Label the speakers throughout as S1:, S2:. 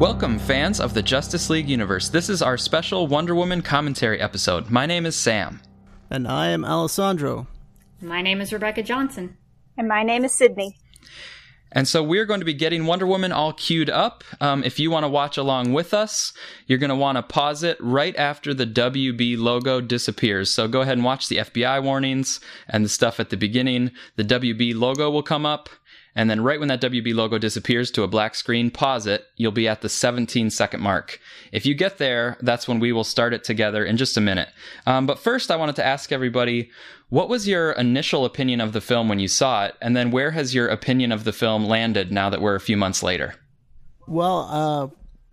S1: Welcome, fans of the Justice League universe. This is our special Wonder Woman commentary episode. My name is Sam.
S2: And I am Alessandro.
S3: My name is Rebecca Johnson.
S4: And my name is Sydney.
S1: And so we're going to be getting Wonder Woman all queued up. Um, if you want to watch along with us, you're going to want to pause it right after the WB logo disappears. So go ahead and watch the FBI warnings and the stuff at the beginning. The WB logo will come up. And then right when that WB logo disappears to a black screen, pause it. You'll be at the 17 second mark. If you get there, that's when we will start it together in just a minute. Um, but first, I wanted to ask everybody, what was your initial opinion of the film when you saw it? And then where has your opinion of the film landed now that we're a few months later?
S2: Well, uh,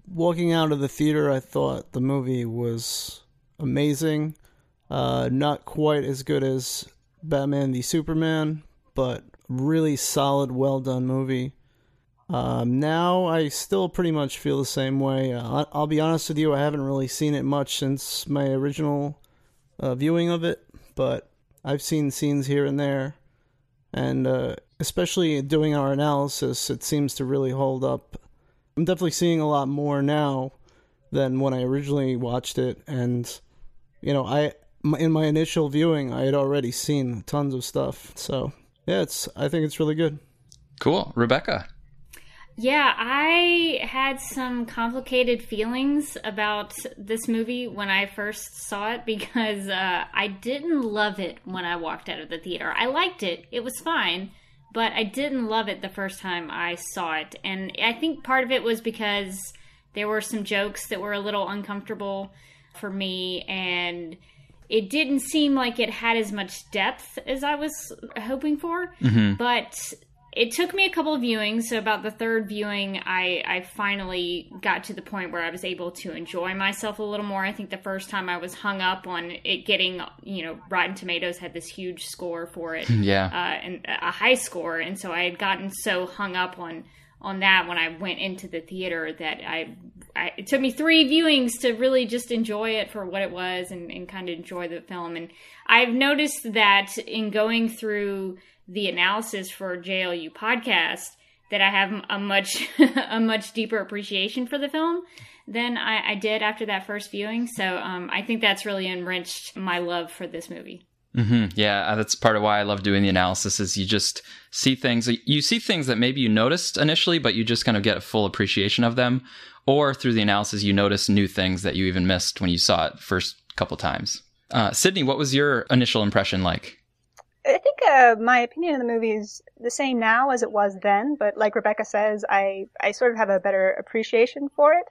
S2: walking out of the theater, I thought the movie was amazing. Uh, not quite as good as Batman v Superman, but really solid, well done movie. Um, now I still pretty much feel the same way. Uh, I'll be honest with you, I haven't really seen it much since my original uh, viewing of it, but I've seen scenes here and there, and uh, especially doing our analysis, it seems to really hold up. I'm definitely seeing a lot more now than when I originally watched it, and you know, I in my initial viewing, I had already seen tons of stuff, so yeah, it's. I think it's really good.
S1: Cool, Rebecca.
S3: Yeah, I had some complicated feelings about this movie when I first saw it because uh, I didn't love it when I walked out of the theater. I liked it; it was fine, but I didn't love it the first time I saw it, and I think part of it was because there were some jokes that were a little uncomfortable for me, and it didn't seem like it had as much depth as I was hoping for. Mm-hmm. But it took me a couple of viewings. So about the third viewing, I, I finally got to the point where I was able to enjoy myself a little more. I think the first time I was hung up on it getting, you know, Rotten Tomatoes had this huge score for it,
S1: yeah,
S3: uh, and a high score, and so I had gotten so hung up on on that when I went into the theater that I, I, it took me three viewings to really just enjoy it for what it was and, and kind of enjoy the film. And I've noticed that in going through the analysis for JLU podcast that I have a much a much deeper appreciation for the film than I, I did after that first viewing. So um, I think that's really enriched my love for this movie.
S1: Mm-hmm. Yeah, uh, that's part of why I love doing the analysis. Is you just see things, you see things that maybe you noticed initially, but you just kind of get a full appreciation of them. Or through the analysis, you notice new things that you even missed when you saw it first couple times. Uh, Sydney, what was your initial impression like?
S4: I think uh, my opinion of the movie is the same now as it was then, but like Rebecca says, I I sort of have a better appreciation for it.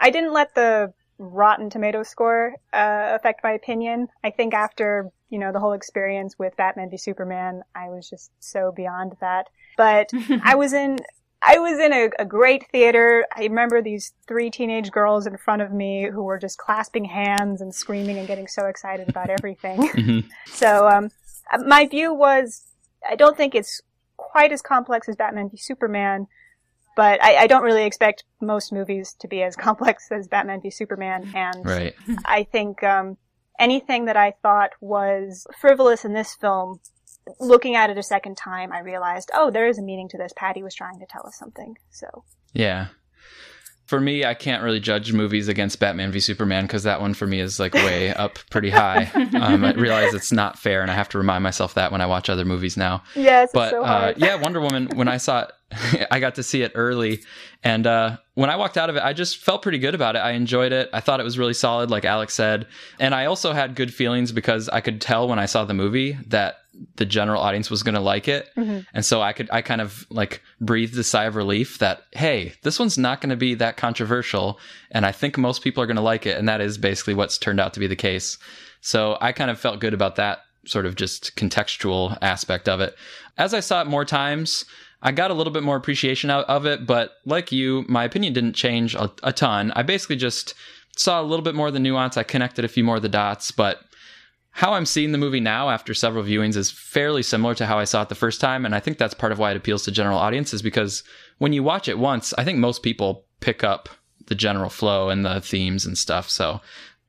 S4: I didn't let the Rotten Tomato score uh, affect my opinion. I think after you know the whole experience with Batman v Superman, I was just so beyond that. But I was in I was in a, a, great theater. I remember these three teenage girls in front of me who were just clasping hands and screaming and getting so excited about everything. Mm-hmm. So um, my view was, I don't think it's quite as complex as Batman v Superman, but I, I, don't really expect most movies to be as complex as Batman v Superman. And
S1: right.
S4: I think um, anything that I thought was frivolous in this film, looking at it a second time, I realized, oh, there is a meaning to this. Patty was trying to tell us something. So
S1: yeah, for me, I can't really judge movies against Batman v Superman because that one for me is like way up pretty high. Um, I realize it's not fair, and I have to remind myself that when I watch other movies now.
S4: Yes,
S1: but
S4: so
S1: uh, yeah, Wonder Woman. When I saw it, I got to see it early, and uh, when I walked out of it, I just felt pretty good about it. I enjoyed it. I thought it was really solid, like Alex said, and I also had good feelings because I could tell when I saw the movie that the general audience was going to like it. Mm-hmm. And so I could, I kind of like breathed a sigh of relief that, hey, this one's not going to be that controversial. And I think most people are going to like it. And that is basically what's turned out to be the case. So I kind of felt good about that sort of just contextual aspect of it. As I saw it more times, I got a little bit more appreciation out of it. But like you, my opinion didn't change a, a ton. I basically just saw a little bit more of the nuance. I connected a few more of the dots, but how I'm seeing the movie now after several viewings is fairly similar to how I saw it the first time. And I think that's part of why it appeals to general audiences because when you watch it once, I think most people pick up the general flow and the themes and stuff. So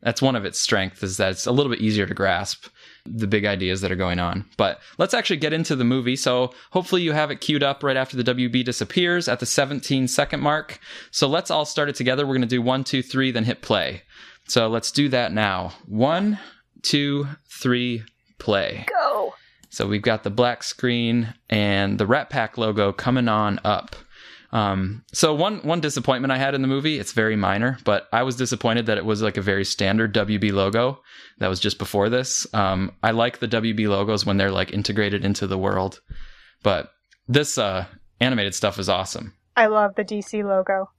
S1: that's one of its strengths is that it's a little bit easier to grasp. The big ideas that are going on. But let's actually get into the movie. So hopefully you have it queued up right after the WB disappears at the 17 second mark. So let's all start it together. We're going to do one, two, three, then hit play. So let's do that now. One, two, three, play.
S4: Go.
S1: So we've got the black screen and the RatPac logo coming on up. Um, so one one disappointment I had in the movie, it's very minor, but I was disappointed that it was like a very standard WB logo that was just before this. Um, I like the WB logos when they're like integrated into the world, but this uh, animated stuff is awesome.
S4: I love the DC logo.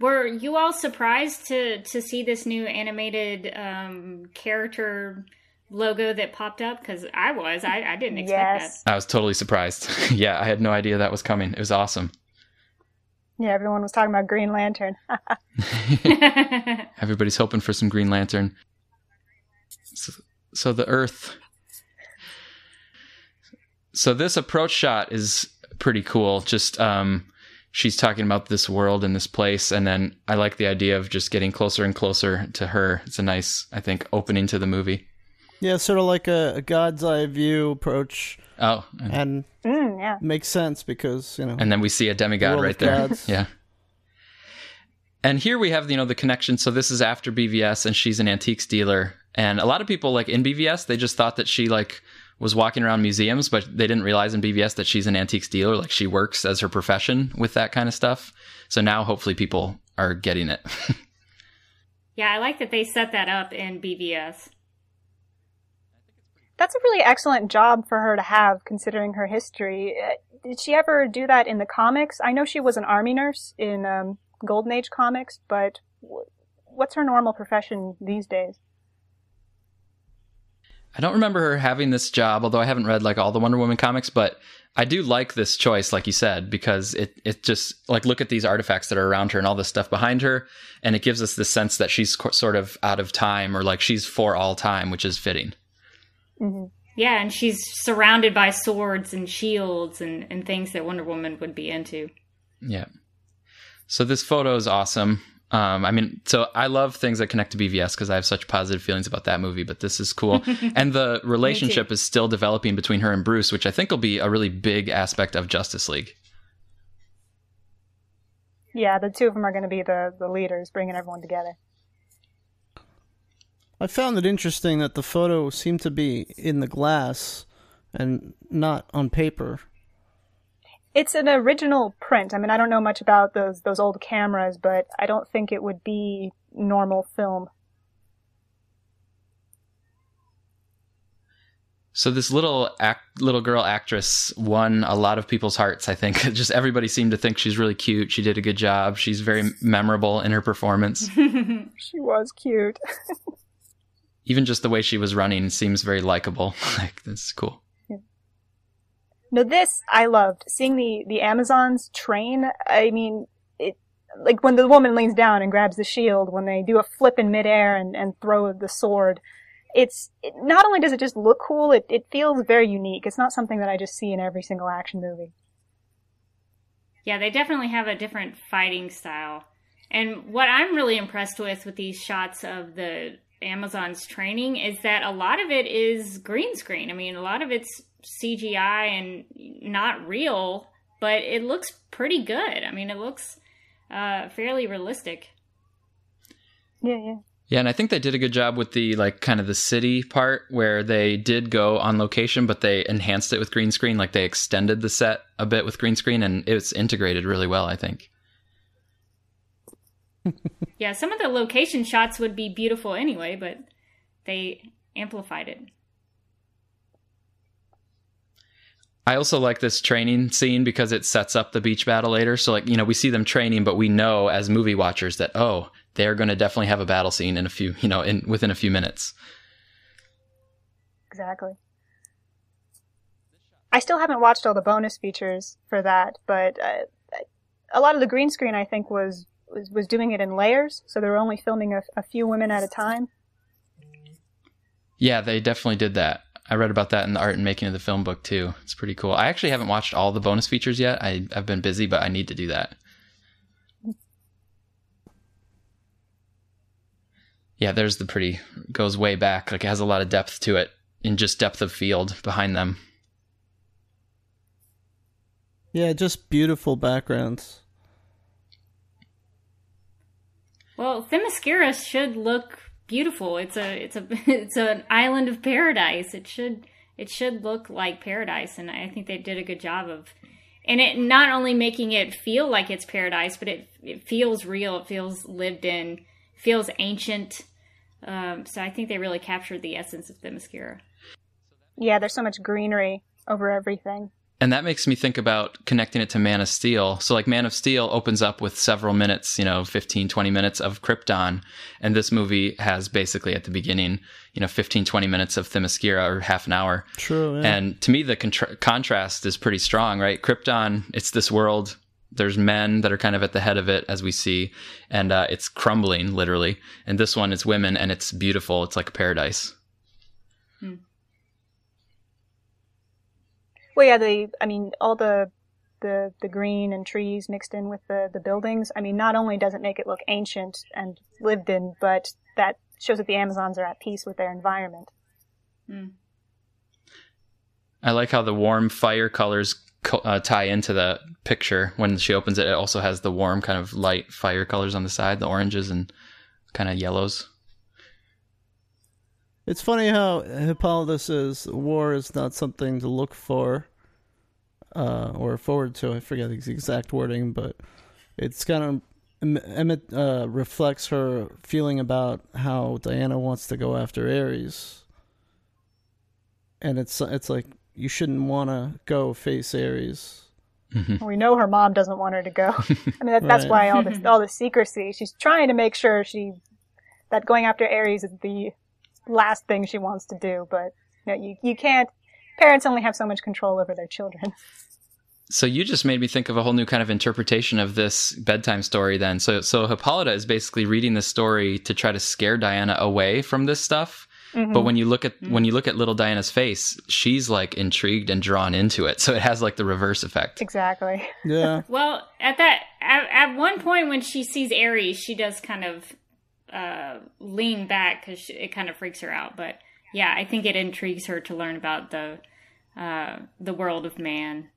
S3: Were you all surprised to to see this new animated um, character logo that popped up? Because I was. I, I didn't expect
S4: Yes.
S1: I was totally surprised. yeah, I had no idea that was coming. It was awesome.
S4: Yeah, everyone was talking about Green Lantern.
S1: Everybody's hoping for some Green Lantern. So, so the Earth. So this approach shot is pretty cool. Just um, she's talking about this world and this place, and then I like the idea of just getting closer and closer to her. It's a nice, I think, opening to the movie.
S2: Yeah, sort of like a, a God's eye view approach,
S1: Oh, and,
S2: and
S4: Mm, yeah.
S2: makes sense because you know.
S1: and then we see a demigod right there.
S2: gods.
S1: Yeah. And here we have, you know, the connection. So this is after BVS, and she's an antiques dealer. And a lot of people, like in BVS, they just thought that she like was walking around museums, but they didn't realize in BVS that she's an antiques dealer. Like she works as her profession with that kind of stuff. So now, hopefully, people are getting it.
S3: yeah, I like that they set that up in BVS.
S4: That's a really excellent job for her to have, considering her history. Uh, Did she ever do that in the comics? I know she was an army nurse in um, Golden Age comics, but what's her normal profession these days?
S1: I don't remember her having this job, although I haven't read like all the Wonder Woman comics, but I do like this choice, like you said, because it, it just like look at these artifacts that are around her and all this stuff behind her, and it gives us the sense that she's co- sort of out of time or like she's for all time, which is fitting.
S4: Hmm
S3: Yeah, and she's surrounded by swords and shields and, and things that Wonder Woman would be into.
S1: Yeah. So this photo is awesome. Um, I mean, so I love things that connect to BVS because I have such positive feelings about that movie. But this is cool, and the relationship is still developing between her and Bruce, which I think will be a really big aspect of Justice League.
S4: Yeah, the two of them are going to be the, the leaders, bringing everyone together.
S2: I found it interesting that the photo seemed to be in the glass and not on paper.
S4: It's an original print. I mean, I don't know much about those those old cameras, but I don't think it would be normal film.
S1: So this little act, little girl actress won a lot of people's hearts. I think just everybody seemed to think she's really cute. She did a good job. She's very memorable in her performance.
S4: She was cute.
S1: Even just the way she was running seems very likable. like this is cool.
S4: No, this I loved. Seeing the the Amazons train. I mean, it like when the woman leans down and grabs the shield. When they do a flip in midair and and throw the sword. It's it, not only does it just look cool, it it feels very unique. It's not something that I just see in every single action movie.
S3: Yeah, they definitely have a different fighting style. And what I'm really impressed with with these shots of the Amazon's training is that a lot of it is green screen. I mean, a lot of it's CGI and not real, but it looks pretty good. I mean, it looks uh, fairly realistic.
S4: Yeah, yeah.
S1: Yeah, and I think they did a good job with the like kind of the city part where they did go on location, but they enhanced it with green screen. Like they extended the set a bit with green screen, and it's integrated really well. I think.
S3: Yeah, some of the location shots would be beautiful anyway, but they amplified it.
S1: I also like this training scene because it sets up the beach battle later. So like you know we see them training, but we know as movie watchers that oh they're going to definitely have a battle scene in a few you know in within a few minutes.
S4: Exactly. I still haven't watched all the bonus features for that, but uh, a lot of the green screen I think was was, was doing it in layers, so they were only filming a, a few women at a time.
S1: Yeah, they definitely did that. I read about that in the art and making of the film book too. It's pretty cool. I actually haven't watched all the bonus features yet. I, I've been busy, but I need to do that. Yeah, there's the pretty goes way back. Like it has a lot of depth to it. in just depth of field behind them.
S2: Yeah, just beautiful backgrounds.
S3: Well, Themyscira should look beautiful. It's a it's a it's an island of paradise. It should it should look like paradise, and I think they did a good job of, and it not only making it feel like it's paradise, but it it feels real. It feels lived in. Feels ancient. Um, so I think they really captured the essence of Themyscira.
S4: Yeah, there's so much greenery over everything.
S1: And that makes me think about connecting it to Man of Steel. So, like, Man of Steel opens up with several minutes, you know, 15, 20 minutes of Krypton. And this movie has basically at the beginning, you know, 15, 20 minutes of Themyscira or half an hour.
S2: True. Yeah.
S1: And to me, the contra- contrast is pretty strong, right? Krypton, it's this world. There's men that are kind of at the head of it, as we see, and uh, it's crumbling literally. And this one, is women, and it's beautiful. It's like a paradise.
S4: Well, yeah, the I mean, all the the the green and trees mixed in with the the buildings. I mean, not only does it make it look ancient and lived in, but that shows that the Amazons are at peace with their environment.
S1: I like how the warm fire colors co- uh, tie into the picture. When she opens it, it also has the warm kind of light fire colors on the side, the oranges and kind of yellows.
S2: It's funny how Hippolyta says war is not something to look for uh, or forward to. I forget the exact wording, but it's kind of Emmett uh, reflects her feeling about how Diana wants to go after Ares, and it's it's like you shouldn't want to go face Ares.
S4: We know her mom doesn't want her to go. I mean, that, that's
S2: Right.
S4: why all this all the secrecy. She's trying to make sure she that going after Ares is the last thing she wants to do. But you, know, you you can't. Parents only have so much control over their children.
S1: So you just made me think of a whole new kind of interpretation of this bedtime story. Then, so so Hippolyta is basically reading this story to try to scare Diana away from this stuff. Mm-hmm. But when you look at mm-hmm. when you look at little Diana's face, she's like intrigued and drawn into it. So it has like the reverse effect.
S4: Exactly.
S2: Yeah,
S3: Well, at that at, at one point when she sees Ares, she does kind of uh, lean back because it kind of freaks her out. But yeah, I think it intrigues her to learn about the uh, the world of man.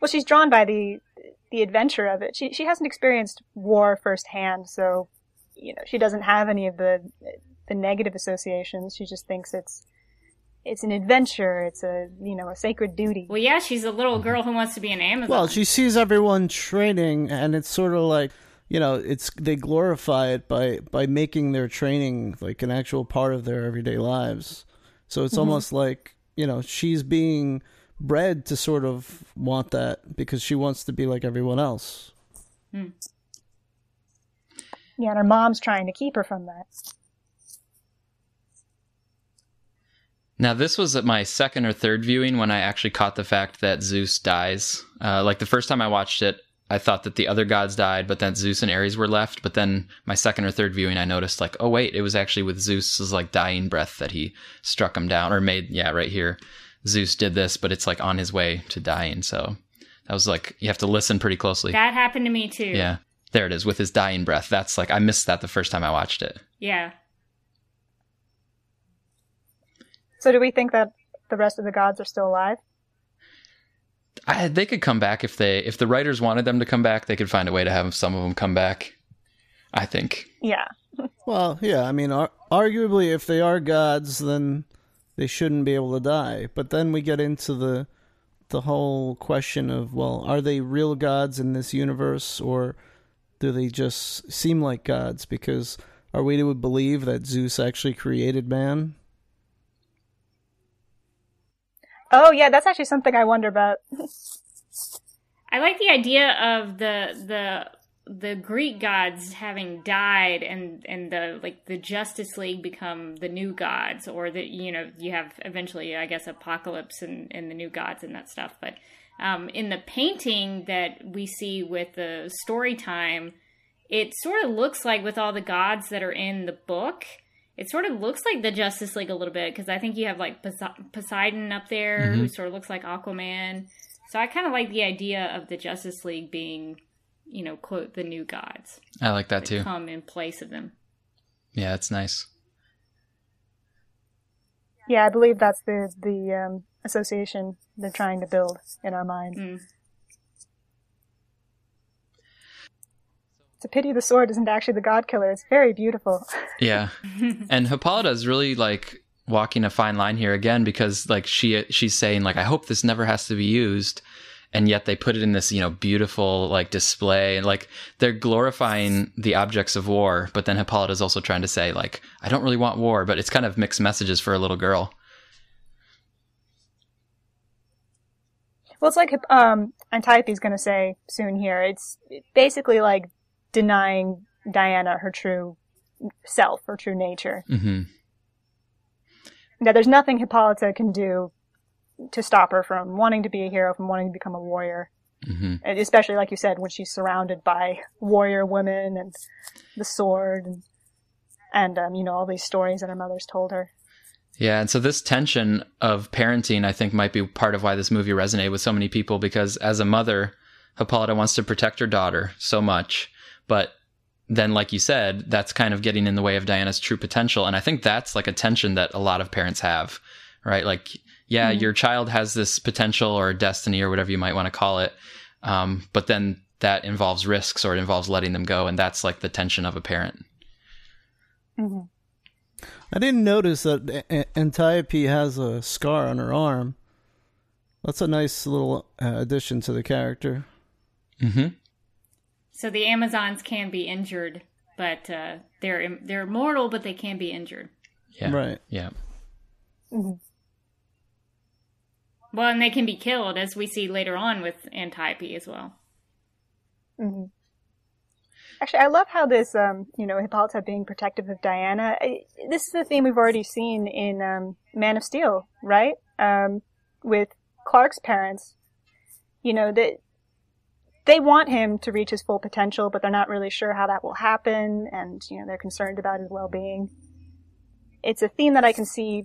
S4: Well, she's drawn by the the adventure of it. She she hasn't experienced war firsthand, so you know she doesn't have any of the the negative associations. She just thinks it's it's an adventure. It's a you know a sacred duty.
S3: Well, yeah, she's a little girl who wants to be an Amazon.
S2: Well, she sees everyone training, and it's sort of like you know, it's they glorify it by by making their training like an actual part of their everyday lives. So it's almost like you know she's being bred to sort of want that because she wants to be like everyone else.
S4: Yeah, and her mom's trying to keep her from that.
S1: Now, this was at my second or third viewing when I actually caught the fact that Zeus dies. Uh, like the first time I watched it, I thought that the other gods died, but then Zeus and Ares were left. But then my second or third viewing, I noticed like, oh wait, it was actually with Zeus's like dying breath that he struck him down or made. Yeah, right here, Zeus did this, but it's like on his way to dying. So that was like you have to listen pretty closely.
S3: that happened to me too.
S1: Yeah, there it is with his dying breath. That's like I missed that the first time I watched it.
S3: Yeah.
S4: So do we think that the rest of the gods are still alive?
S1: I, they could come back if they if the writers wanted them to come back. They could find a way to have some of them come back. I think.
S4: Yeah.
S2: Well, yeah, I mean, ar- arguably, if they are gods, then they shouldn't be able to die. But then we get into the the whole question of, well, are they real gods in this universe, or do they just seem like gods? Because are we to believe that Zeus actually created man?
S4: Oh yeah, that's actually something I wonder about.
S3: I like the idea of the the the Greek gods having died and and the like the Justice League become the new gods or the you know you have eventually I guess Apokolips and, and the new gods and that stuff but um, in the painting that we see with the story time it sort of looks like with all the gods that are in the book it sort of looks like the Justice League a little bit because I think you have like Pos- Poseidon up there who sort of looks like Aquaman so I kind of like the idea of the Justice League being, you know, quote the new gods
S1: I like that
S3: that
S1: too.
S3: come in place of them.
S1: Yeah, that's nice.
S4: Yeah, I believe that's the the um, association they're trying to build in our minds.
S3: Mm.
S4: It's a pity the sword isn't actually the god killer. It's very beautiful.
S1: Yeah. and Hippolyta is really like walking a fine line here again because like she she's saying like I hope this never has to be used and yet they put it in this you know beautiful like display and like they're glorifying the objects of war but then Hippolyta is also trying to say like I don't really want war but it's kind of mixed messages for a little girl.
S4: Well, it's like um, Antiope's going to say soon here. It's basically like denying Diana her true self, her true nature.
S1: hmm
S4: That there's nothing Hippolyta can do to stop her from wanting to be a hero, from wanting to become a warrior.
S1: hmm
S4: And especially, like you said, when she's surrounded by warrior women and the sword and, and um, you know, all these stories that her mother's told her.
S1: Yeah, and so this tension of parenting, I think, might be part of why this movie resonated with so many people because as a mother, Hippolyta wants to protect her daughter so much, but then, like you said, that's kind of getting in the way of Diana's true potential. And I think that's like a tension that a lot of parents have, right? Like, yeah, your child has this potential or destiny or whatever you might want to call it, um, but then that involves risks or it involves letting them go, and that's like the tension of a parent.
S4: hmm
S2: I didn't notice that A- A- Antiope has a scar on her arm. That's a nice little uh, addition to the character.
S1: hmm
S3: So the Amazons can be injured, but uh, they're they're immortal, but they can be injured.
S1: Yeah.
S2: Right.
S1: Yeah.
S4: hmm
S3: Well, and they can be killed, as we see later on with Antiope as well.
S4: hmm Actually, I love how this, um, you know, Hippolyta being protective of Diana. I, this is a theme we've already seen in um, Man of Steel, right? Um, with Clark's parents, you know that they want him to reach his full potential, but they're not really sure how that will happen, and you know they're concerned about his well-being. It's a theme that I can see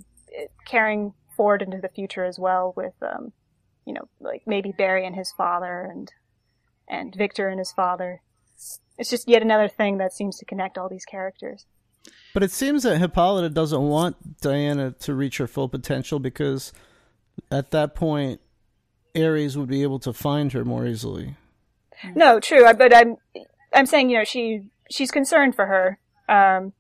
S4: carrying forward into the future as well, with, um, you know, like maybe Barry and his father, and and Victor and his father it's just yet another thing that seems to connect all these characters.
S2: But it seems that Hippolyta doesn't want Diana to reach her full potential because at that point, Ares would be able to find her more easily.
S4: No, true, but I'm I'm saying you know she she's concerned for her, um,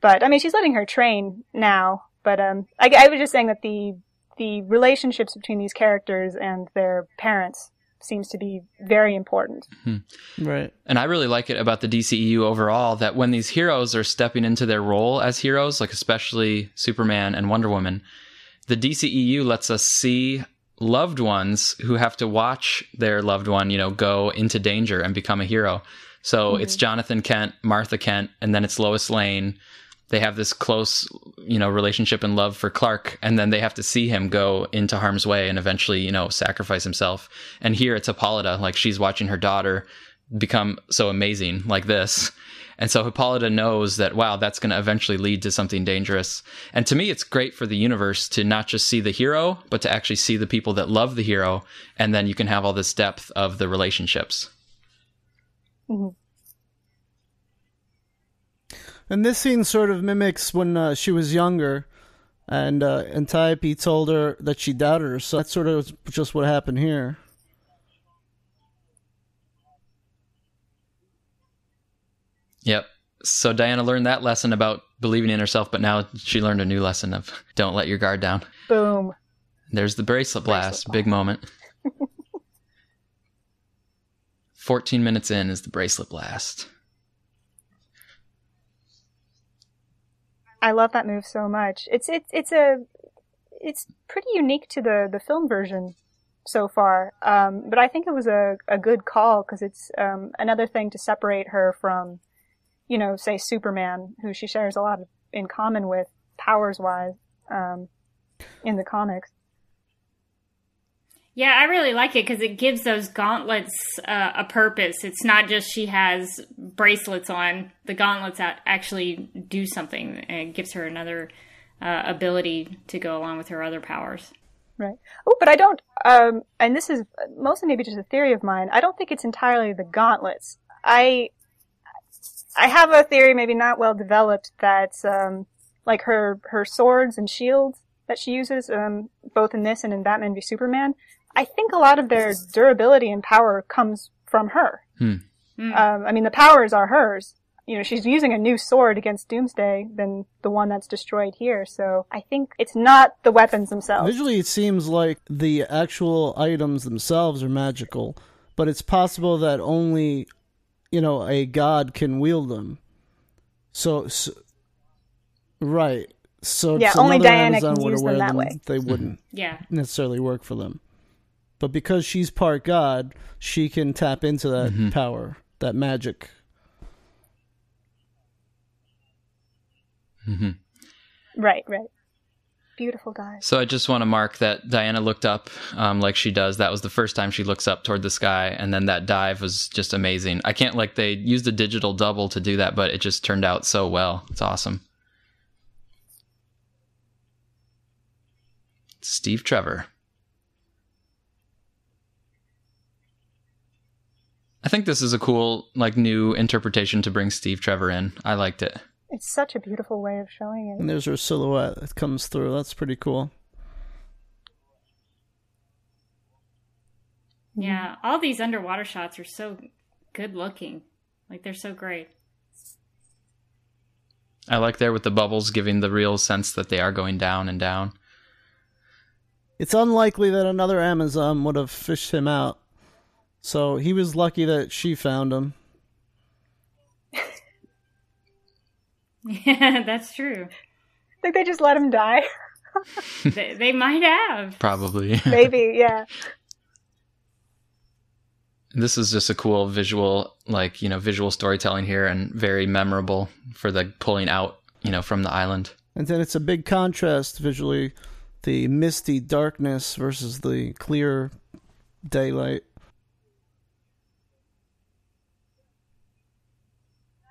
S4: but I mean she's letting her train now. But um, I, I was just saying that the the relationships between these characters and their parents seems to be very important.
S2: Right.
S1: And I really like it about the DCEU overall that when these heroes are stepping into their role as heroes, like especially Superman and Wonder Woman, the DCEU lets us see loved ones who have to watch their loved one, you know, go into danger and become a hero. So mm-hmm. it's Jonathan Kent, Martha Kent, and then it's Lois Lane. They have this close, you know, relationship and love for Clark, and then they have to see him go into harm's way and eventually, you know, sacrifice himself. And here it's Hippolyta, like she's watching her daughter become so amazing like this. And so Hippolyta knows that, wow, that's going to eventually lead to something dangerous. And to me, it's great for the universe to not just see the hero, but to actually see the people that love the hero. And then you can have all this depth of the relationships.
S2: And this scene sort of mimics when uh, she was younger, and uh, Antiope told her that she doubted her. So that's sort of just what happened here.
S1: Yep. So Diana learned that lesson about believing in herself, but now she learned a new lesson of don't let your guard down.
S4: Boom.
S1: There's the bracelet blast, big moment. 14 minutes in is the bracelet blast.
S4: I love that move so much. It's it's it's a it's pretty unique to the the film version so far. Um, but I think it was a a good call because it's um, another thing to separate her from, you know, say Superman, who she shares a lot of, in common with powers wise um, in the comics.
S3: Yeah, I really like it because it gives those gauntlets uh, a purpose. It's not just she has bracelets on; the gauntlets actually do something, and it gives her another uh, ability to go along with her other powers.
S4: Right. Oh, but I don't. Um, and this is mostly maybe just a theory of mine. I don't think it's entirely the gauntlets. I I have a theory, maybe not well developed, that um, like her her swords and shields that she uses, um, both in this and in Batman v Superman, I think a lot of their durability and power comes from her.
S1: Hmm.
S3: Hmm.
S4: Um, I mean, the powers are hers. You know, she's using a new sword against Doomsday than the one that's destroyed here. So I think it's not the weapons themselves.
S2: Visually, it seems like the actual items themselves are magical, but it's possible that only, you know, a god can wield them. So, so right. So
S4: Yeah, only Diana
S2: Amazon
S4: can
S2: were
S4: use them
S2: wear
S4: that way.
S2: They wouldn't
S3: yeah.
S2: necessarily work for them. But because she's part god, she can tap into that
S1: Mhm.
S2: power, that magic.
S1: hmm
S4: Right, right. Beautiful guys.
S1: So I just want to mark that Diana looked up um, like she does. That was the first time she looks up toward the sky, and then that dive was just amazing. I can't like they used a digital double to do that, but it just turned out so well. It's awesome. Steve Trevor. I think this is a cool like new interpretation to bring Steve Trevor in. I liked it.
S4: It's such a beautiful way of showing it.
S2: And there's her silhouette that comes through. That's pretty cool. Mm-hmm.
S3: Yeah. All these underwater shots are so good looking. Like they're so great.
S1: I like there with the bubbles giving the real sense that they are going down and down.
S2: It's unlikely that another Amazon would have fished him out. So he was lucky that she found him.
S3: Yeah, that's true.
S4: Like they just let him die.
S3: they, they might have.
S1: Probably.
S4: Maybe, yeah.
S1: this is just a cool visual, like, you know, visual storytelling here and very memorable for the pulling out, you know, from the island.
S2: And then it's a big contrast visually the misty darkness versus the clear daylight.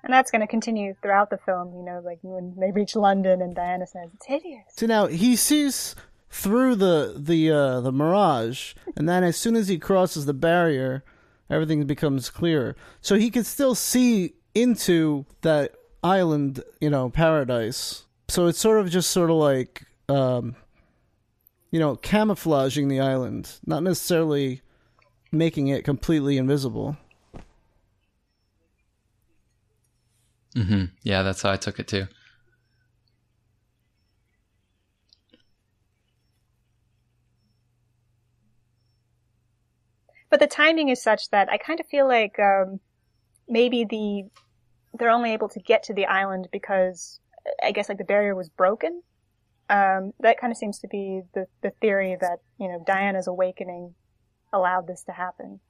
S4: And that's going to continue throughout the film, you know, like when they reach London and Diana says, it's hideous.
S2: So now he sees through the the uh, the mirage, and then as soon as he crosses the barrier, everything becomes clearer. So he can still see into that island, you know, paradise. So it's sort of just sort of like, um, you know, camouflaging the island, not necessarily making it completely invisible.
S1: Hmm Yeah, that's how I took it too.
S4: But the timing is such that I kind of feel like um, maybe the they're only able to get to the island because I guess like the barrier was broken. Um, that kind of seems to be the the theory that you know Diana's awakening allowed this to happen.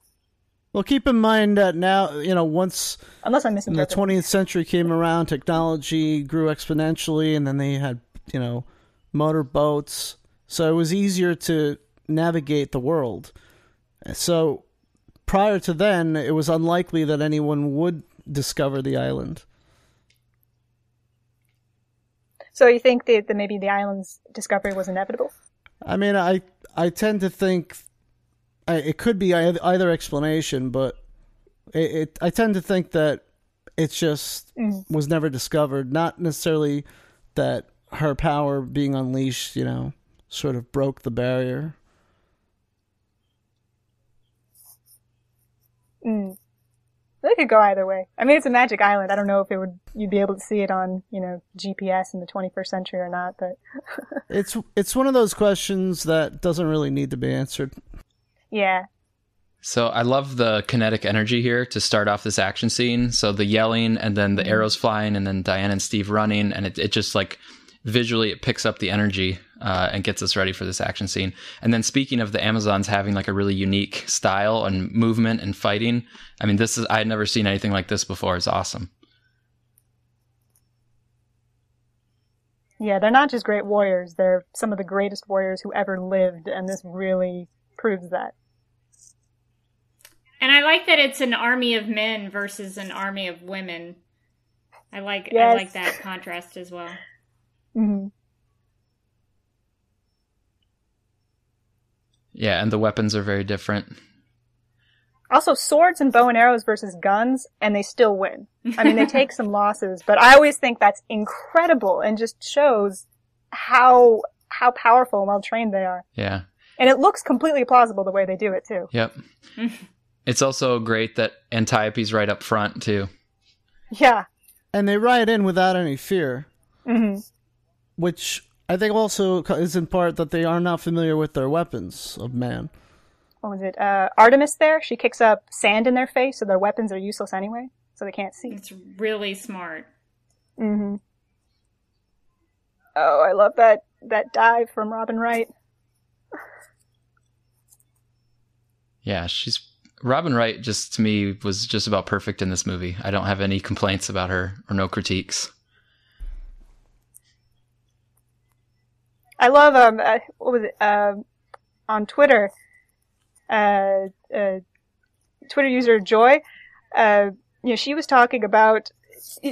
S2: Well, keep in mind that now, you know, once
S4: Unless I'm
S2: the 20th century came around, technology grew exponentially, and then they had, you know, motor boats. So it was easier to navigate the world. So prior to then, it was unlikely that anyone would discover the island.
S4: So you think that, that maybe the island's discovery was inevitable?
S2: I mean, I I tend to think I, it could be either explanation, but it, it I tend to think that it just
S4: Mm.
S2: was never discovered. Not necessarily that her power being unleashed, you know, sort of broke the barrier.
S4: Mm. It could go either way. I mean, it's a magic island. I don't know if it would you'd be able to see it on you know GPS in the 21st century or not, but
S2: It's it's one of those questions that doesn't really need to be answered.
S4: Yeah,
S1: So I love the kinetic energy here to start off this action scene. So the yelling and then the arrows flying and then Diane and Steve running and it, it just like visually it picks up the energy uh, and gets us ready for this action scene. And then speaking of the Amazons having like a really unique style and movement and fighting, I mean this is I had never seen anything like this before. It's awesome.
S4: yeah, they're not just great warriors. They're some of the greatest warriors who ever lived, and this really proves that.
S3: And I like that it's an army of men versus an army of women. I like I like that contrast as well.
S4: hmm
S1: Yeah, and the weapons are very different.
S4: Also, swords and bow and arrows versus guns, and they still win. I mean, they take some losses, but I always think that's incredible and just shows how how powerful and well trained they are.
S1: Yeah.
S4: And it looks completely plausible the way they do it too.
S1: Yep. it's also great that Antiope's right up front too.
S4: Yeah.
S2: And they ride in without any fear,
S4: hmm
S2: which I think also is in part that they are not familiar with their weapons of man.
S4: What was it? Uh, Artemis there, she kicks up sand in their face so their weapons are useless anyway, so they can't see.
S3: It's really smart.
S4: hmm Oh, I love that, that dive from Robin Wright.
S1: Yeah, she's Robin Wright just to me was just about perfect in this movie. I don't have any complaints about her or no critiques.
S4: I love um uh, what was it um on Twitter, uh, uh Twitter user Joy, uh you know she was talking about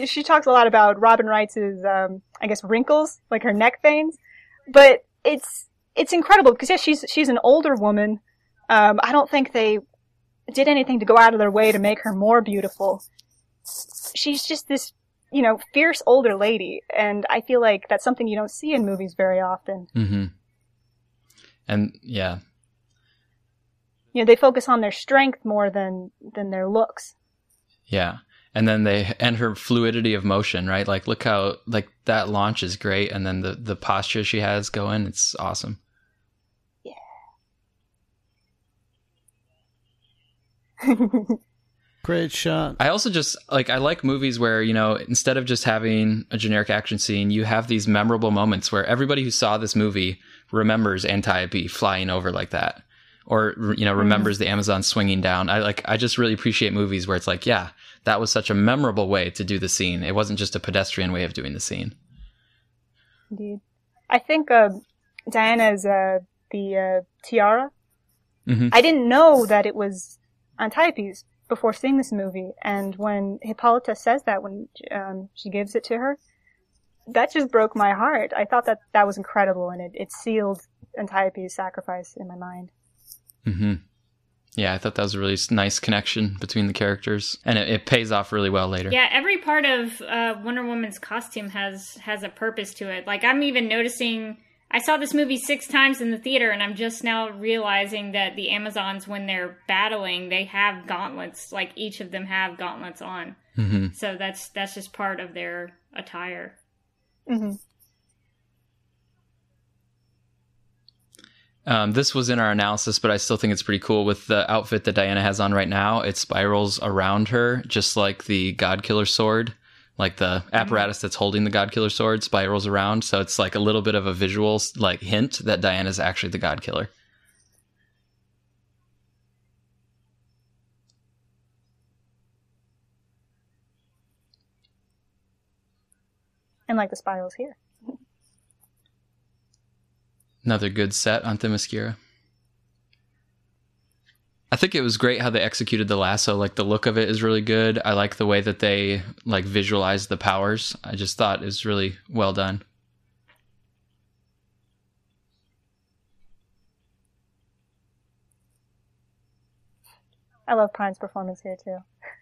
S4: she talks a lot about Robin Wright's um I guess wrinkles like her neck veins, but it's it's incredible because yeah she's she's an older woman. Um, I don't think they did anything to go out of their way to make her more beautiful. She's just this you know, fierce older lady, and I feel like that's something you don't see in movies very often.
S1: Mm-hmm. And yeah,
S4: You know, they focus on their strength more than than their looks.
S1: yeah. And then they and her fluidity of motion, right? Like look how like that launch is great and then the the posture she has going, it's awesome.
S2: Great shot.
S1: I also just like I like movies where, you know, instead of just having a generic action scene, you have these memorable moments where everybody who saw this movie remembers Antiope flying over like that or you know remembers the Amazon swinging down. I like I just really appreciate movies where it's like, yeah, that was such a memorable way to do the scene. It wasn't just a pedestrian way of doing the scene.
S4: Indeed, I think uh, Diana's uh, the uh, tiara.
S1: Mhm.
S4: I didn't know that it was Antiope's before seeing this movie, and when Hippolyta says that when um, she gives it to her, that just broke my heart. I thought that that was incredible, and it, it sealed Antiope's sacrifice in my mind.
S1: Mm-hmm. Yeah, I thought that was a really nice connection between the characters, and it, it pays off really well later.
S3: Yeah, every part of uh, Wonder Woman's costume has has a purpose to it. Like I'm even noticing. I saw this movie six times in the theater, and I'm just now realizing that the Amazons, when they're battling, they have gauntlets. Like each of them have gauntlets on.
S1: hmm
S3: So that's that's just part of their attire.
S4: hmm
S1: Um, this was in our analysis, but I still think it's pretty cool with the outfit that Diana has on right now. It spirals around her, just like the God Killer sword. Like the apparatus that's holding the God Killer sword spirals around, so it's like a little bit of a visual like hint that Diana's actually the God Killer.
S4: And like the spirals here.
S1: Another good set on Themyscira. I think it was great how they executed the lasso. Like the look of it is really good. I like the way that they like visualized the powers. I just thought it was really well done.
S4: I love Pine's performance here too.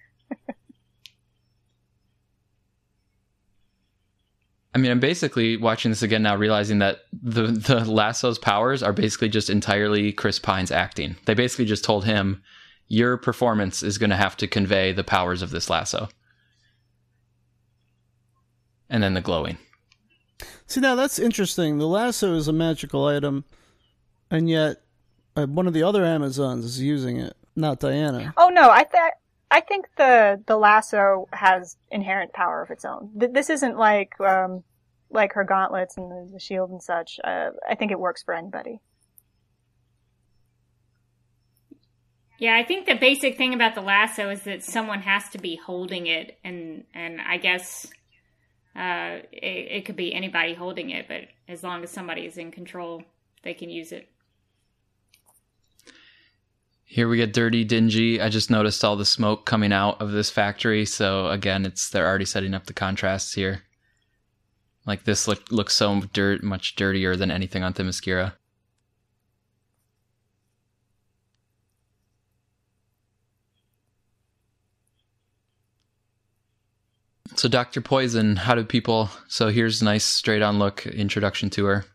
S1: I mean, I'm basically watching this again now, realizing that the the lasso's powers are basically just entirely Chris Pine's acting. They basically just told him, "Your performance is going to have to convey the powers of this lasso," and then the glowing.
S2: See, now that's interesting. The lasso is a magical item, and yet uh, one of the other Amazons is using it, not Diana.
S4: Oh no, I th- I think the the lasso has inherent power of its own. Th- this isn't like um like her gauntlets and the, the shield and such. Uh, I think it works for anybody.
S3: Yeah, I think the basic thing about the lasso is that someone has to be holding it, and and I guess uh, it, it could be anybody holding it, but as long as somebody is in control, they can use it.
S1: Here we get dirty, dingy. I just noticed all the smoke coming out of this factory. So again, it's they're already setting up the contrasts here. Like this look looks so dirt much dirtier than anything on Themyscira. So Dr. Poison, how do people so here's a nice straight on look introduction to her.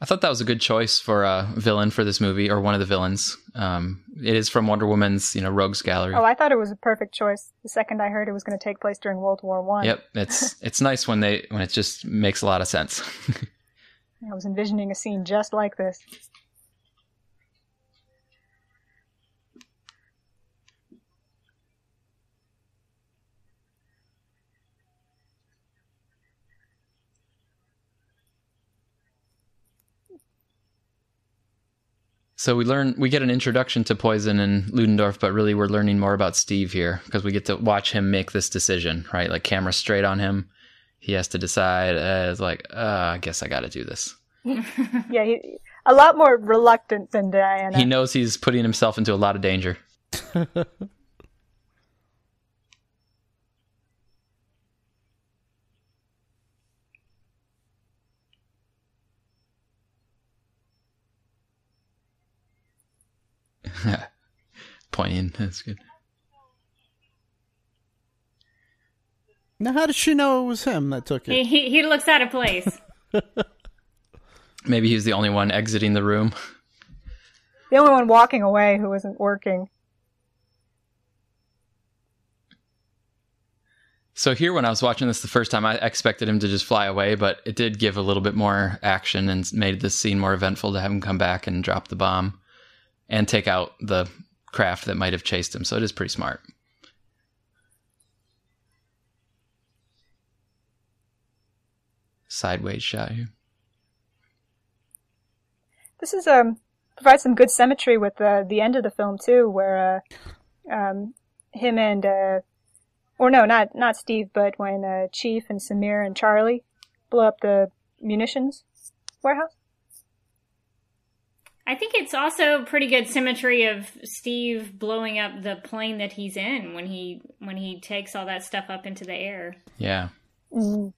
S1: I thought that was a good choice for a villain for this movie, or one of the villains. Um, it is from Wonder Woman's, you know, Rogues Gallery.
S4: Oh, I thought it was a perfect choice. The second I heard it was going to take place during World War One.
S1: Yep, it's it's nice when they when it just makes a lot of sense.
S4: I was envisioning a scene just like this.
S1: So we learn we get an introduction to poison and Ludendorff, but really we're learning more about Steve here because we get to watch him make this decision, right? Like camera straight on him. He has to decide. Uh, it's like, uh, I guess I got to do this.
S4: yeah, he, a lot more reluctant than Diana.
S1: He knows he's putting himself into a lot of danger. Pointing. That's good.
S2: Now, how did she know it was him that took
S3: He,
S2: it?
S3: he, he looks out of place.
S1: Maybe he's the only one exiting the room.
S4: the only one walking away who isn't working.
S1: So here, when I was watching this the first time, I expected him to just fly away, but it did give a little bit more action and made this scene more eventful to have him come back and drop the bomb and take out the craft that might have chased him. So it is pretty smart. Sideways shot here.
S4: This is um provides some good symmetry with the the end of the film too, where uh, um, him and uh, or no, not not Steve, but when uh, Chief and Samir and Charlie blow up the munitions warehouse.
S3: I think it's also pretty good symmetry of Steve blowing up the plane that he's in when he when he takes all that stuff up into the air.
S1: Yeah.
S4: Mm.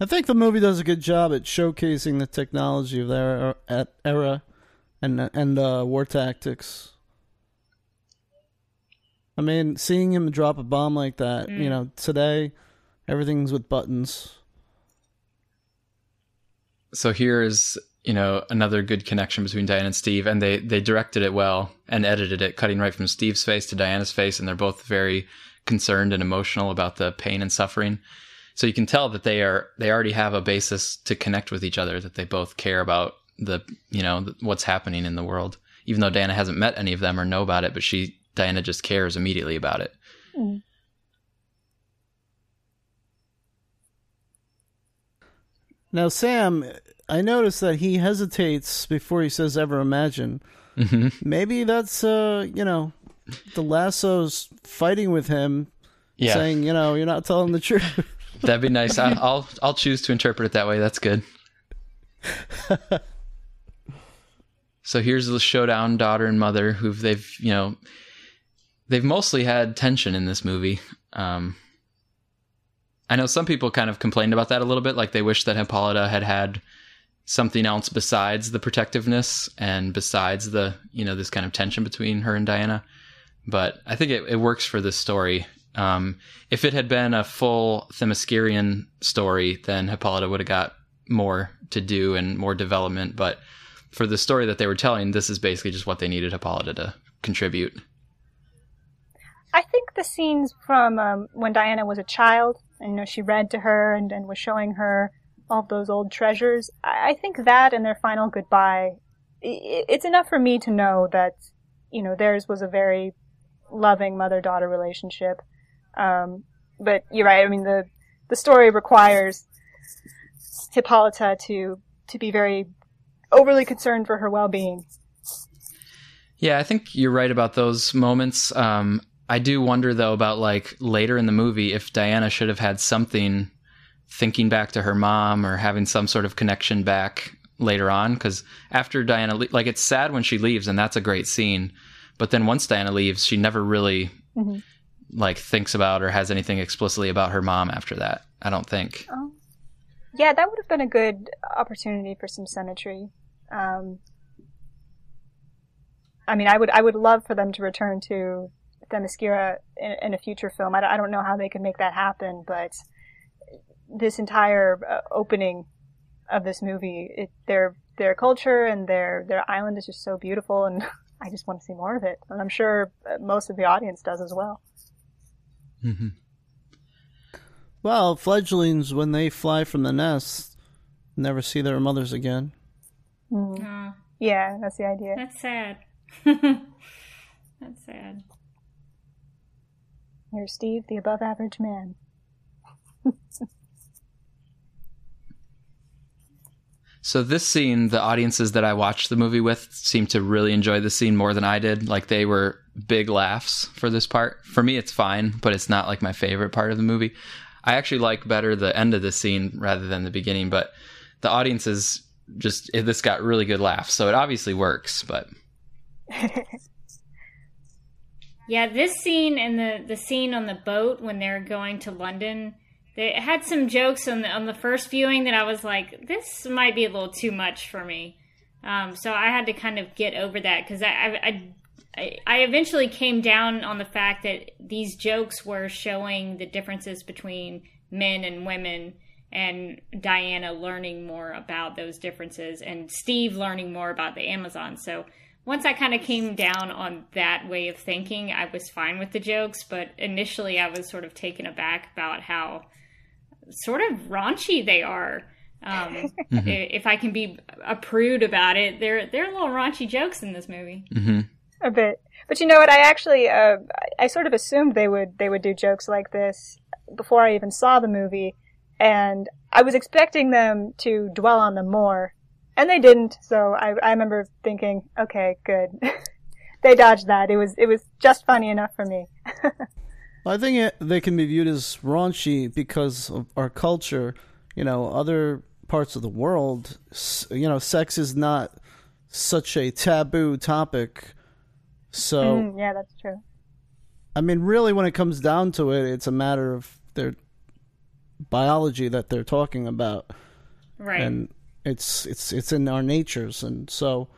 S2: I think the movie does a good job at showcasing the technology of their era, era and and uh, war tactics. I mean, seeing him drop a bomb like that, you know, today everything's with buttons.
S1: So here is, you know, another good connection between Diane and Steve, and they they directed it well and edited it, cutting right from Steve's face to Diana's face, and they're both very concerned and emotional about the pain and suffering. So you can tell that they are they already have a basis to connect with each other, that they both care about the you know what's happening in the world. Even though Diana hasn't met any of them or know about it, but she Diana just cares immediately about it.
S4: Mm.
S2: Now, Sam, I noticed that he hesitates before he says "ever imagine."
S1: hmm
S2: Maybe that's uh, you know, the lasso's fighting with him,
S1: Yeah,
S2: saying, you know, you're not telling the truth.
S1: that'd be nice. I, I'll I'll choose to interpret it that way. That's good. so here's the showdown, daughter and mother, who've they've you know they've mostly had tension in this movie. Um, I know some people kind of complained about that a little bit, like they wish that Hippolyta had had something else besides the protectiveness and besides the you know this kind of tension between her and Diana. But I think it, it works for this story. Um, if it had been a full Themyscirian story, then Hippolyta would have got more to do and more development. But for the story that they were telling, this is basically just what they needed Hippolyta to contribute.
S4: I think the scenes from um, when Diana was a child, and you know, she read to her and, and was showing her all those old treasures. I, I think that and their final goodbye, i it's enough for me to know that, you know, theirs was a very loving mother-daughter relationship. Um, but you're right. I mean, the the story requires Hippolyta to to be very overly concerned for her well-being.
S1: Yeah, I think you're right about those moments. Um, I do wonder though about like later in the movie if Diana should have had something thinking back to her mom or having some sort of connection back later on because after Diana le- like it's sad when she leaves and that's a great scene but then once Diana leaves she never really
S4: Mhm.
S1: like thinks about or has anything explicitly about her mom after that I don't think
S4: Oh. Yeah, that would have been a good opportunity for some symmetry. Um, I mean, I would I would love for them to return to Themyscira in, in a future film. I, don't- I don't know how they could make that happen, but this entire uh, opening of this movie. It, their their culture and their their island is just so beautiful, and I just want to see more of it. And I'm sure uh, most of the audience does as well.
S1: Mm-hmm.
S2: Well, fledglings when they fly from the nest never see their mothers again.
S4: Mm.
S3: Aw,
S4: Yeah, that's the idea.
S3: that's sad. that's sad.
S4: Here's Steve, the above average man.
S1: So this scene, the audiences that I watched the movie with seemed to really enjoy the scene more than I did. Like they were big laughs for this part. For me, it's fine, but it's not like my favorite part of the movie. I actually like better the end of the scene rather than the beginning. But the audiences just this got really good laughs, so it obviously works. But
S3: Yeah, this scene and the the scene on the boat when they're going to London, they had some jokes on the on the first viewing that I was like, this might be a little too much for me. Um, so I had to kind of get over that because I, I I I eventually came down on the fact that these jokes were showing the differences between men and women and Diana learning more about those differences and Steve learning more about the Amazon. So once I kind of came down on that way of thinking, I was fine with the jokes, but initially I was sort of taken aback about how sort of raunchy they are. Um, i If I can be a prude about it, they're they're a little raunchy jokes in this movie.
S1: hmm
S4: a bit. But you know what? I actually, uh, I sort of assumed they would they would do jokes like this before I even saw the movie, and I was expecting them to dwell on them more, and they didn't. So I, I remember thinking, okay, good. they dodged that. It was it was just funny enough for me.
S2: I think it, they can be viewed as raunchy because of our culture. You know, other parts of the world, you know, sex is not such a taboo topic. So,
S4: Mm, yeah, that's true.
S2: I mean, really, when it comes down to it, it's a matter of their biology that they're talking about,
S3: Right.
S2: and it's it's it's in our natures, and so,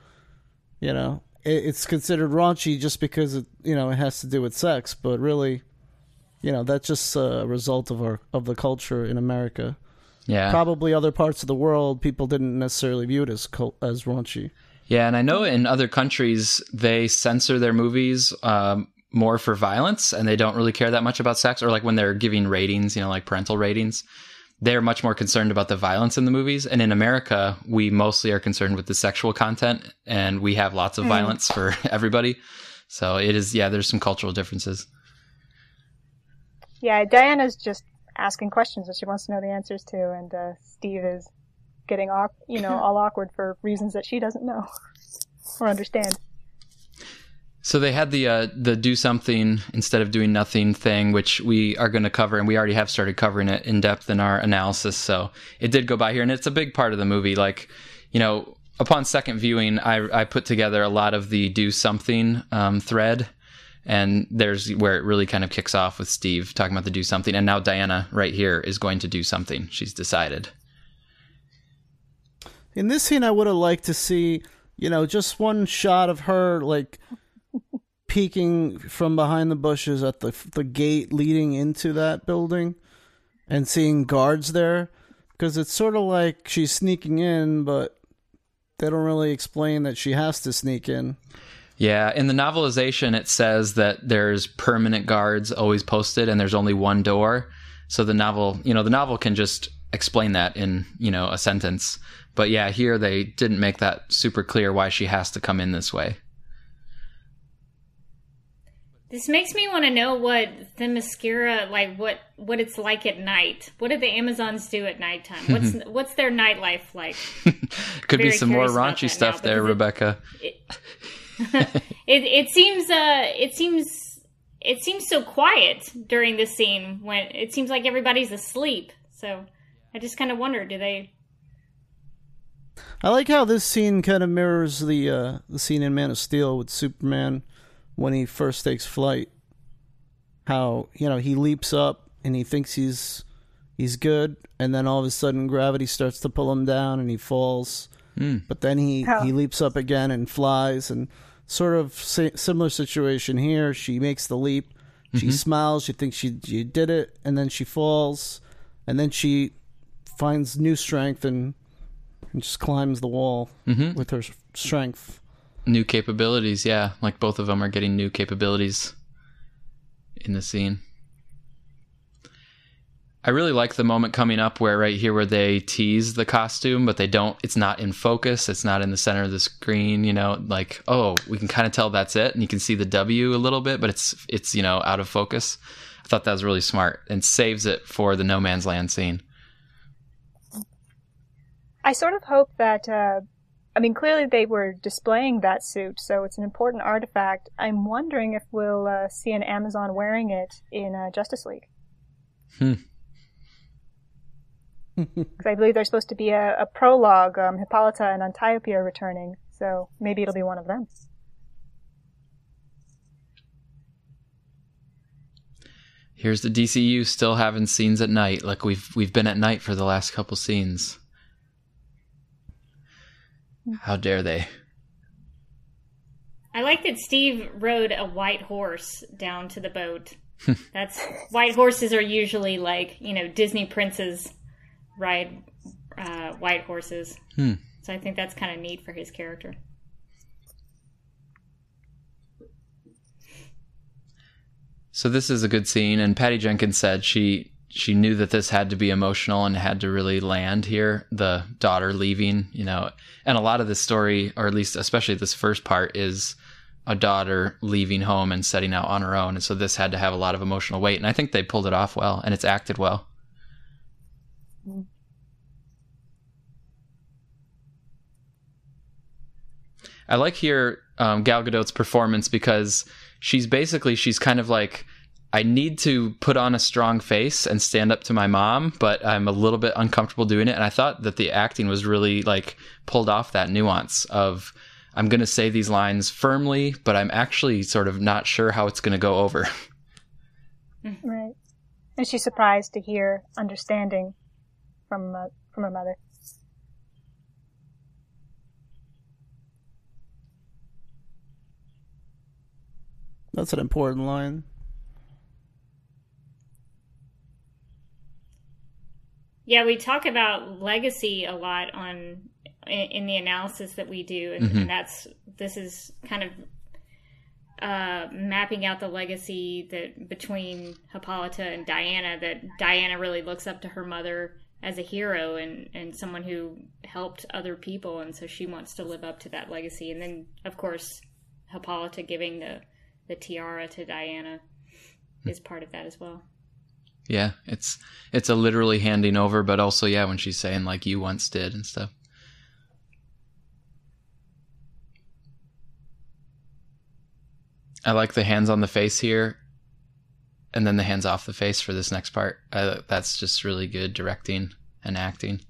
S2: you know, it, it's considered raunchy just because it you know it has to do with sex, but really, you know, that's just a result of our of the culture in America.
S1: Yeah.
S2: Probably other parts of the world, people didn't necessarily view it as as raunchy.
S1: Yeah, and I know in other countries they censor their movies um, more for violence, and they don't really care that much about sex. Or like when they're giving ratings, you know, like parental ratings, they're much more concerned about the violence in the movies. And in America, we mostly are concerned with the sexual content, and we have lots of violence for everybody. So it is, yeah. There's some cultural differences.
S4: Yeah, Diana's just asking questions that she wants to know the answers to, and uh, Steve is getting you know, all awkward for reasons that she doesn't know or understand.
S1: So they had the uh, the do something instead of doing nothing thing, which we are going to cover, and we already have started covering it in depth in our analysis. So it did go by here, and it's a big part of the movie. Like, you know, upon second viewing, I I put together a lot of the do something um, thread, and there's where it really kind of kicks off with Steve talking about the do something, and now Diana right here is going to do something. She's decided.
S2: In this scene, I would have liked to see, you know, just one shot of her like peeking from behind the bushes at the the gate leading into that building, and seeing guards there, because it's sort of like she's sneaking in, but they don't really explain that she has to sneak in.
S1: Yeah, in the novelization, it says that there's permanent guards always posted, and there's only one door. So the novel, you know, the novel can just explain that in you know a sentence. But yeah, here they didn't make that super clear why she has to come in this way.
S3: This makes me want to know what Themyscira like what what it's like at night. What do the Amazons do at nighttime? What's what's their nightlife like?
S1: Could be some more raunchy stuff
S3: now,
S1: there,
S3: because it-
S1: Rebecca.
S3: It it seems uh it seems it seems so quiet during this scene when it seems like everybody's asleep. So I just kind of wonder, do they?
S2: I like how this scene kind of mirrors the uh, the scene in Man of Steel with Superman when he first takes flight. How you know he leaps up and he thinks he's he's good, and then all of a sudden gravity starts to pull him down and he falls. But then he
S4: Oh.
S2: he leaps up again and flies, and sort of si- similar situation here. She makes the leap. She smiles. She thinks she she did it, and then she falls, and then she finds new strength and, and just climbs the wall
S1: hmm
S2: with her strength.
S1: New capabilities, yeah. Like both of them are getting new capabilities in the scene. I really like the moment coming up where right here where they tease the costume, but they don't. It's not in focus. It's not in the center of the screen. You know, like oh, we can kind of tell that's it, and you can see the W a little bit, but it's it's you know out of focus. I thought that was really smart and saves it for the no man's land scene.
S4: I sort of hope that, uh, I mean, clearly they were displaying that suit, so it's an important artifact. I'm wondering if we'll uh, see an Amazon wearing it in uh, Justice League.
S1: Hmm.
S4: Because I believe there's supposed to be a, a prologue, um, Hippolyta and Antiope are returning, so maybe it'll be one of them.
S1: Here's the DCU still having scenes at night. Like we've we've been at night for the last couple scenes. How dare they?
S3: I like that Steve rode a white horse down to the boat. That's white horses are usually like you know Disney princes ride uh, white horses.
S1: Hmm.
S3: So I think that's kind of neat for his character.
S1: So this is a good scene, and Patty Jenkins said she she knew that this had to be emotional and had to really land here. The daughter leaving, you know, and a lot of this story, or at least especially this first part, is a daughter leaving home and setting out on her own. And so this had to have a lot of emotional weight, and I think they pulled it off well, and it's acted well. I like here um, Gal Gadot's performance because she's basically she's kind of like I need to put on a strong face and stand up to my mom, but I'm a little bit uncomfortable doing it. And I thought that the acting was really like pulled off that nuance of I'm going to say these lines firmly, but I'm actually sort of not sure how it's going to go over.
S4: Right. And she's surprised to hear understanding from uh, from her mother.
S2: That's an important line.
S3: Yeah, we talk about legacy a lot on in, in the analysis that we do, and,
S1: Mhm.
S3: and that's this is kind of uh, mapping out the legacy that between Hippolyta and Diana. That Diana really looks up to her mother as a hero and and someone who helped other people, and so she wants to live up to that legacy. And then, of course, Hippolyta giving the the tiara to Diana is part of that as well.
S1: Yeah, it's it's a literally handing over, but also yeah, when she's saying like you once did and stuff. I like the hands on the face here, and then the hands off the face for this next part. That's just really good directing and acting.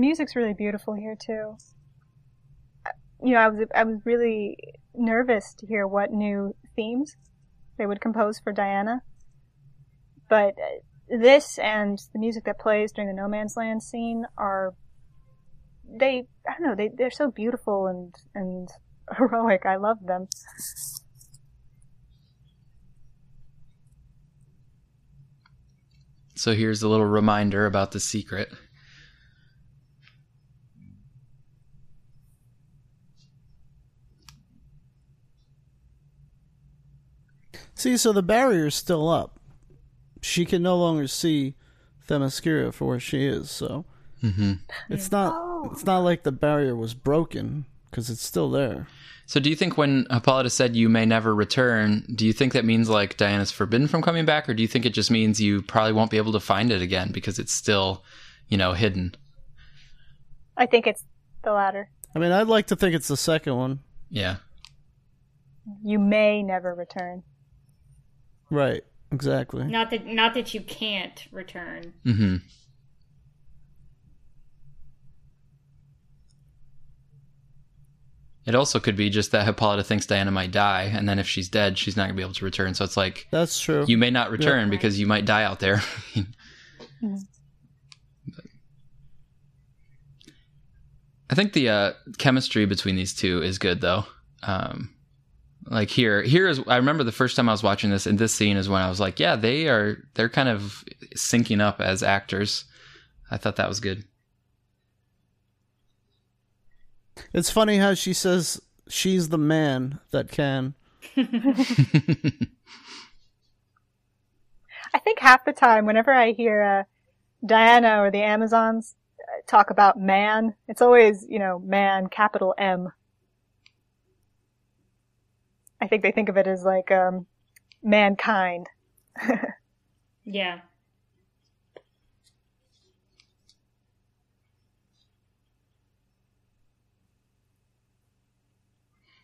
S4: Music's really beautiful here too. You know, I was I was really nervous to hear what new themes they would compose for Diana. But uh, this and the music that plays during the No Man's Land scene are they I don't know, they they're so beautiful and and heroic. I love them.
S1: So here's a little reminder about the secret.
S2: See, so the barrier is still up. She can no longer see Themyscira for where she is. So
S1: hmm
S2: it's not
S4: Oh.
S2: it's not like the barrier was broken because it's still there.
S1: So do you think when Hippolyta said you may never return, do you think that means like Diana's forbidden from coming back, or do you think it just means you probably won't be able to find it again because it's still, you know, hidden?
S4: I think it's the latter.
S2: I mean, I'd like to think it's the second one.
S1: Yeah.
S4: You may never return.
S2: Right. Exactly.
S3: Not that not that you can't return.
S1: hmm It also could be just that Hippolyta thinks Diana might die, and then if she's dead, she's not gonna be able to return. So it's like
S2: That's true.
S1: you may not return because you might die out there. I think the uh, chemistry between these two is good though. Um, like here, here is I remember the first time I was watching this, and this scene is when I was like, yeah, they are they're kind of syncing up as actors. I thought that was good.
S2: It's funny how she says she's the man that can.
S4: I think half the time, whenever I hear uh, Diana or the Amazons uh, talk about man, it's always, you know, man, capital M. I think they think of it as like um, mankind.
S3: Yeah.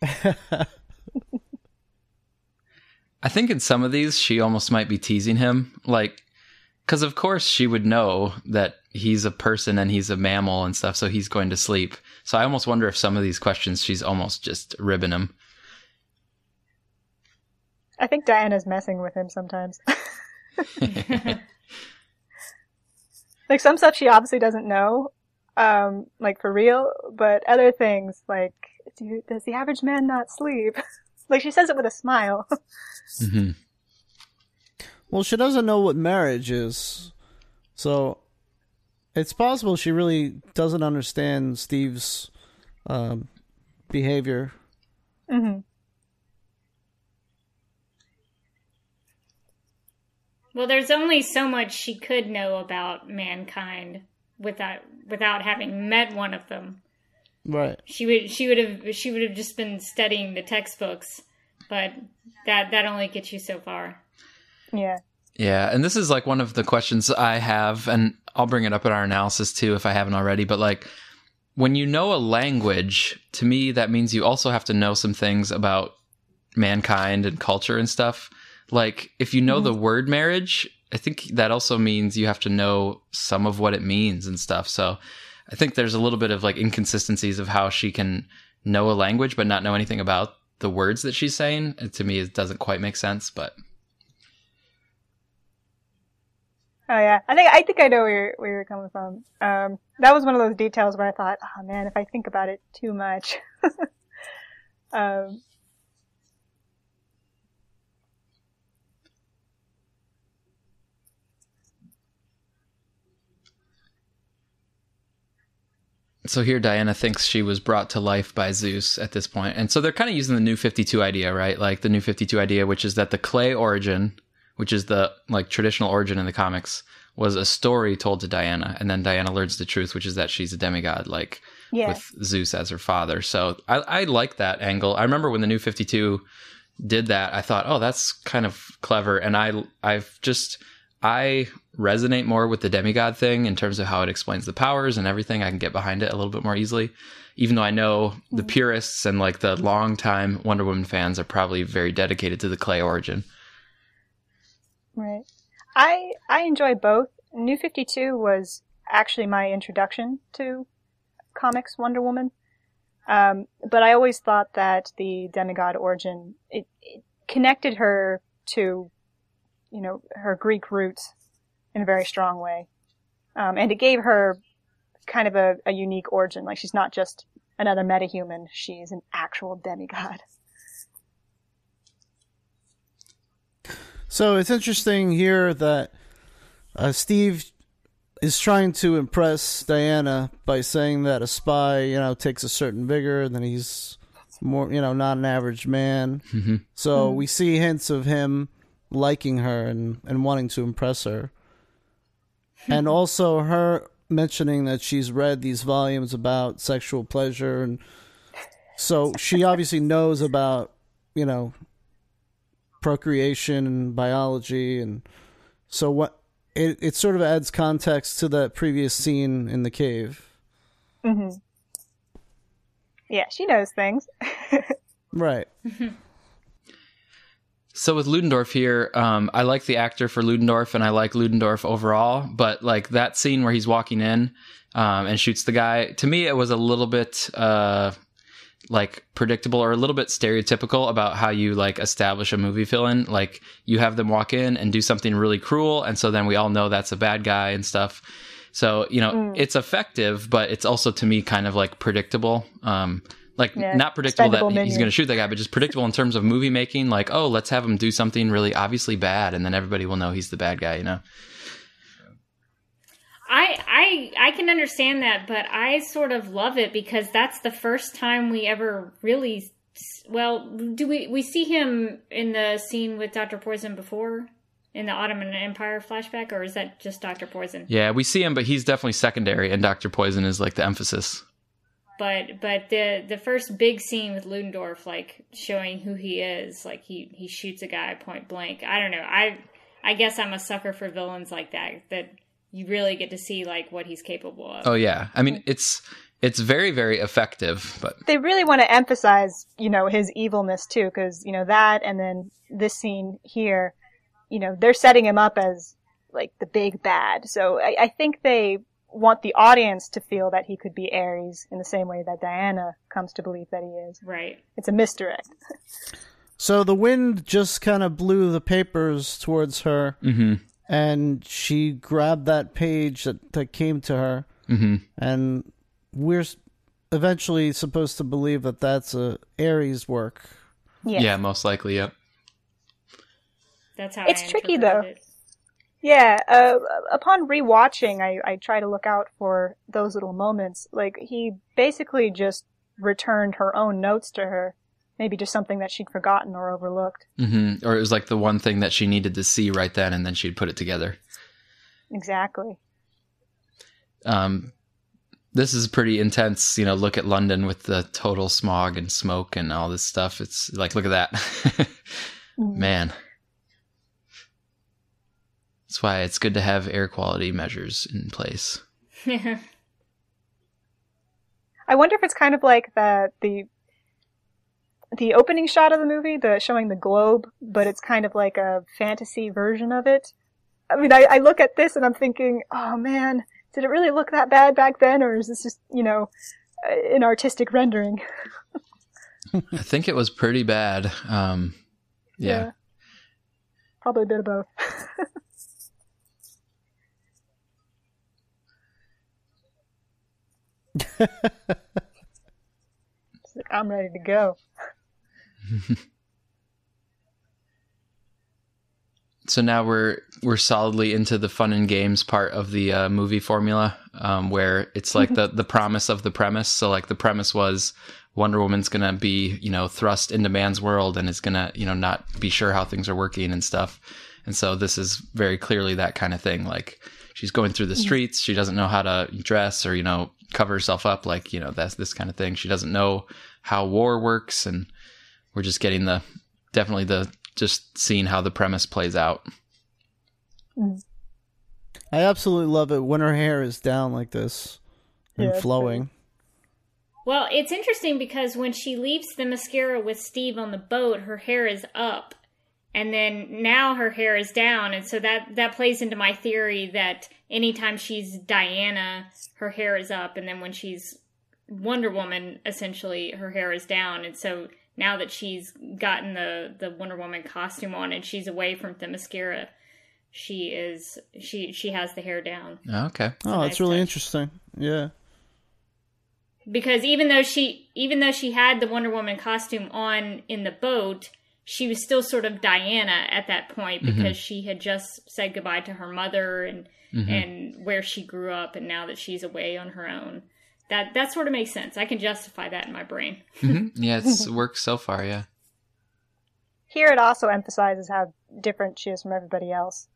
S1: I think in some of these, she almost might be teasing him. Like, because of course she would know that he's a person and he's a mammal and stuff, so he's going to sleep. So I almost wonder if some of these questions she's almost just ribbing him.
S4: I think Diana's messing with him sometimes. like some stuff she obviously doesn't know, um, like for real, but other things like, do, does the average man not sleep? like she says it with a smile.
S1: hmm
S2: Well, she doesn't know what marriage is, so it's possible she really doesn't understand Steve's um, behavior.
S4: hmm
S3: Well, there's only so much she could know about mankind without without having met one of them.
S2: Right.
S3: She would she would have she would have just been studying the textbooks, but that that only gets you so far.
S4: Yeah.
S1: Yeah, and this is like one of the questions I have, and I'll bring it up in our analysis too if I haven't already. But like, when you know a language, to me, that means you also have to know some things about mankind and culture and stuff. Like, if you know the word marriage, I think that also means you have to know some of what it means and stuff. So I think there's a little bit of like inconsistencies of how she can know a language but not know anything about the words that she's saying. And to me, it doesn't quite make sense, but.
S4: Oh yeah, I think I think I know where you're, where you're coming from. Um, that was one of those details where I thought, oh man, if I think about it too much. um,
S1: So here Diana thinks she was brought to life by Zeus at this point. And so they're kind of using the new 52 idea, right? Like the new 52 idea, which is that the clay origin, which is the like traditional origin in the comics, was a story told to Diana. And then Diana learns the truth, which is that she's a demigod, like
S4: yeah.
S1: with Zeus as her father. So I, I like that angle. I remember when the new 52 did that, I thought, oh, that's kind of clever. And I, I've just, I resonate more with the demigod thing in terms of how it explains the powers and everything. I can get behind it a little bit more easily, even though I know the purists and like the longtime Wonder Woman fans are probably very dedicated to the clay origin.
S4: Right. I I enjoy both. New 52 was actually my introduction to comics Wonder Woman. Um, but I always thought that the demigod origin it, it connected her to you know her Greek roots in a very strong way, um, and it gave her kind of a, a unique origin. Like she's not just another metahuman; she's an actual demigod.
S2: So it's interesting here that uh, Steve is trying to impress Diana by saying that a spy, you know, takes a certain vigor, and then he's more, you know, not an average man.
S1: Mm-hmm.
S2: So we see hints of him liking her and, and wanting to impress her. and also her mentioning that she's read these volumes about sexual pleasure and so she obviously knows about, you know, procreation and biology and so what it it sort of adds context to that previous scene in the cave.
S4: hmm Yeah, she knows things.
S2: Right.
S1: So with Ludendorff here, um, I like the actor for Ludendorff, and I like Ludendorff overall. But like that scene where he's walking in um, and shoots the guy, to me, it was a little bit uh, like predictable or a little bit stereotypical about how you like establish a movie villain. Like you have them walk in and do something really cruel, and so then we all know that's a bad guy and stuff. So, you know,
S4: Mm.
S1: it's effective, but it's also to me kind of like predictable. Um, like
S4: Yeah,
S1: not predictable that
S4: expendable
S1: he's going to shoot that guy, but just predictable in terms of movie making. Like, oh, let's have him do something really obviously bad, and then everybody will know he's the bad guy. You know?
S3: I I I can understand that, but I sort of love it because that's the first time we ever really well, do we we see him in the scene with Dr. Poison before in the Ottoman Empire flashback or is that just Dr. Poison?
S1: Yeah, we see him, but he's definitely secondary, and Doctor Poison is like the emphasis.
S3: But but the the first big scene with Ludendorff like showing who he is, like he he shoots a guy point blank. I don't know. I I guess I'm a sucker for villains like that that you really get to see like what he's capable of.
S1: Oh yeah, I mean it's it's very very effective, but
S4: They really want to emphasize, you know, his evilness too, because you know that, and then this scene here, you know, they're setting him up as like the big bad. So I, I think they want the audience to feel that he could be Ares in the same way that Diana comes to believe that he is.
S3: Right.
S4: It's a misdirect.
S2: So the wind just kind of blew the papers towards her,
S1: hmm
S2: and she grabbed that page that, that came to her,
S1: hmm
S2: and we're eventually supposed to believe that that's a Ares work.
S4: Yeah.
S1: yeah, most likely, yep.
S3: That's how
S4: It's
S3: I
S4: tricky, though.
S3: it.
S4: Yeah, uh, upon rewatching, I, I try to look out for those little moments. Like, he basically just returned her own notes to her. Maybe just something that she'd forgotten or overlooked.
S1: hmm Or it was like the one thing that she needed to see right then, and then she'd put it together.
S4: Exactly.
S1: Um, this is pretty intense. You know, look at London with the total smog and smoke and all this stuff. It's like, look at that,
S4: Mhm.
S1: man. That's why it's good to have air quality measures in place.
S4: I wonder if it's kind of like the the the opening shot of the movie, the showing the globe, but it's kind of like a fantasy version of it. I mean, I, I look at this and I'm thinking, oh man, did it really look that bad back then, or is this just you know an artistic rendering?
S1: I think it was pretty bad. Um, yeah.
S4: Probably a bit of both. It's like, I'm ready to go.
S1: So now we're we're solidly into the fun and games part of the uh, movie formula, um, where it's like the the promise of the premise. So like the premise was Wonder Woman's gonna be you know thrust into man's world and is gonna you know not be sure how things are working and stuff. And so this is very clearly that kind of thing. Like she's going through the streets, she doesn't know how to dress or you know cover herself up. Like you know that's this kind of thing. She doesn't know how war works, and we're just getting the definitely the just seeing how the premise plays out. Mm.
S2: I absolutely love it when her hair is down like this and
S4: Yeah, it's
S2: flowing.
S3: Well, it's interesting because when she leaves Themyscira with Steve on the boat, her hair is up. And then now her hair is down, and so that that plays into my theory that anytime she's Diana, her hair is up, and then when she's Wonder Woman, essentially her hair is down. And so now that she's gotten the the Wonder Woman costume on and she's away from Themyscira, she is she she has the hair down.
S1: Oh, okay.
S2: Oh,
S3: nice
S2: that's really
S3: touch.
S2: interesting. Yeah.
S3: because even though she even though she had the Wonder Woman costume on in the boat, she was still sort of Diana at that point because she had just said goodbye to her mother and and where she grew up and now that she's away on her own. That that sort of makes sense. I can justify that in my brain.
S1: hmm Yeah, it's worked so far. Yeah.
S4: Here it also emphasizes how different she is from everybody else.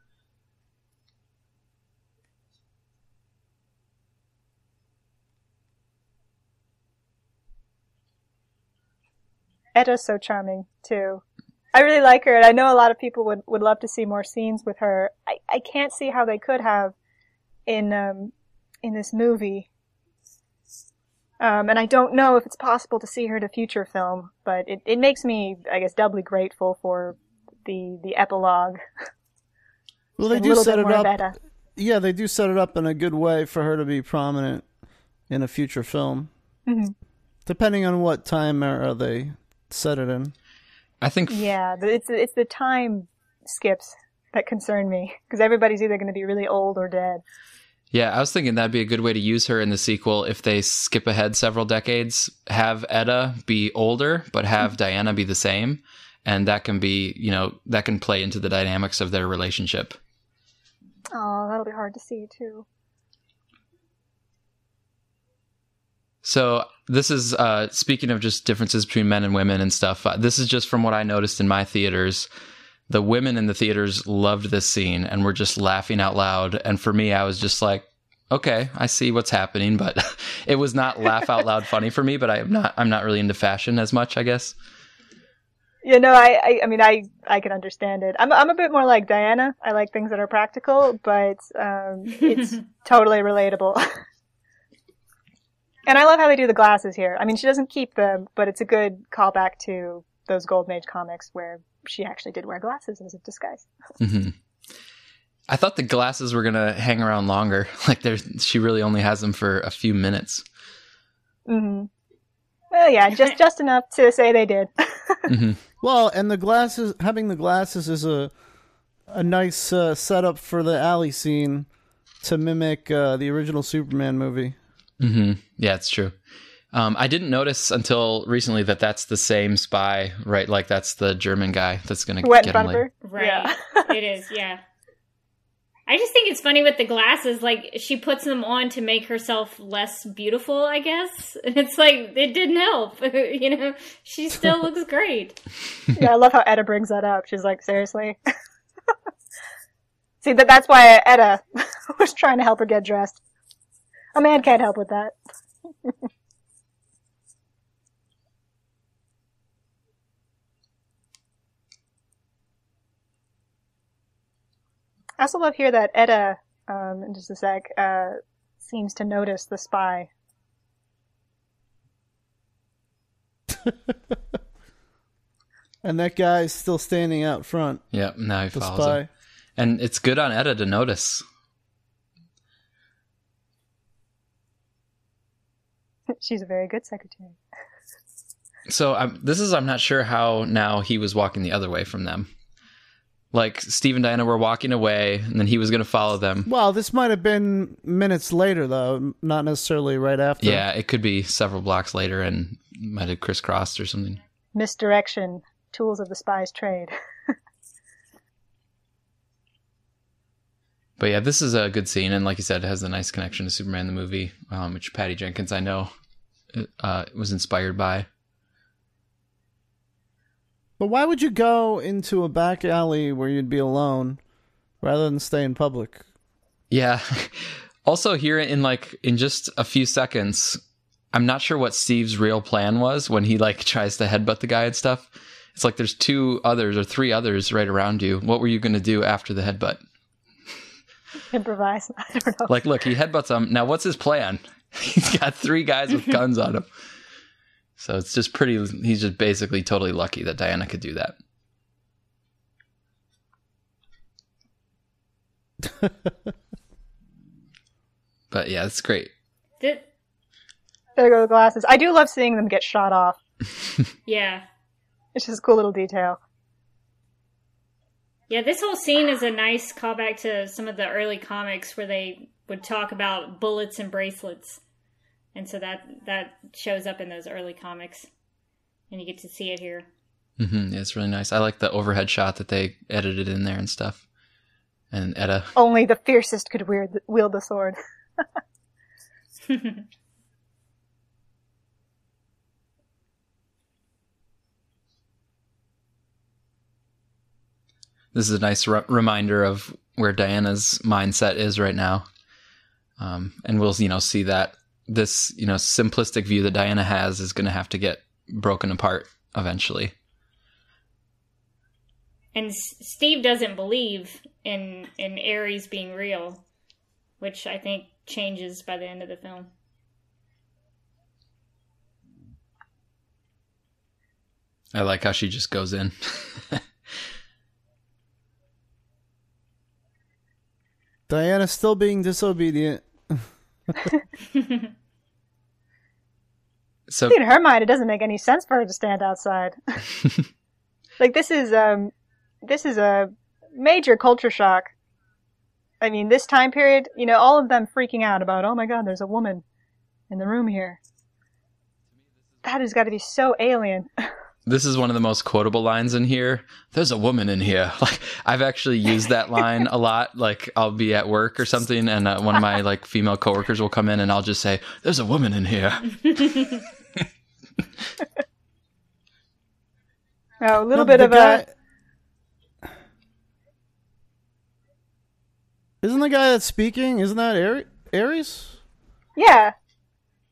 S4: Etta's so charming too. I really like her, and I know a lot of people would, would love to see more scenes with her. I, I can't see how they could have in um, in this movie. Um, and I don't know if it's possible to see her in a future film, but it, it makes me, I guess, doubly grateful for the the epilogue.
S2: Well, they do set it up. Yeah, they do set it up in a good way for her to be prominent in a future film.
S4: Mhm.
S2: Depending on what time era they set it in.
S1: I think.
S4: Yeah, but it's it's the time skips that concern me because everybody's either going to be really old or dead.
S1: Yeah, I was thinking that'd be a good way to use her in the sequel if they skip ahead several decades, have Etta be older, but have Diana be the same. And that can be, you know, that can play into the dynamics of their relationship.
S4: Oh, that'll be hard to see too.
S1: So this is uh, speaking of just differences between men and women and stuff. Uh, this is just from what I noticed in my theaters. The women in the theaters loved this scene and were just laughing out loud. And for me, I was just like, okay, I see what's happening, but it was not laugh out loud funny for me. But I'm not I'm not really into fashion as much, I guess.
S4: You know, I, I, I mean, I, I can understand it. I'm, I'm a bit more like Diana. I like things that are practical, but um, it's totally relatable. and I love how they do the glasses here. I mean, she doesn't keep them, but it's a good callback to those Golden Age comics where she actually did wear glasses as a disguise.
S1: hmm I thought the glasses were gonna hang around longer. Like there's, she really only has them for a few minutes.
S4: hmm Well, yeah, just just enough to say they did.
S1: hmm
S2: Well, and the glasses, having the glasses is a a nice uh, setup for the alley scene to mimic uh, the original Superman movie.
S1: Hmm Yeah, it's true. Um, I didn't notice until recently that that's the same spy, right? Like that's the German guy that's gonna get
S4: front
S1: him
S4: of
S1: later.
S3: Right.
S4: Yeah.
S3: it is, yeah. I just think it's funny with the glasses. Like she puts them on to make herself less beautiful. I guess it's like it didn't help. you know, she still looks great.
S4: yeah, I love how Etta brings that up. She's like, seriously. See that that's why Etta was trying to help her get dressed. A man can't help with that. I also love here that Etta, um, in just a sec, uh, seems to notice the spy.
S2: And that guy's still standing out front,
S1: Yep, now he
S2: the
S1: follows
S2: spy.
S1: him. And it's good on Etta to notice.
S4: She's a very good secretary.
S1: So um, this is I'm not sure how now he was walking the other way from them. Like Steve and Diana were walking away, and then he was going to follow them.
S2: Well, this might have been minutes later, though, not necessarily right after.
S1: Yeah, it could be several blocks later, and might have crisscrossed or something.
S4: Misdirection, tools of the spy's trade.
S1: But yeah, this is a good scene, and like you said, it has a nice connection to Superman the movie, um, which Patty Jenkins I know uh, was inspired by.
S2: But why would you go into a back alley where you'd be alone rather than stay in public?
S1: Yeah. also, here in like in just a few seconds, I'm not sure what Steve's real plan was when he like tries to headbutt the guy and stuff. It's like there's two others or three others right around you. What were you going to do after the headbutt?
S4: Improvise. I don't know.
S1: Like, look, he headbutts him. Now, what's his plan? He's got three guys with guns on him. So it's just pretty. He's just basically totally lucky that Diana could do that. but yeah, it's great.
S3: Th-
S4: There go the glasses. I do love seeing them get shot off.
S3: yeah.
S4: It's just a cool little detail.
S3: Yeah, this whole scene is a nice callback to some of the early comics where they would talk about bullets and bracelets. And so that that shows up in those early comics. And you get to see it here.
S1: hmm Yeah, it's really nice. I like the overhead shot that they edited in there and stuff. And Etta,
S4: Only the fiercest could wield the, wield the sword.
S1: this is a nice re- reminder of where Diana's mindset is right now. Um, and we'll, you know, see that this, you know, simplistic view that Diana has is going to have to get broken apart eventually.
S3: and S- Steve doesn't believe in in Ares being real, which I think changes by the end of the film.
S1: I like how she just goes in.
S2: Diana's still being disobedient.
S1: so
S4: In her mind, it doesn't make any sense for her to stand outside. like this is um, this is a major culture shock I mean, this time period, you know, all of them freaking out about, oh my god, there's a woman in the room here. That has got to be so alien.
S1: This is one of the most quotable lines in here. There's a woman in here. Like I've actually used that line a lot. Like I'll be at work or something, and uh, one of my like female coworkers will come in, and I'll just say, "There's a woman in here."
S4: Oh, a little
S2: No,
S4: bit of
S2: guy-
S4: a.
S2: Isn't the guy that's speaking? Isn't that Ari- Ares?
S4: Yeah.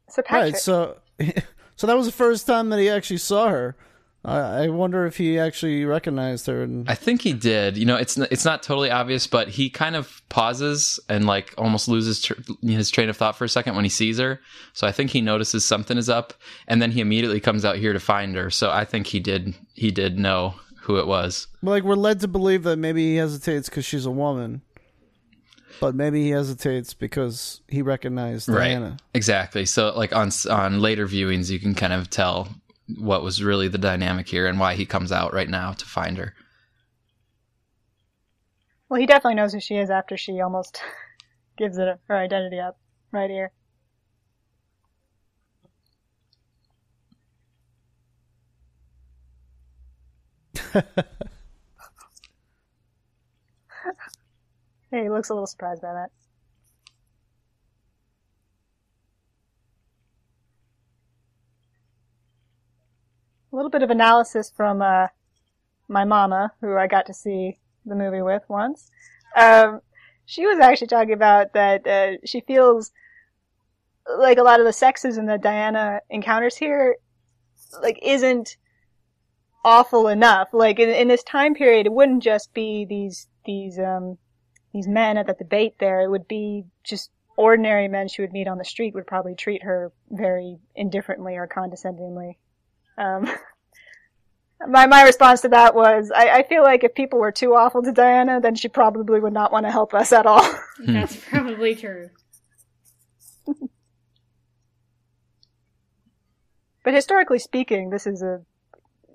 S4: Sir Patrick.
S2: Right. So, so that was the first time that he actually saw her. I, wonder if he actually recognized her. And
S1: I think he did. You know, it's it's not totally obvious, but he kind of pauses and like almost loses tr- his train of thought for a second when he sees her. So I think he notices something is up, and then he immediately comes out here to find her. So I think he did he did know who it was.
S2: like we're led to believe that maybe he hesitates because she's a woman, but maybe he hesitates because he recognized Diana.
S1: Exactly. So like on on later viewings, you can kind of tell what was really the dynamic here and why he comes out right now to find her.
S4: Well, he definitely knows who she is after she almost gives it her identity up right here. hey, he looks a little surprised by that. A little bit of analysis from uh, my mama, who I got to see the movie with once. Um, she was actually talking about that uh, she feels like a lot of the sexism that Diana encounters here, like, isn't awful enough. Like in, in this time period, it wouldn't just be these these um these men at the debate there. It would be just ordinary men she would meet on the street would probably treat her very indifferently or condescendingly. Um, my my response to that was, I, I feel like if people were too awful to Diana, then she probably would not want to help us at all.
S3: That's probably true.
S4: but historically speaking, this is a,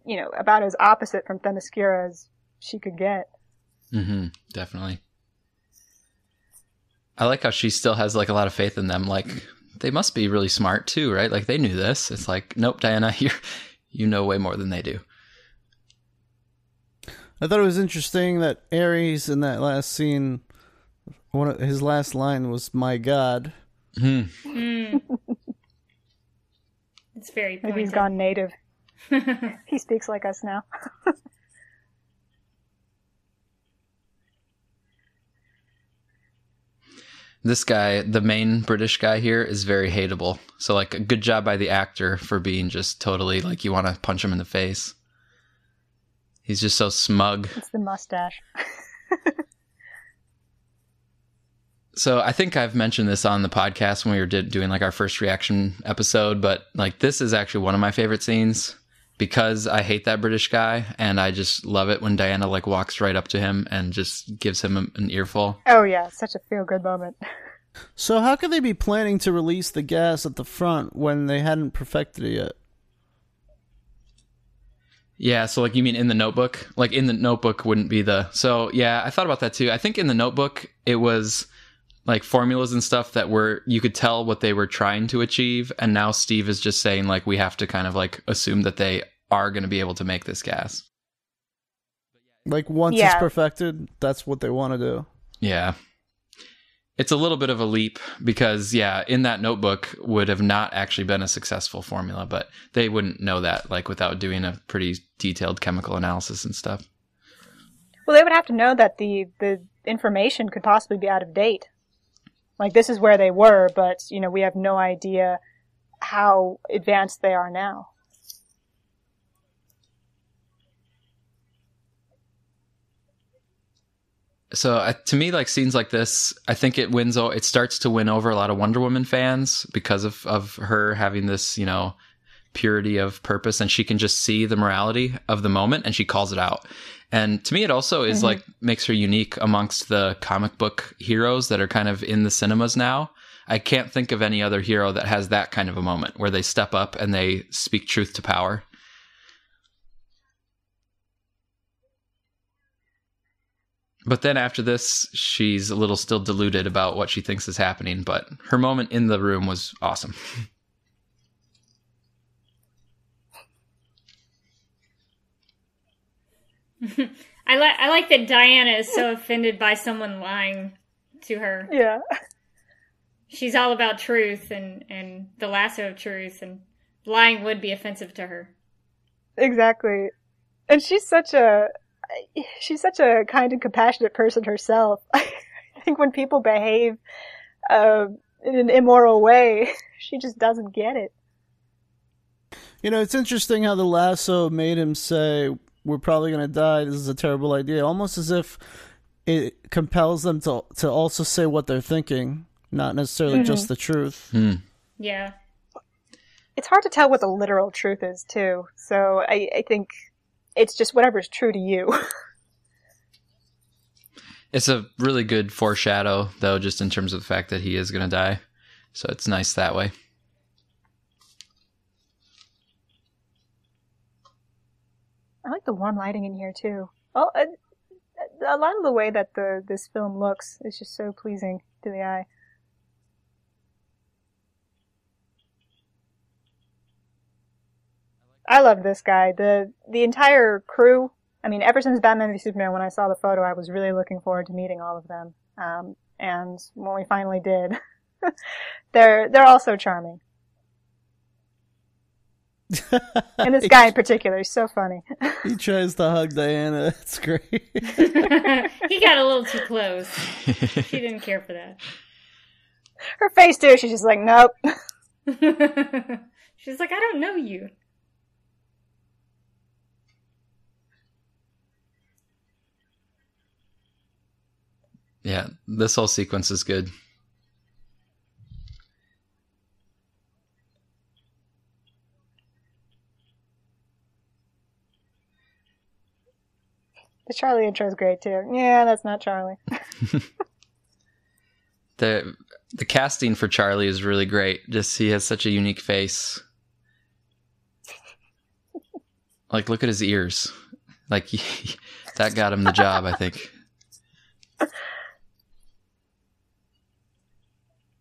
S4: you know, about as opposite from Themyscira as she could get.
S1: Mm-hmm. Definitely. I like how she still has like a lot of faith in them. Like they must be really smart too, right? Like they knew this. It's like, nope, Diana, you you know way more than they do.
S2: I thought it was interesting that Ares in that last scene, one of, his last line was "My God."
S3: Mm. It's very
S4: Maybe he's
S3: pointed.
S4: gone native. He speaks like us now.
S1: This guy, the main British guy here, is very hateable. So like, a good job by the actor for being just totally like you want to punch him in the face. He's just so smug.
S4: It's the mustache.
S1: So I think I've mentioned this on the podcast when we were did, doing like our first reaction episode, but like this is actually one of my favorite scenes because I hate that British guy and I just love it when Diana like walks right up to him and just gives him an earful.
S4: Oh yeah, such a feel good moment.
S2: So how could they be planning to release the gas at the front when they hadn't perfected it yet?
S1: Yeah, so like you mean in the notebook? Like in the notebook wouldn't be the So yeah, I thought about that too. I think in the notebook it was like formulas and stuff that were you could tell what they were trying to achieve and now Steve is just saying like we have to kind of like assume that they are going to be able to make this gas.
S2: Like once it's perfected, that's what they want to do.
S1: Yeah. It's a little bit of a leap because yeah, in that notebook would have not actually been a successful formula, but they wouldn't know that like without doing a pretty detailed chemical analysis and stuff.
S4: Well, they would have to know that the the information could possibly be out of date. Like this is where they were, but you know we have no idea how advanced they are now.
S1: So uh, to me, like scenes like this, I think it wins. o- It starts to win over a lot of Wonder Woman fans because of of her having this, you know, purity of purpose, and she can just see the morality of the moment, and she calls it out. And to me, it also is mm-hmm. like makes her unique amongst the comic book heroes that are kind of in the cinemas now. I can't think of any other hero that has that kind of a moment where they step up and they speak truth to power. But then after this, she's a little still deluded about what she thinks is happening. But her moment in the room was awesome.
S3: I like I like that Diana is so offended by someone lying to her.
S4: Yeah.
S3: She's all about truth and and the lasso of truth, and lying would be offensive to her.
S4: Exactly. And she's such a she's such a kind and compassionate person herself. I think when people behave uh, in an immoral way, she just doesn't get it.
S2: You know, it's interesting how the lasso made him say, "We're probably going to die. This is a terrible idea." Almost as if it compels them to to also say what they're thinking, not necessarily
S4: Mm-hmm.
S2: just the truth.
S1: Hmm.
S3: Yeah.
S4: It's hard to tell what the literal truth is too. So I, I think it's just whatever's true to you.
S1: It's a really good foreshadow, though, just in terms of the fact that he is going to die. So it's nice that way.
S4: I like the warm lighting in here too. Well, uh, a lot of the way that the this film looks is just so pleasing to the eye. I love this guy. the The entire crew. I mean, ever since Batman v Superman, when I saw the photo, I was really looking forward to meeting all of them. Um, and when we finally did, they're they're all so charming. And this guy in particular is so funny.
S2: he tries to hug Diana. It's great.
S3: he got a little too close. She didn't care for that.
S4: Her face too. She's just like, nope.
S3: She's like, I don't know you.
S1: Yeah, this whole sequence is good.
S4: The Charlie intro is great too. Yeah, that's not Charlie.
S1: the The casting for Charlie is really great. Just he has such a unique face. Like, look at his ears. Like he, that got him the job, I think.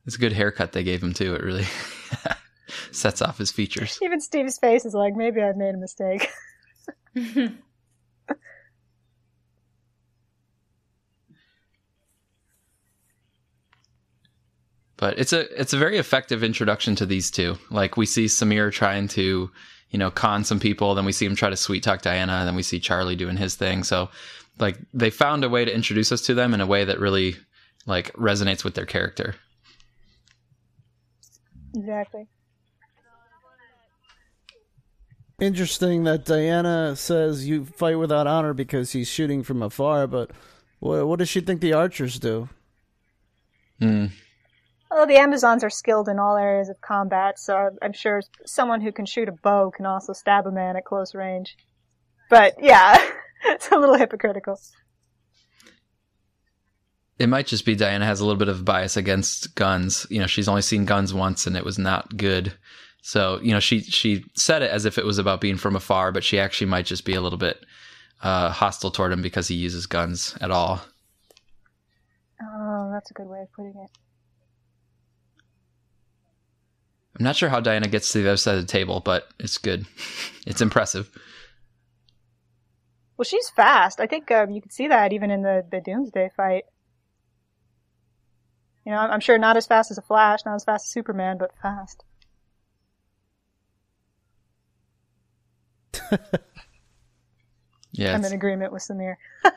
S1: It's a good haircut they gave him too. It really sets off his features.
S4: Even Steve's face is like, maybe I've made a mistake.
S1: But it's a it's a very effective introduction to these two. Like we see Samir trying to, you know, con some people, then we see him try to sweet talk Diana, and then we see Charlie doing his thing. So like they found a way to introduce us to them in a way that really like resonates with their character.
S4: Exactly.
S2: Interesting that Diana says you fight without honor because he's shooting from afar, but what, what does she think the archers do?
S1: Hmm.
S4: Well, the Amazons are skilled in all areas of combat, so I'm sure someone who can shoot a bow can also stab a man at close range. But yeah, it's a little hypocritical.
S1: It might just be Diana has a little bit of bias against guns. You know, she's only seen guns once and it was not good. So, you know, she she said it as if it was about being from afar, but she actually might just be a little bit uh, hostile toward him because he uses guns at all.
S4: Oh, that's a good way of putting it.
S1: I'm not sure how Diana gets to the other side of the table, but it's good. It's impressive.
S4: Well, she's fast. I think um, you can see that even in the, the Doomsday fight. You know, I'm sure not as fast as a Flash, not as fast as Superman, but fast.
S1: Yeah,
S4: I'm in agreement with Samir.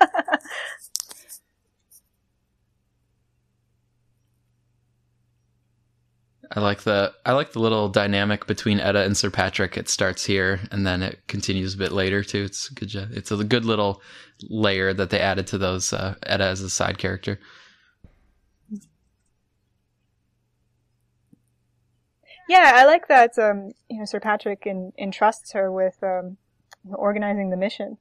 S1: I like the I like the little dynamic between Etta and Sir Patrick. It starts here and then it continues a bit later too. It's a good. It's a good little layer that they added to those uh, as a side character.
S4: Yeah, I like that. Um, you know, Sir Patrick en- entrusts her with um, organizing the mission.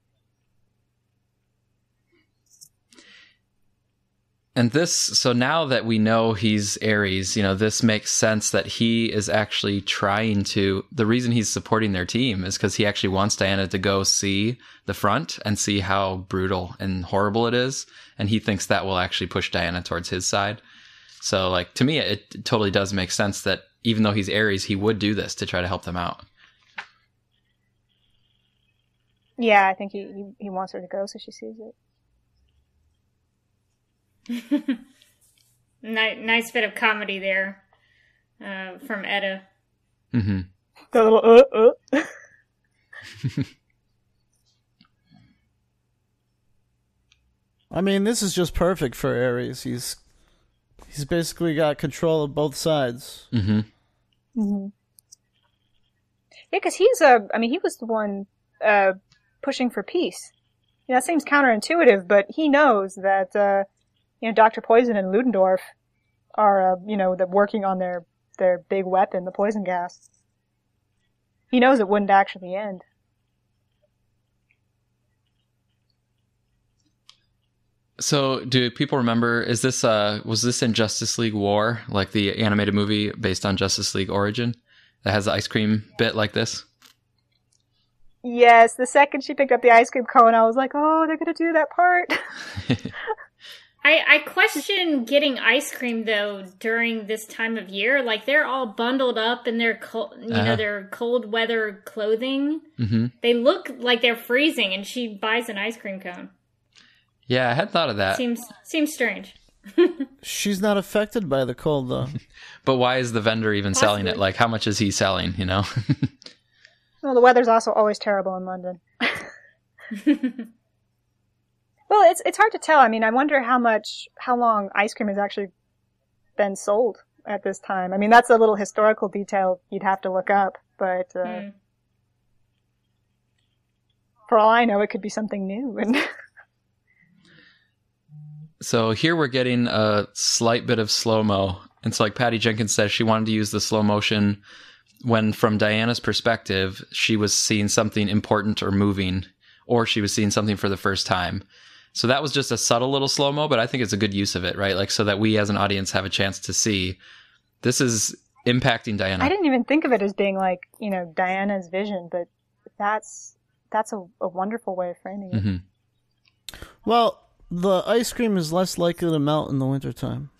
S1: And this, so now that we know he's Ares, you know, this makes sense that he is actually trying to. The reason he's supporting their team is because he actually wants Diana to go see the front and see how brutal and horrible it is. And he thinks that will actually push Diana towards his side. So, like, to me, it totally does make sense that even though he's Ares, he would do this to try to help them out.
S4: Yeah, I think he, he, he wants her to go so she sees it.
S3: nice, nice bit of comedy there uh, from Etta.
S1: Mm-hmm.
S4: The little uh uh.
S2: I mean, this is just perfect for Ares. He's he's basically got control of both sides.
S1: Mm-hmm.
S4: Mm-hmm. Yeah, because he's a. I mean, he was the one uh, pushing for peace. You know, that seems counterintuitive, but he knows that uh, you know Doctor Poison and Ludendorff are uh, you know the, working on their their big weapon, the poison gas. He knows it wouldn't actually end.
S1: So, do people remember? Is this uh was this in Justice League War, like the animated movie based on Justice League Origin, that has the ice cream bit like this?
S4: Yes, the second she picked up the ice cream cone, I was like, "Oh, they're gonna do that part."
S3: I, I question getting ice cream though during this time of year. Like they're all bundled up in their cold, you
S1: Uh-huh.
S3: know, their cold weather clothing.
S1: mm-hmm.
S3: They look like they're freezing, and she buys an ice cream cone.
S1: Yeah, I had thought of that.
S3: Seems seems strange.
S2: She's not affected by the cold though.
S1: But why is the vendor even selling it? Like, how much is he selling? You know?
S4: well, the weather's also always terrible in London. Well, it's it's hard to tell. I mean, I wonder how much, how long ice cream has actually been sold at this time. I mean, that's a little historical detail you'd have to look up, but uh,
S3: Hmm.
S4: for all I know, it could be something new. And
S1: so here we're getting a slight bit of slow mo. And so, like Patty Jenkins says, she wanted to use the slow motion when, from Diana's perspective, she was seeing something important or moving, or she was seeing something for the first time. So that was just a subtle little slow mo, but I think it's a good use of it, right? Like, so that we as an audience have a chance to see this is impacting Diana.
S4: I didn't even think of it as being like you know Diana's vision, but that's that's a, a wonderful way of framing it.
S1: Mm-hmm.
S2: Well, the ice cream is less likely to melt in the wintertime.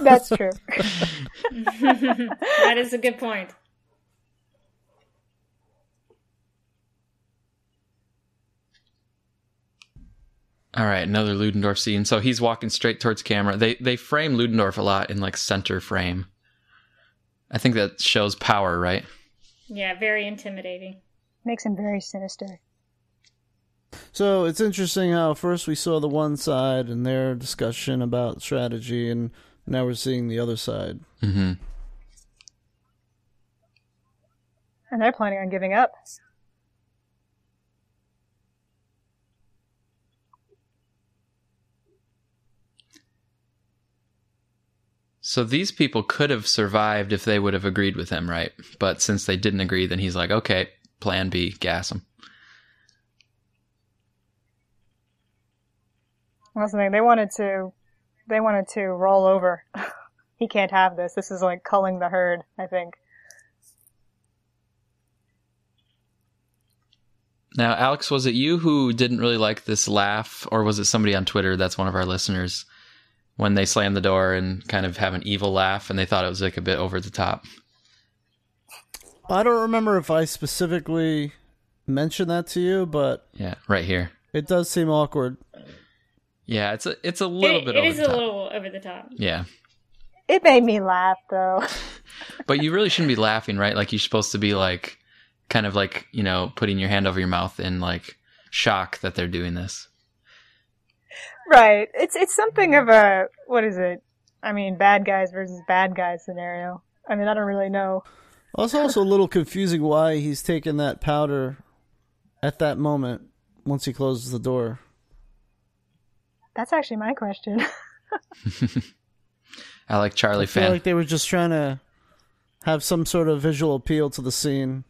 S4: That's true.
S3: that is a good point.
S1: All right, another Ludendorff scene. So he's walking straight towards camera. They they frame Ludendorff a lot in like center frame. I think that shows power, right?
S3: Yeah, very intimidating.
S4: Makes him very sinister.
S2: So it's interesting how first we saw the one side and their discussion about strategy, and now we're seeing the other side.
S1: hmm
S4: And they're planning on giving up.
S1: So these people could have survived if they would have agreed with him, right? But since they didn't agree, then he's like, okay, plan B, gas him.
S4: That's the thing. They wanted to, they wanted to roll over. he can't have this. This is like culling the herd. I think.
S1: Now, Alex, was it you who didn't really like this laugh, or was it somebody on Twitter that's one of our listeners when they slam the door and kind of have an evil laugh and they thought it was like a bit over the top?
S2: I don't remember if I specifically mentioned that to you, but
S1: Yeah, right here.
S2: it does seem awkward.
S1: Yeah, it's a it's a little
S3: It-
S1: bit
S3: it
S1: over
S3: is
S1: the
S3: a
S1: top.
S3: little over the top.
S1: Yeah.
S4: It made me laugh though.
S1: But you really shouldn't be laughing, right? Like you're supposed to be like kind of like, you know, putting your hand over your mouth in like shock that they're doing this.
S4: Right. It's it's something of a what is it? I mean, bad guys versus bad guys scenario. I mean, I don't really know.
S2: Well, it's also a little confusing why he's taking that powder at that moment once he closes the door.
S4: That's actually my question.
S1: I like Charlie
S2: I feel
S1: fan.
S2: like they were just trying to have some sort of visual appeal to the scene.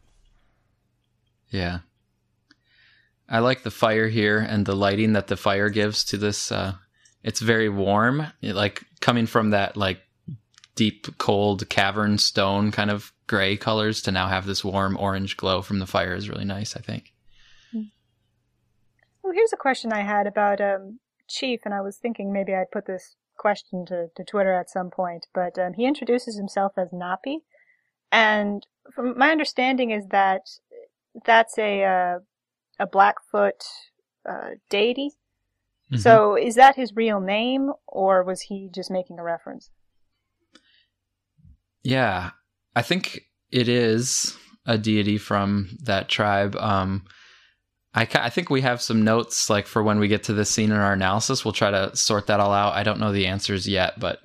S1: Yeah. I like the fire here and the lighting that the fire gives to this uh it's very warm, like coming from that like deep cold cavern stone kind of gray colors to now have this warm orange glow from the fire is really nice. I think.
S4: Well, here's a question I had about um, Chief, and I was thinking maybe I'd put this question to, to Twitter at some point. But um, he introduces himself as Napi, and from my understanding is that that's a uh, a Blackfoot uh, deity.
S1: Mhm.
S4: So is that his real name, or was he just making a reference?
S1: Yeah, I think it is a deity from that tribe. Um, I, ca- I think we have some notes like for when we get to this scene in our analysis. We'll try to sort that all out. I don't know the answers yet, but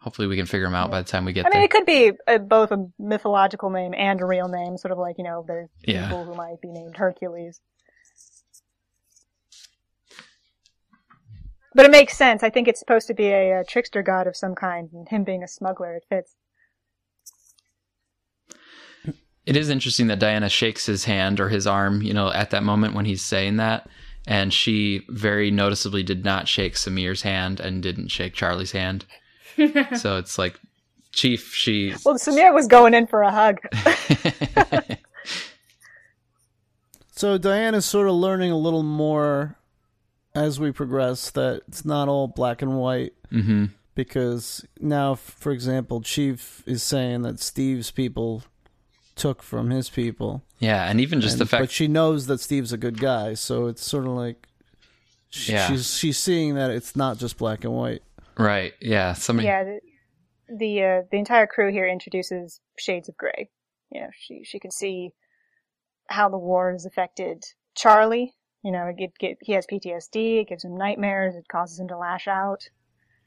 S1: hopefully we can figure them out by the time we get
S4: I mean,
S1: there.
S4: it could be uh both a mythological name and a real name, sort of like you know, there's
S1: Yeah.
S4: people who might be named Hercules. But it makes sense. I think it's supposed to be a, uh trickster god of some kind, and him being a smuggler, it fits.
S1: It is interesting that Diana shakes his hand or his arm, you know, at that moment when he's saying that. And she very noticeably did not shake Samir's hand and didn't shake Charlie's hand. so it's like, Chief, she.
S4: Well, Samir was going in for a hug.
S2: So Diana's sort of learning a little more as we progress that it's not all black and white
S1: hmm
S2: because now, for example, Chief is saying that Steve's people took from his people.
S1: Yeah, and even just
S2: And-
S1: the fact
S2: but she knows that Steve's a good guy, so it's sort of like sh-
S1: Yeah.
S2: she's she's seeing that it's not just black and white.
S1: Right. Yeah. Somebody.
S4: yeah, the the, uh, the entire crew here introduces shades of gray. You know, she she can see how the war has affected Charlie. You know, it, get, he has PTSD. It gives him nightmares. It causes him to lash out.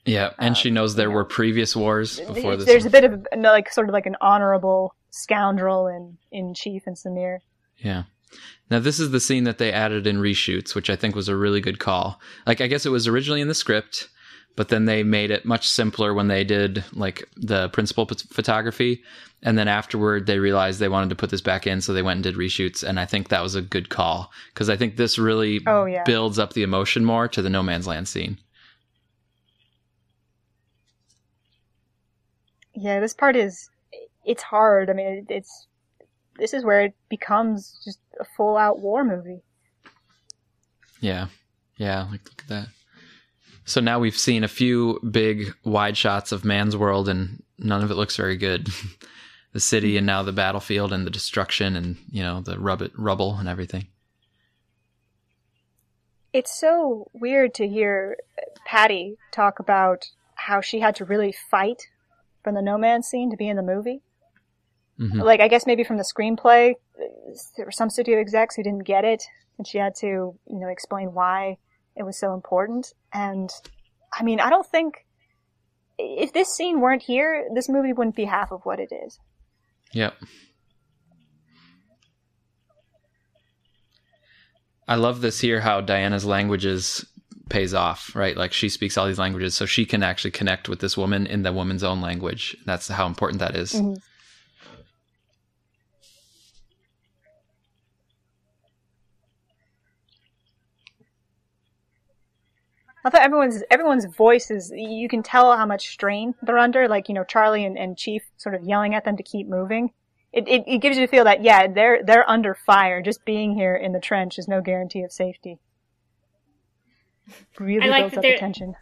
S1: Yeah, and
S4: Uh,
S1: she knows there
S4: you know.
S1: were previous wars before this.
S4: There's
S1: one.
S4: a bit of like sort of like an honorable scoundrel in in Chief and Samir.
S1: Yeah. Now this is the scene that they added in reshoots, which I think was a really good call. Like I guess it was originally in the script, but then they made it much simpler when they did like the principal p- photography, and then afterward they realized they wanted to put this back in, so they went and did reshoots, and I think that was a good call because I think this really
S4: Oh, yeah.
S1: builds up the emotion more to the no man's land scene.
S4: Yeah, this part is it's hard. I mean, it's this is where it becomes just a full out war movie.
S1: Yeah. Yeah, like look at that. So now we've seen a few big wide shots of man's world and none of it looks very good. the city and now the battlefield and the destruction and, you know, the rub- rubble and everything.
S4: It's so weird to hear Patty talk about how she had to really fight from the no man's scene to be in the movie.
S1: Mhm.
S4: Like, I guess maybe from the screenplay, there were some studio execs who didn't get it, and she had to, you know, explain why it was so important. And, I mean, I don't think, if this scene weren't here, this movie wouldn't be half of what it is.
S1: Yep. I love this here how Diana's languages pays off, right? Like she speaks all these languages so she can actually connect with this woman in the woman's own language. That's how important that is.
S4: Mhm. I thought everyone's everyone's voice is you can tell how much strain they're under. Like you know Charlie and, and Chief sort of yelling at them to keep moving. It, it it gives you the feel that yeah they're they're under fire. Just being here in the trench is no guarantee of safety. Really
S3: I like
S4: builds
S3: that
S4: up the
S3: they're-
S4: tension.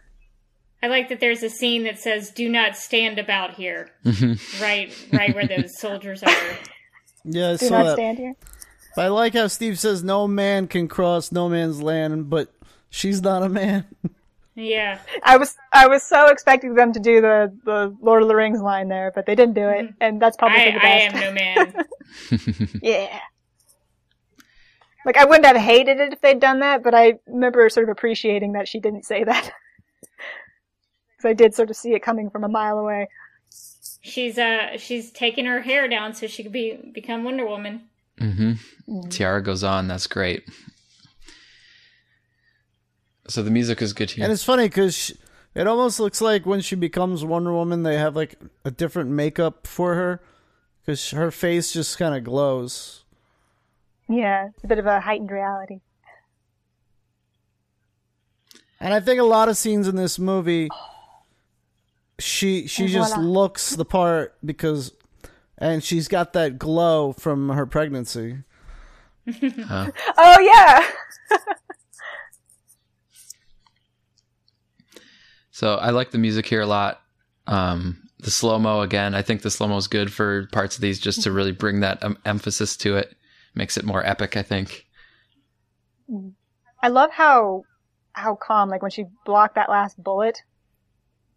S3: I like that there's a scene that says "Do not stand about here."
S1: Mhm.
S3: Right, right where those soldiers are.
S2: Yeah, I
S4: Do
S2: saw
S4: not
S2: that.
S4: stand here.
S2: But I like how Steve says no man can cross no man's land, but she's not a man.
S3: Yeah,
S4: I was I was so expecting them to do the, the Lord of the Rings line there, but they didn't do it, and that's probably
S3: I,
S4: the best.
S3: I am no man.
S4: Yeah. Like I wouldn't have hated it if they'd done that, but I remember sort of appreciating that she didn't say that. Because I did sort of see it coming from a mile away.
S3: She's uh she's taking her hair down so she could be become Wonder Woman.
S1: mm-hmm Tiara goes on. That's great. So the music is good here.
S2: And it's funny because it almost looks like when she becomes Wonder Woman, they have like a different makeup for her because her face just kind of glows.
S4: Yeah, it's a bit of a heightened reality.
S2: And I think a lot of scenes in this movie, she she
S4: And
S2: just
S4: voila.
S2: looks the part because, and she's got that glow from her pregnancy.
S4: Oh yeah.
S1: So I like the music here a lot. Um, the slow mo again. I think the slow mo is good for parts of these just to really bring that um, emphasis to it. Makes it more epic. I think.
S4: I love how how calm, like when she blocked that last bullet,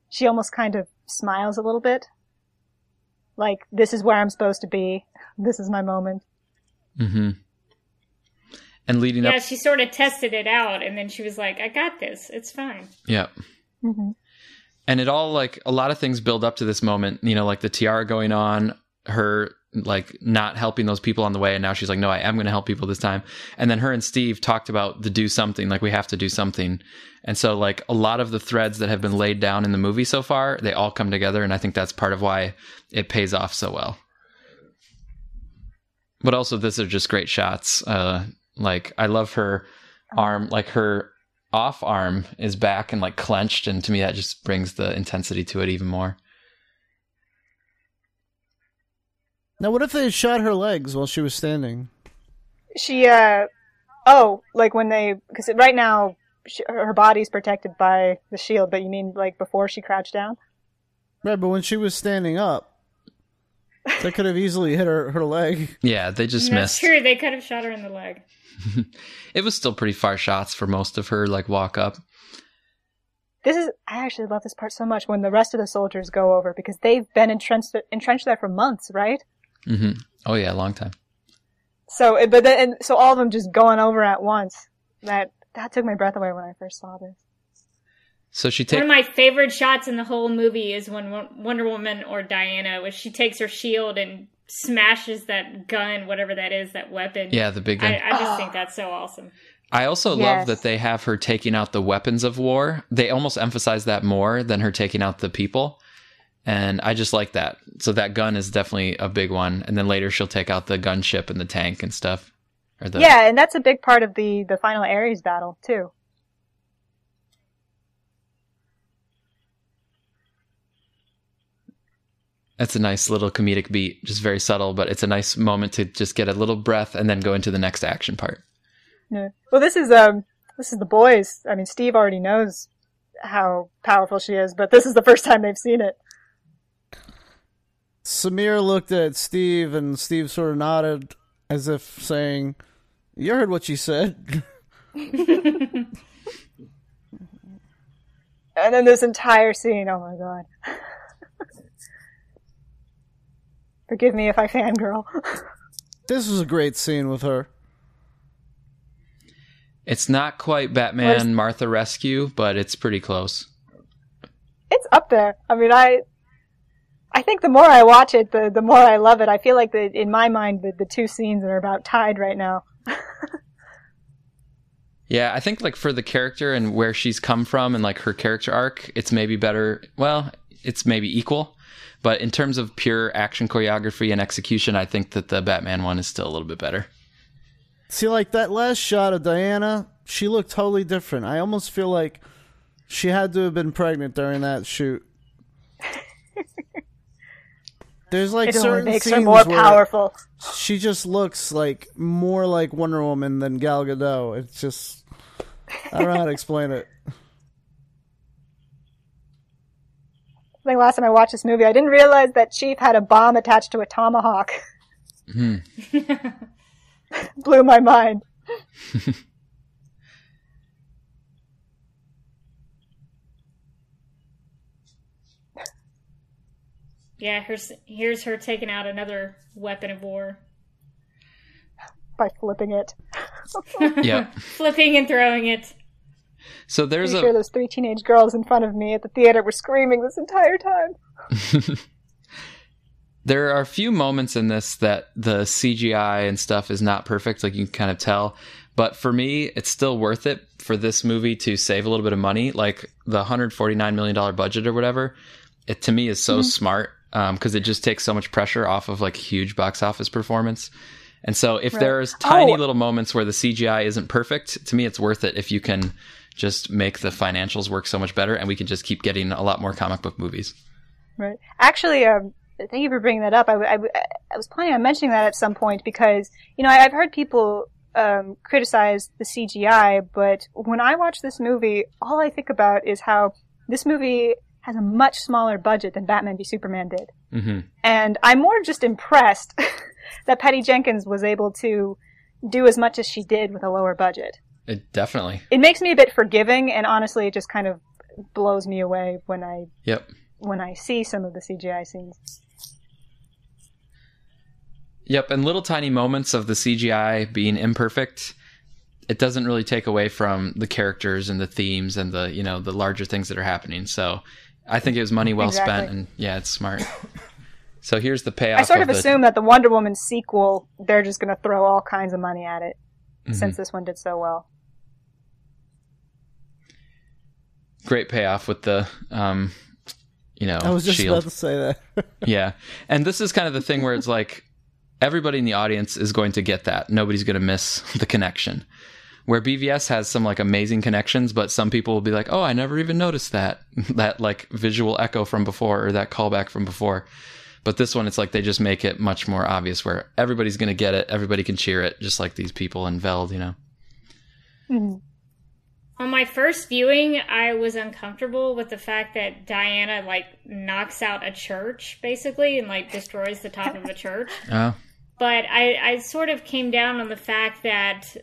S4: she almost kind of smiles a little bit. Like, this is where I'm supposed to be. This is my moment.
S1: Mm-hmm. And leading
S3: Yeah,
S1: up, yeah,
S3: she sort of tested it out, and then she was like, "I got this. It's fine."
S1: yeah.
S4: Mm-hmm.
S1: and it all like a lot of things build up to this moment you know like the tiara going on her like not helping those people on the way and now she's like no i am going to help people this time. And then her and steve talked about the do something like we have to do something. And so like a lot of the threads that have been laid down in the movie so far they all come together and i think that's part of why it pays off so well. But also these are just great shots uh like i love her arm like her off arm is back and like clenched and to me that just brings the intensity to it even more
S2: Now, what if they shot her legs while she was standing?
S4: She, uh, oh, like when they, because right now she, her body's protected by the shield, but you mean like before she crouched down?
S2: Right, but when she was standing up, they could have easily hit her her leg.
S1: yeah they just
S3: That's
S1: missed
S3: true. They could have shot her in the leg.
S1: it was still pretty far shots for most of her like walk up
S4: This is, I actually love this part so much when the rest of the soldiers go over because they've been entrenched, entrenched there for months, right?
S1: hmm oh yeah a long time
S4: So, it- but then, and so all of them just going over at once. That, that took my breath away when I first saw this.
S1: so she
S3: One of my favorite shots in the whole movie is when Wonder Woman or Diana, when she takes her shield and smashes that gun, whatever that is, that weapon.
S1: yeah the big gun
S3: I, I just think ah. that's so awesome.
S1: I also love that they have her taking out the weapons of war. They almost emphasize that more than her taking out the people. And I just like that. So that gun is definitely a big one. And then later she'll take out the gunship and the tank and stuff. Or the,
S4: Yeah, and that's a big part of the, the final Ares battle, too.
S1: That's a nice little comedic beat, just very subtle, but it's a nice moment to just get a little breath and then go into the next action part.
S4: Yeah. Well, this is, um, this is the boys. I mean, Steve already knows how powerful she is, but this is the first time they've seen it.
S2: Samir looked at Steve, and Steve sort of nodded as if saying, "You heard what she said."
S4: And then this entire scene, oh my god. Forgive me if I fangirl.
S2: this was a great scene with her.
S1: It's not quite Batman
S4: is-
S1: Martha Rescue, but it's pretty close.
S4: it's up there. I mean, I, I think the more I watch it, the, the more I love it. I feel like the, in my mind, the, the two scenes are about tied right now.
S1: Yeah, I think like for the character and where she's come from and like her character arc, it's maybe better. Well, it's maybe equal, but in terms of pure action choreography and execution, I think that the Batman one is still a little bit better.
S2: See, like that last shot of Diana, she looked totally different. I almost feel like she had to have been pregnant during that shoot. There's like
S4: It only
S2: certain
S4: makes her more
S2: where
S4: powerful.
S2: she just looks like more like Wonder Woman than Gal Gadot. It's just I don't know how to explain it.
S4: I think last time I watched this movie, I didn't realize that Chief had a bomb attached to a tomahawk.
S1: Hmm.
S4: Blew my mind.
S3: Yeah, here's here's her taking out another weapon of war,
S4: By flipping it.
S1: Yep.
S3: flipping and throwing it.
S1: So there's
S4: Pretty sure those three teenage girls in front of me at the theater were screaming this entire time.
S1: there are a few moments in this that the CGI and stuff is not perfect, like you can kind of tell. But for me, it's still worth it for this movie to save a little bit of money. Like the $149 million budget or whatever, it to me is so mm-hmm. smart um, because it just takes so much pressure off of like huge box office performance. And so if
S4: Right.
S1: there's tiny
S4: Oh.
S1: little moments where the CGI isn't perfect, to me it's worth it if you can just make the financials work so much better and we can just keep getting a lot more comic book movies.
S4: Right. Actually, um, thank you for bringing that up. I was planning on mentioning that at some point because, you know, I, I've heard people um, criticize the CGI, but when I watch this movie, all I think about is how this movie has a much smaller budget than Batman v Superman did.
S1: hmm
S4: And I'm more just impressed that Patty Jenkins was able to do as much as she did with a lower budget.
S1: It definitely.
S4: It makes me a bit forgiving, and honestly, it just kind of blows me away when I
S1: Yep.
S4: when I see some of the CGI scenes.
S1: Yep, and little tiny moments of the CGI being imperfect, it doesn't really take away from the characters and the themes and the you know the larger things that are happening. So I think it was money well spent, and yeah, it's smart. So here's the payoff.
S4: I sort of
S1: the,
S4: assume that the Wonder Woman sequel, they're just going to throw all kinds of money at it
S1: Mhm.
S4: since this one did so well.
S1: Great payoff with the um, you know,
S2: I was just
S1: shield.
S2: about to say that.
S1: Yeah. And this is kind of the thing where it's like everybody in the audience is going to get that. Nobody's going to miss the connection. Where BVS has some like amazing connections, but some people will be like, "Oh, I never even noticed that." that like visual echo from before or that callback from before. But this one it's like they just make it much more obvious where everybody's going to get it, everybody can cheer it just like these people in Veld, you know.
S4: Mhm.
S3: On my first viewing, I was uncomfortable with the fact that Diana like knocks out a church basically and like destroys the top of a church.
S1: Oh.
S3: But I, I sort of came down on the fact that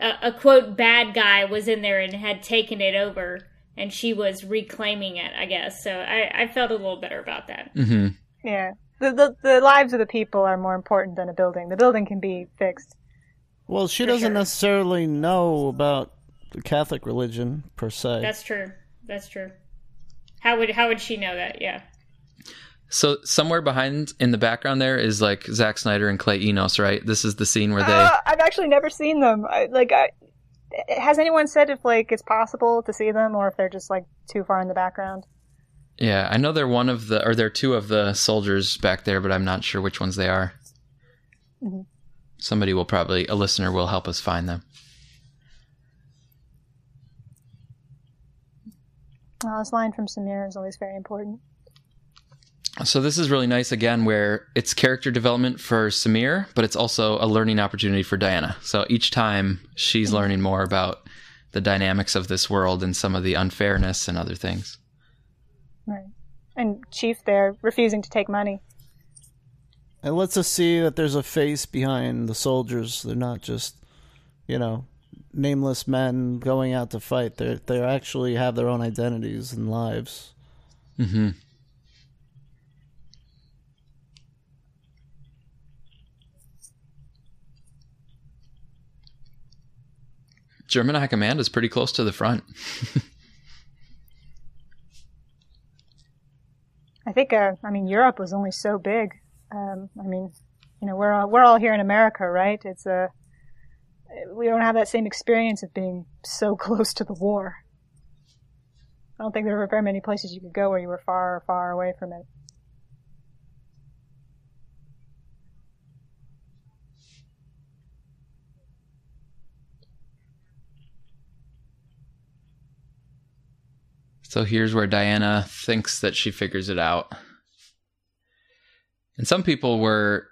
S3: a, a quote bad guy was in there and had taken it over, and she was reclaiming it. I guess so. I, I felt a little better about that.
S1: Mhm.
S4: Yeah. The, the the lives of the people are more important than a building. The building can be fixed.
S2: well, she doesn't
S3: sure.
S2: necessarily know about the Catholic religion per se.
S3: That's true. That's true. How would how would she know that? Yeah.
S1: So somewhere behind in the background there is like Zack Snyder and Clay Enos, right? This is the scene where they
S4: Uh, I've actually never seen them. I, like, I, has anyone said if like it's possible to see them or if they're just like too far in the background?
S1: Yeah, I know they're one of the, or they're two of the soldiers back there, but I'm not sure which ones they are.
S4: Mhm.
S1: Somebody will probably, a listener will help us find them.
S4: Well, this line from Samir is always very important.
S1: So this is really nice again, where it's character development for Samir, but it's also a learning opportunity for Diana. So each time she's mm-hmm. learning more about the dynamics of this world and some of the unfairness and other things.
S4: Right. And Chief there refusing to take money.
S2: It lets us see that there's a face behind the soldiers. They're not just, you know, nameless men going out to fight. They they actually have their own identities and lives.
S1: hmm German High Command is pretty close to the front.
S4: I think, uh, I mean, Europe was only so big. Um, I mean, you know, we're all, we're all here in America, right? It's a, we don't have that same experience of being so close to the war. I don't think there were very many places you could go where you were far, far away from it.
S1: So here's where Diana thinks that she figures it out. And some people were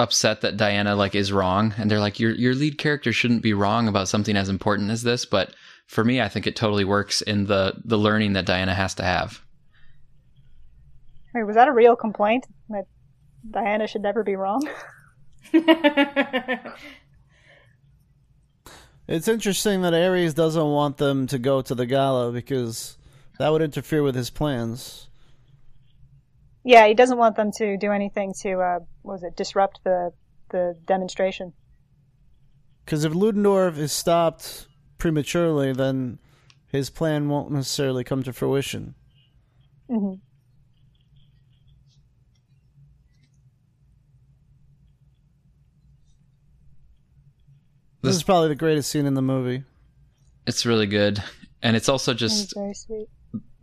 S1: upset that Diana like is wrong and they're like your your lead character shouldn't be wrong about something as important as this, but for me I think it totally works in the the learning that Diana has to have.
S4: Wait, was that a real complaint that Diana should never be wrong?
S2: It's interesting that Ares doesn't want them to go to the gala because that would interfere with his plans.
S4: Yeah, he doesn't want them to do anything to, uh, what was it, disrupt the, the demonstration.
S2: Because if Ludendorff is stopped prematurely, then his plan won't necessarily come to fruition.
S4: hmm
S2: This
S1: This-
S2: is probably the greatest scene in the movie.
S1: It's really good. And it's also
S4: It's
S1: just
S4: very sweet.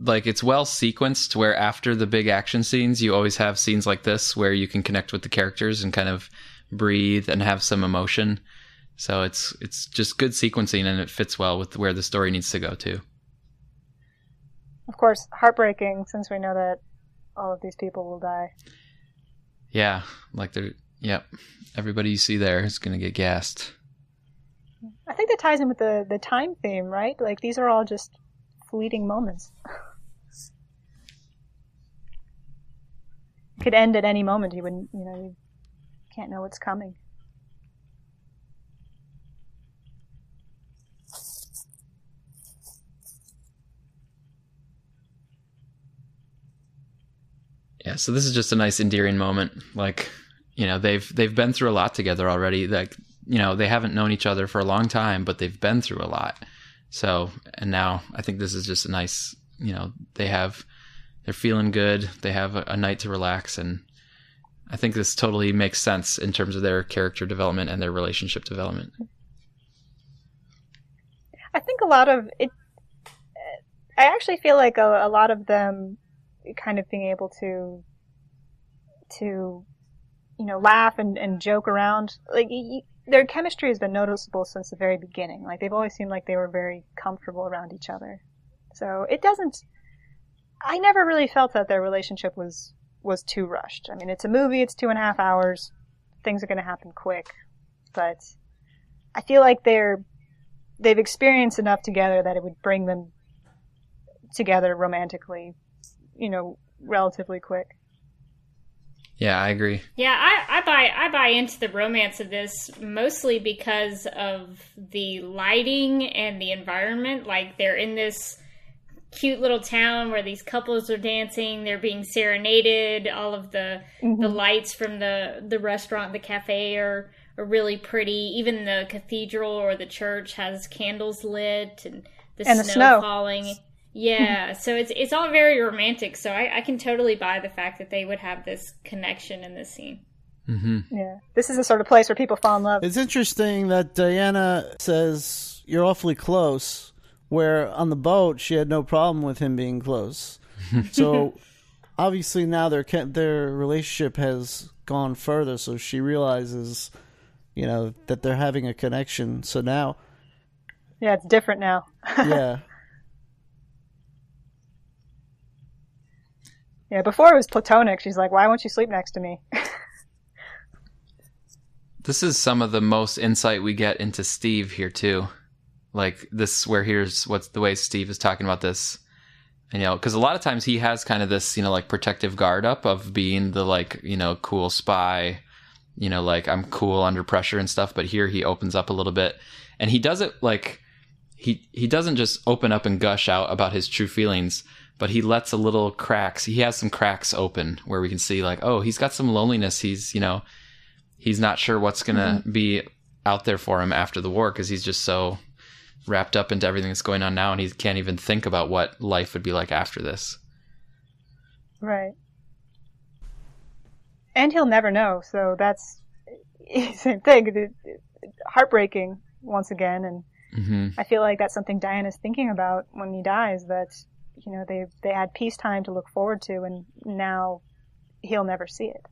S1: Like it's well sequenced where after the big action scenes you always have scenes like this where you can connect with the characters and kind of breathe and have some emotion. So it's it's just good sequencing and it fits well with where the story needs to go too.
S4: Of course, heartbreaking since we know that all of these people will die.
S1: Yeah, like they're yep. Everybody you see there is gonna get gassed.
S4: I think that ties in with the the time theme, right? Like these are all just fleeting moments. Could end at any moment. You wouldn't, you know, you can't know what's coming.
S1: Yeah, so this is just a nice endearing moment. Like, you know, they've they've been through a lot together already. Like, you know, they haven't known each other for a long time, but they've been through a lot. So, and now I think this is just a nice, you know, they have they're feeling good. They have a, a night to relax and I think this totally makes sense in terms of their character development and their relationship development.
S4: I think a lot of it. I actually feel like a, a lot of them kind of being able to to you know laugh and, and joke around like y- their chemistry has been noticeable since the very beginning like they've always seemed like they were very comfortable around each other so it doesn't i never really felt that their relationship was was too rushed i mean it's a movie it's two and a half hours things are going to happen quick but i feel like they're they've experienced enough together that it would bring them together romantically you know, relatively quick.
S1: Yeah, I agree.
S3: Yeah, I, I buy I buy into the romance of this mostly because of the lighting and the environment. Like they're in this cute little town where these couples are dancing, they're being serenaded, all of the mm-hmm. the lights from the the restaurant, the cafe are are really pretty. Even the cathedral or the church has candles lit and the,
S4: and
S3: snow,
S4: the snow
S3: falling. Yeah, so it's it's all very romantic. So I, I can totally buy the fact that they would have this connection in this scene.
S1: Mm-hmm.
S4: Yeah, this is the sort of place where people fall in love.
S2: It's interesting that Diana says you're awfully close, where on the boat she had no problem with him being close. so obviously now their their relationship has gone further. So she realizes, you know, that they're having a connection. So now,
S4: yeah, it's different now.
S2: yeah.
S4: Yeah, before it was platonic. She's like, "Why won't you sleep next to me?"
S1: this is some of the most insight we get into Steve here too. Like this, where here's what's the way Steve is talking about this. And, you know, because a lot of times he has kind of this, you know, like protective guard up of being the like, you know, cool spy, you know, like I'm cool under pressure and stuff. But here he opens up a little bit, and he does it like he he doesn't just open up and gush out about his true feelings but he lets a little cracks. He has some cracks open where we can see like, oh, he's got some loneliness. He's, you know, he's not sure what's going to mm-hmm. be out there for him after the war because he's just so wrapped up into everything that's going on now and he can't even think about what life would be like after this.
S4: Right. And he'll never know, so that's same thing. Heartbreaking once again, and
S1: mm-hmm.
S4: I feel like that's something Diana's thinking about when he dies. That you know they they had peacetime to look forward to, and now he'll never see it.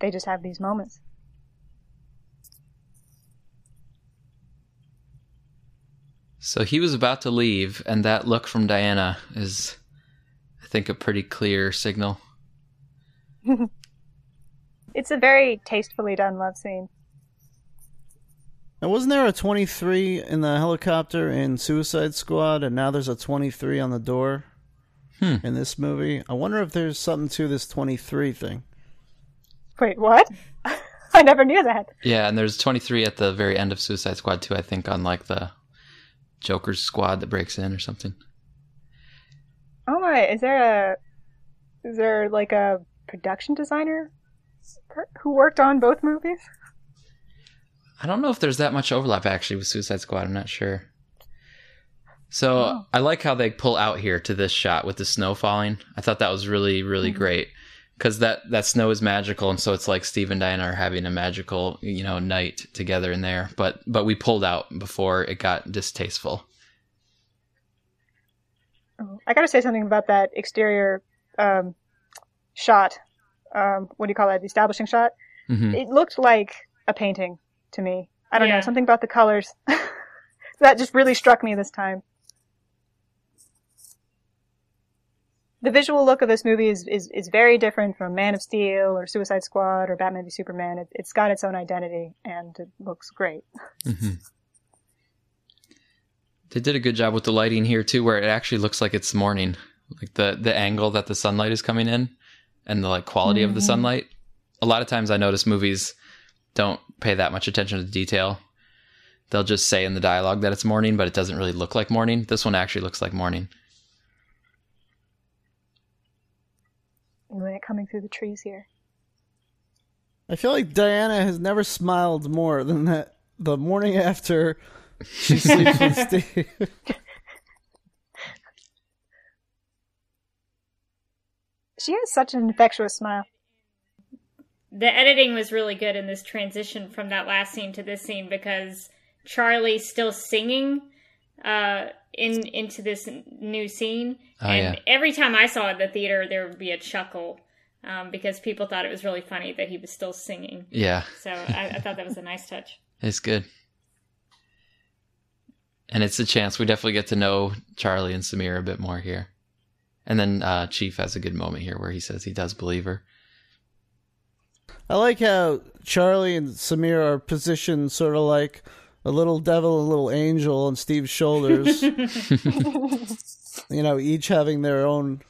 S4: They just have these moments.
S1: So he was about to leave, and that look from Diana is, I think, a pretty clear signal.
S4: it's a very tastefully done love scene.
S2: Now, wasn't there a 23 in the helicopter in Suicide Squad, and now there's a 23 on the door
S1: hmm.
S2: in this movie? I wonder if there's something to this 23 thing.
S4: Wait, what? I never knew that.
S1: Yeah, and there's 23 at the very end of Suicide Squad too. I think on like the Joker's squad that breaks in or something.
S4: Oh my! Is there a is there like a production designer who worked on both movies?
S1: I don't know if there's that much overlap actually with Suicide Squad. I'm not sure. So oh. I like how they pull out here to this shot with the snow falling. I thought that was really really mm-hmm. great because that that snow is magical, and so it's like Steve and Diana are having a magical you know night together in there. But but we pulled out before it got distasteful.
S4: Oh, I got to say something about that exterior um, shot um, what do you call that? The establishing shot.
S1: hmm
S4: It looked like a painting to me. I don't
S3: Yeah.
S4: know, something about the colors. that just really struck me this time. The visual look of this movie is, is, is very different from Man of Steel or Suicide Squad or Batman v Superman. It, it's got its own identity and it looks great.
S1: hmm They did a good job with the lighting here too, where it actually looks like it's morning, like the the angle that the sunlight is coming in, and the like quality of the
S4: Mhm.
S1: sunlight. A lot of times, I notice movies don't pay that much attention to detail. They'll just say in the dialogue that it's morning, but it doesn't really look like morning. This one actually looks like morning.
S4: When it coming through the trees here.
S2: I feel like Diana has never smiled more than that the morning after she sleeps with Steve.
S4: She has such an infectious smile.
S3: the editing was really good in this transition from that last scene to this scene because Charlie's still singing uh, in into this new scene,
S1: Oh,
S3: and
S1: yeah.
S3: every time I saw it in the theater, there would be a chuckle um, because people thought it was really funny that he was still singing.
S1: Yeah,
S3: So I, I thought that was a nice touch.
S1: it's good. And it's a chance we definitely get to know Charlie and Samir a bit more here. And then uh, Chief has a good moment here where he says he does believe her.
S2: I like how Charlie and Samir are positioned sort of like a little devil a little angel on Steve's shoulders. you know, each having their own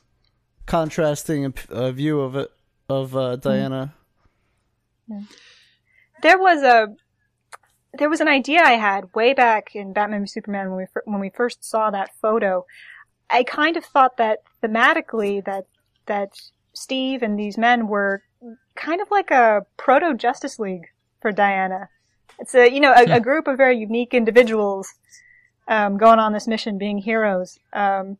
S2: contrasting uh, view of it of uh, Diana.
S4: There was a there was an idea I had way back in Batman v Superman when we when we first saw that photo. I kind of thought that thematically that that Steve and these men were kind of like a proto Justice League for Diana. It's a you know a, a group of very unique individuals um, going on this mission, being heroes. Um,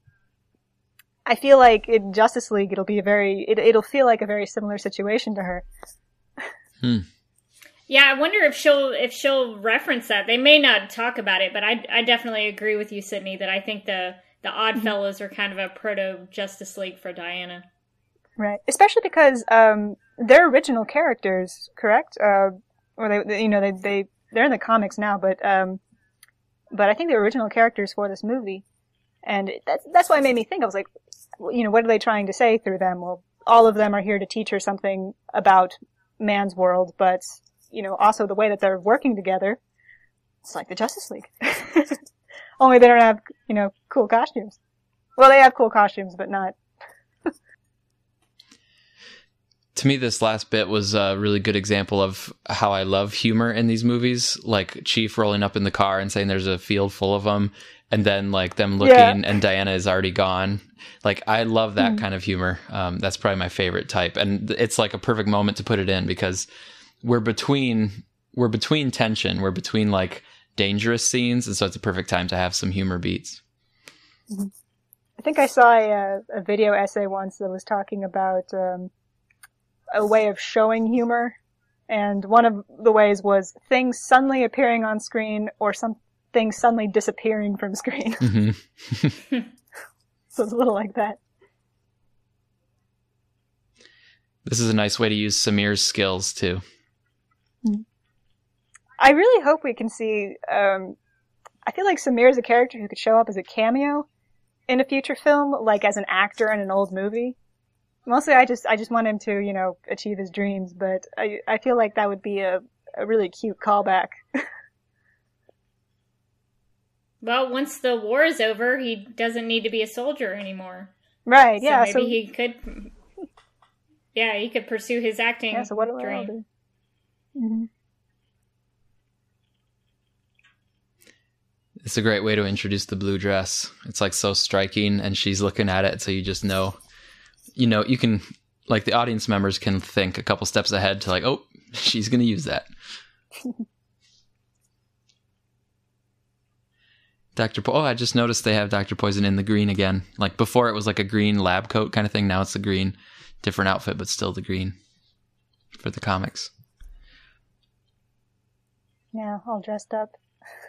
S4: I feel like in Justice League it'll be a very it, it'll feel like a very similar situation to her. Hmm.
S3: Yeah, I wonder if she'll if she'll reference that. They may not talk about it, but I I definitely agree with you, Sydney, that I think the the Odd Fellows are kind of a proto Justice League for Diana.
S4: Right, especially because um, they're original characters, correct? Uh, or they, they, you know, they they they're in the comics now, but um, but I think they're original characters for this movie, and that's that's why it made me think. I was like, you know, what are they trying to say through them? Well, all of them are here to teach her something about man's world, but you know, also the way that they're working together. It's like the Justice League, only they don't have you know cool costumes. Well, they have cool costumes, but not
S1: to me this last bit was a really good example of how i love humor in these movies like chief rolling up in the car and saying there's a field full of them and then like them looking
S4: Yeah.
S1: and diana is already gone. Like i love that kind of humor. Um, that's probably my favorite type. And it's like a perfect moment to put it in because we're between we're between tension. We're between like dangerous scenes and so it's a perfect time to have some humor beats.
S4: I think I saw a, a video essay once that was talking about um, a way of showing humor, and one of the ways was things suddenly appearing on screen or some things suddenly disappearing from screen.
S1: hmm
S4: so it's a little like that.
S1: this is a nice way to use samir's skills too
S4: I really hope we can see. Um, I feel like Samir is a character who could show up as a cameo in a future film, like as an actor in an old movie. Mostly, I just I just want him to you know achieve his dreams, but I I feel like that would be a a really cute callback.
S3: Well, once the war is over, he doesn't need to be a soldier anymore.
S4: right?
S3: So
S4: Yeah.
S3: maybe
S4: So,
S3: he could. Yeah, he could pursue his acting
S4: yeah. So what do I
S3: dream.
S4: do? hmm
S1: It's a great way to introduce the blue dress. It's like so striking, and she's looking at it, so you just know, you know, you can like the audience members can think a couple steps ahead to like, oh, she's gonna use that. Doctor, po- oh, I just noticed they have Doctor Poison in the green again. Like before, it was like a green lab coat kind of thing. Now it's the green, different outfit, but still the green for the comics.
S4: Yeah, all dressed up.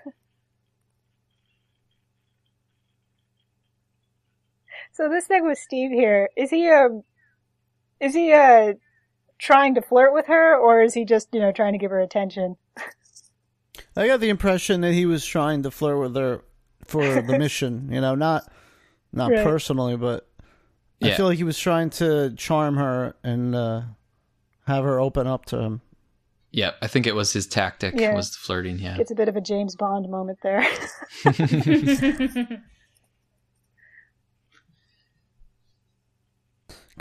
S4: so this thing with Steve here, is he a, is he a trying to flirt with her, or is he just you know trying to give her attention?
S2: I got the impression that he was trying to flirt with her for the mission. You know, not not
S4: Right.
S2: personally, but I feel like he was trying to charm her and uh, have her open up to him.
S1: Yeah, I think it was his tactic
S4: Yeah.
S1: was the flirting. Yeah,
S4: it's a bit of a James Bond moment there.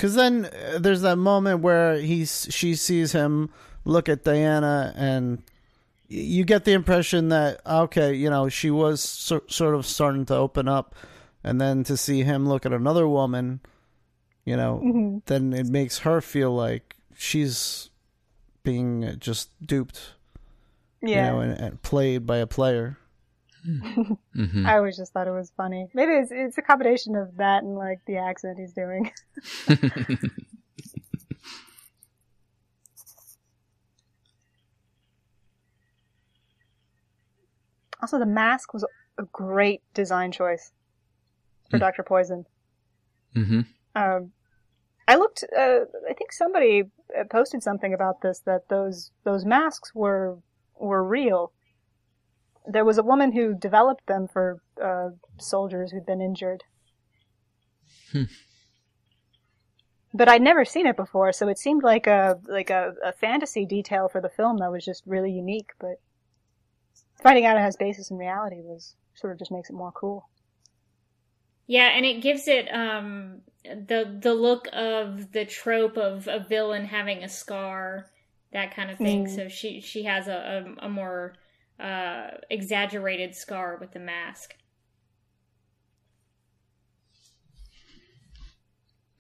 S2: Because then uh, there's that moment where he's she sees him look at Diana, and y- you get the impression that okay, you know, she was so, sort of starting to open up, and then to see him look at another woman, you know,
S4: Mhm.
S2: then it makes her feel like she's being just duped,
S4: yeah.
S2: you know, and, and played by a player.
S1: Hmm
S4: I always just thought it was funny. Maybe it's it's a combination of that and like the accent he's doing. Also, the mask was a great design choice for
S1: Hmm.
S4: Doctor Poison.
S1: hmm
S4: Um, I looked. Uh, I think somebody posted something about this that those those masks were were real. There was a woman who developed them for uh, soldiers who'd been injured.
S1: Hmm.
S4: But I'd never seen it before, so it seemed like a like a, a fantasy detail for the film that was just really unique. But finding out it has basis in reality was sort of just makes it more cool.
S3: Yeah, and it gives it um the the look of the trope of a villain having a scar, that kind of thing.
S4: Mm.
S3: So she she has a a, a more uh, exaggerated scar with the mask.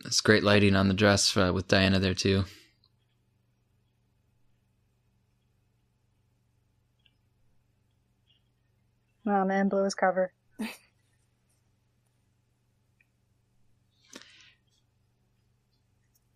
S1: That's great lighting on the dress uh, with Diana there too.
S4: Oh man, blew his cover.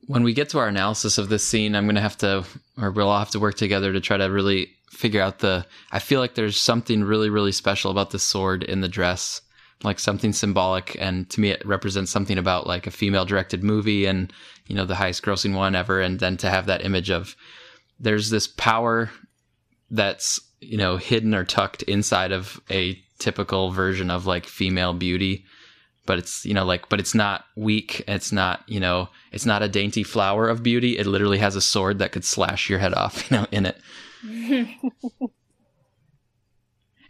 S1: when we get to our analysis of this scene, I'm going to have to, or we'll all have to work together to try to really figure out the. I feel like there's something really, really special about the sword in the dress, like something symbolic. And to me, it represents something about like a female directed movie and, you know, the highest grossing one ever. And then to have that image of there's this power that's, you know, hidden or tucked inside of a typical version of like female beauty but it's you know like but it's not weak it's not you know it's not a dainty flower of beauty it literally has a sword that could slash your head off you know in it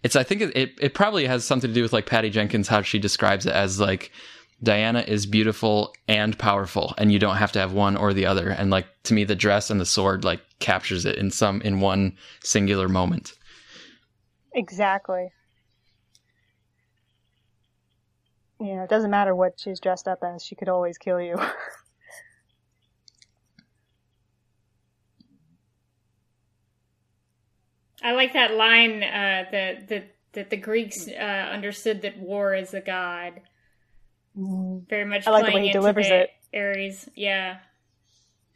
S1: it's i think it, it, it probably has something to do with like patty jenkins how she describes it as like diana is beautiful and powerful and you don't have to have one or the other and like to me the dress and the sword like captures it in some in one singular moment
S4: Exactly. Know, it doesn't matter what she's dressed up as, she could always kill you.
S3: I like that line uh, that that that the Greeks uh, understood that war is a god. Very much
S4: I like the way he delivers it.
S3: Ares. Yeah.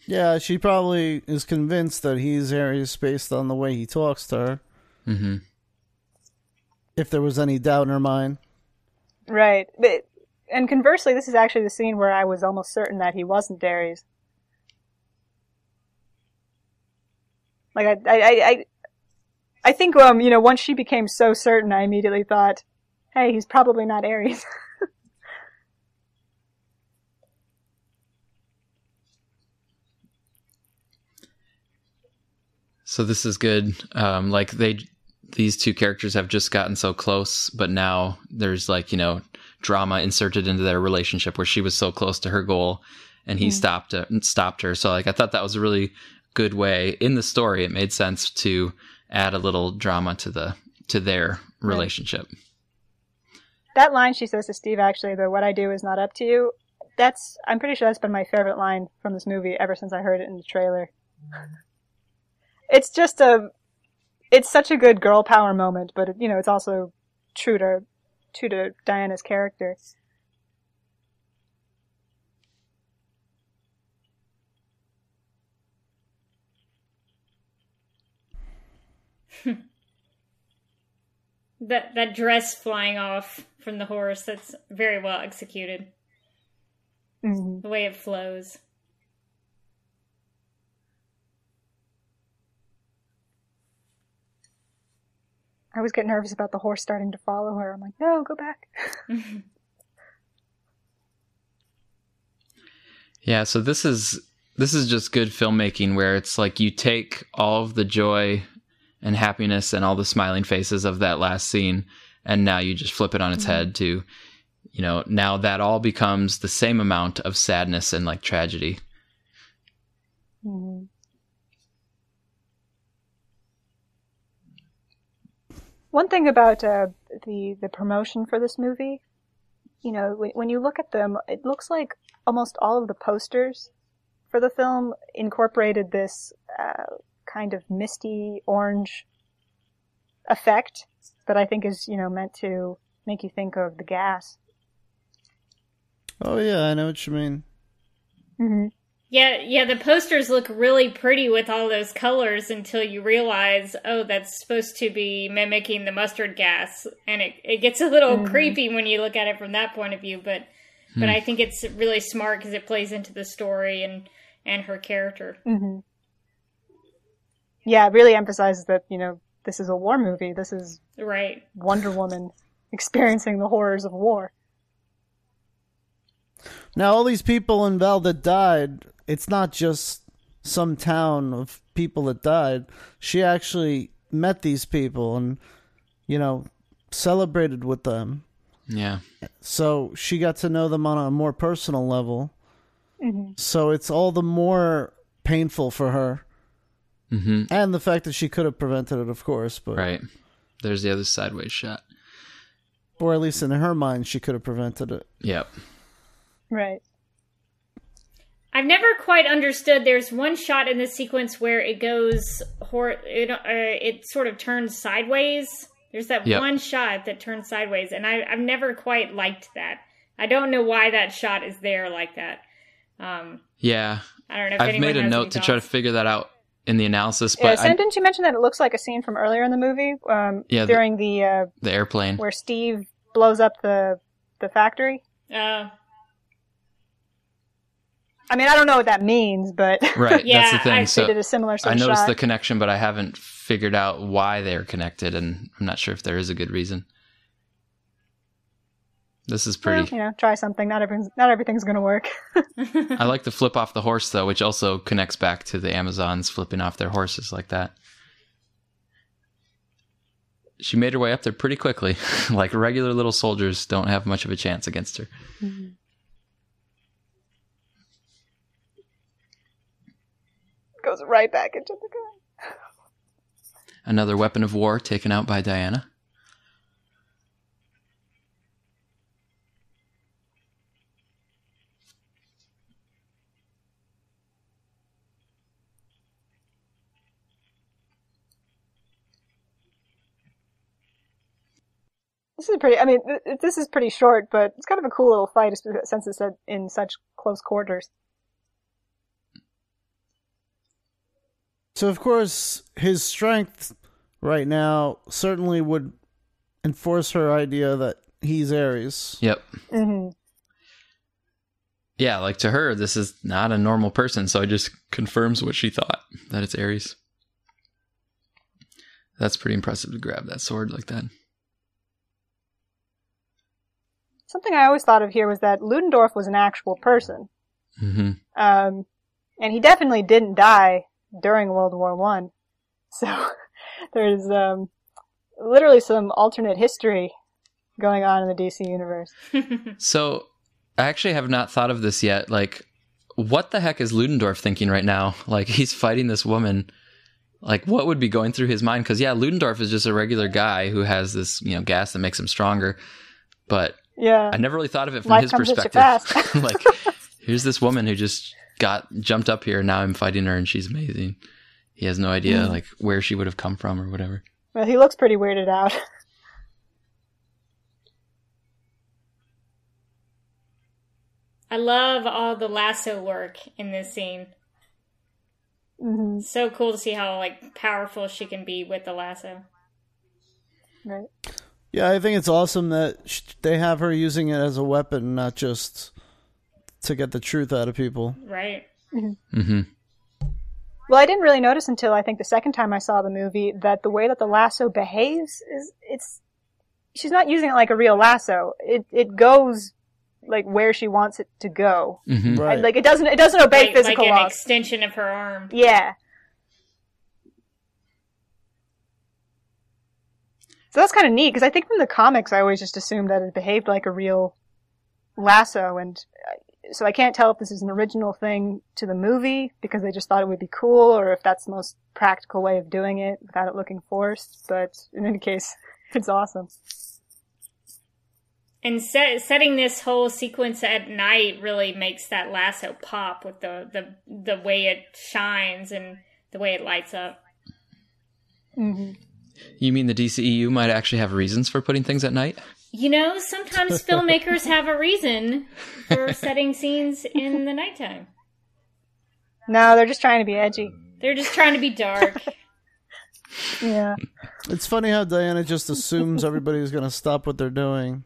S2: Yeah, she probably is convinced that he's Ares based on the way he talks to her.
S1: hmm
S2: If there was any doubt in her mind.
S4: right. But, and conversely, this is actually the scene where I was almost certain that he wasn't Darius. Like, I, I, I, I, think, um, you know, once she became so certain, I immediately thought, hey, he's probably not Ares.
S1: So this is good. Um, like they, these two characters have just gotten so close, but now there's like you know drama inserted into their relationship where she was so close to her goal, and he stopped uh, stopped her. So like I thought that was a really good way in the story. It made sense to add a little drama to the to their relationship.
S4: that line she says to Steve, actually, the what I do is not up to you, that's, I'm pretty sure that's been my favorite line from this movie ever since I heard it in the trailer. It's just a, it's such a good girl power moment, but, you know, it's also true to, true to Diana's character.
S3: that that dress flying off from the horse that's very well executed.
S4: Mm-hmm.
S3: The way it flows.
S4: I always get nervous about the horse starting to follow her. I'm like, no, go back.
S1: yeah, so this is this is just good filmmaking where it's like you take all of the joy and happiness and all the smiling faces of that last scene. And now you just flip it on its head to you know, now that all becomes the same amount of sadness and like tragedy.
S4: hmm One thing about uh, the the promotion for this movie, you know, when, when you look at them, it looks like almost all of the posters for the film incorporated this uh, kind of misty orange effect that I think is, you know, meant to make you think of the gas.
S2: Oh yeah, I know what you mean.
S4: Mm-hmm.
S3: Yeah, yeah, the posters look really pretty with all those colors until you realize, oh, that's supposed to be mimicking the mustard gas. And it, it gets a little
S4: Mhm.
S3: creepy when you look at it from that point of view, but but I think it's really smart because it plays into the story and and her character.
S4: Mm-hmm. Yeah, it really emphasizes that, you know, this is a war movie. This is
S3: Right.
S4: Wonder Woman experiencing the horrors of war.
S2: Now all these people in Veld that died, it's not just some town of people that died. She actually met these people and you know celebrated with them.
S1: Yeah.
S2: So she got to know them on a more personal level.
S4: Mm-hmm.
S2: So it's all the more painful for her.
S1: Mhm.
S2: And the fact that she could have prevented it, of course, but
S1: Right. There's the other sideways shot.
S2: or at least in her mind, she could have prevented it.
S1: Yep.
S4: Right.
S3: I've never quite understood. There's one shot in this sequence where it goes, hor- it, uh, it sort of turns sideways. There's that
S1: Yep.
S3: one shot that turns sideways, and I, I've never quite liked that. I don't know why that shot is there like that. Um,
S1: Yeah.
S3: I don't know. If
S1: I've made a note
S3: any
S1: to try to figure that out in the analysis,
S4: Yeah,
S1: but
S4: Sam,
S1: I,
S4: didn't you mention that it looks like a scene from earlier in the movie? Um,
S1: Yeah,
S4: during the, uh,
S1: the airplane.
S4: where Steve blows up the the factory.
S3: Uh,
S4: I mean, I don't know what that means, but
S1: Right.
S3: Yeah,
S1: that's the thing.
S3: I-
S1: so
S4: did a similar
S1: I
S4: of
S1: noticed
S4: shot.
S1: the connection, but I haven't figured out why they're connected, and I'm not sure if there is a good reason. This is
S4: Well,
S1: pretty.
S4: you know, try something. Not everything's not everything's going to work.
S1: I like the flip off the horse though, which also connects back to the Amazons flipping off their horses like that. She made her way up there pretty quickly. like regular little soldiers don't have much of a chance against her. Mm-hmm.
S4: Goes right back into the gun.
S1: Another weapon of war taken out by Diana.
S4: This is pretty. I mean, th- this is pretty short, but it's kind of a cool little fight, espe- since it's at- in such close quarters.
S2: So of course, his strength right now certainly would enforce her idea that he's Ares.
S1: Yep.
S4: hmm
S1: Yeah, like to her, this is not a normal person, so it just confirms what she thought that it's Ares. That's pretty impressive to grab that sword like that.
S4: Something I always thought of here was that Ludendorff was an actual person,
S1: hmm
S4: um, and he definitely didn't die during World War One. So there's um, literally some alternate history going on in the DC universe.
S1: So I actually have not thought of this yet. Like, what the heck is Ludendorff thinking right now? Like, he's fighting this woman. Like, what would be going through his mind? Because yeah, Ludendorff is just a regular guy who has this, you know, gas that makes him stronger. But
S4: Yeah.
S1: I never really thought of it from
S4: Life
S1: his
S4: comes at you
S1: perspective. like, here's this woman who just got jumped up here, and now I'm fighting her, and she's amazing. He has no idea
S4: Mm.
S1: like where she would have come from or whatever.
S4: Well, he looks pretty weirded out.
S3: I love all the lasso work in this scene.
S4: hmm
S3: So cool to see how like powerful she can be with the lasso.
S4: Right.
S2: Yeah, I think it's awesome that sh- they have her using it as a weapon, not just to get the truth out of people.
S3: Right.
S1: Mm-hmm.
S4: Well, I didn't really notice until I think the second time I saw the movie that the way that the lasso behaves is it's she's not using it like a real lasso. It it goes like where she wants it to go.
S1: Mhm.
S2: Right.
S4: Like it doesn't it doesn't obey
S3: like,
S4: physical
S3: like an
S4: laws.
S3: extension of her arm.
S4: Yeah. So that's kind of neat because I think from the comics I always just assumed that it behaved like a real lasso, and uh, so I can't tell if this is an original thing to the movie because they just thought it would be cool, or if that's the most practical way of doing it without it looking forced. But in any case, it's awesome.
S3: And set, setting this whole sequence at night really makes that lasso pop with the, the the way it shines and the way it lights up.
S4: hmm
S1: You mean the DCEU might actually have reasons for putting things at night?
S3: You know, sometimes filmmakers have a reason for setting scenes in the nighttime.
S4: No, they're just trying to be edgy.
S3: They're just trying to be dark.
S4: Yeah.
S2: It's funny how Diana just assumes everybody's going to stop what they're doing,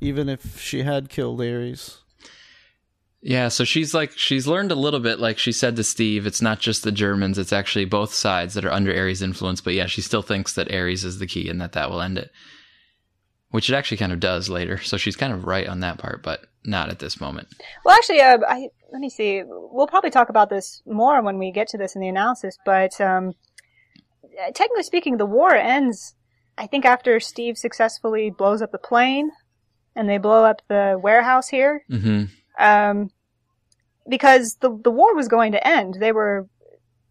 S2: even if she had killed Ares.
S1: Yeah, so she's like she's learned a little bit like she said to Steve, it's not just the Germans, it's actually both sides that are under Ares influence, but yeah, she still thinks that Ares is the key and that that will end it. Which it actually kind of does later. So she's kind of right on that part, but not at this moment.
S4: Well, actually, uh, I, let me see. We'll probably talk about this more when we get to this in the analysis, but um, technically speaking, the war ends, I think, after Steve successfully blows up the plane and they blow up the warehouse here.
S1: Mhm.
S4: Um, because the, the war was going to end. They were,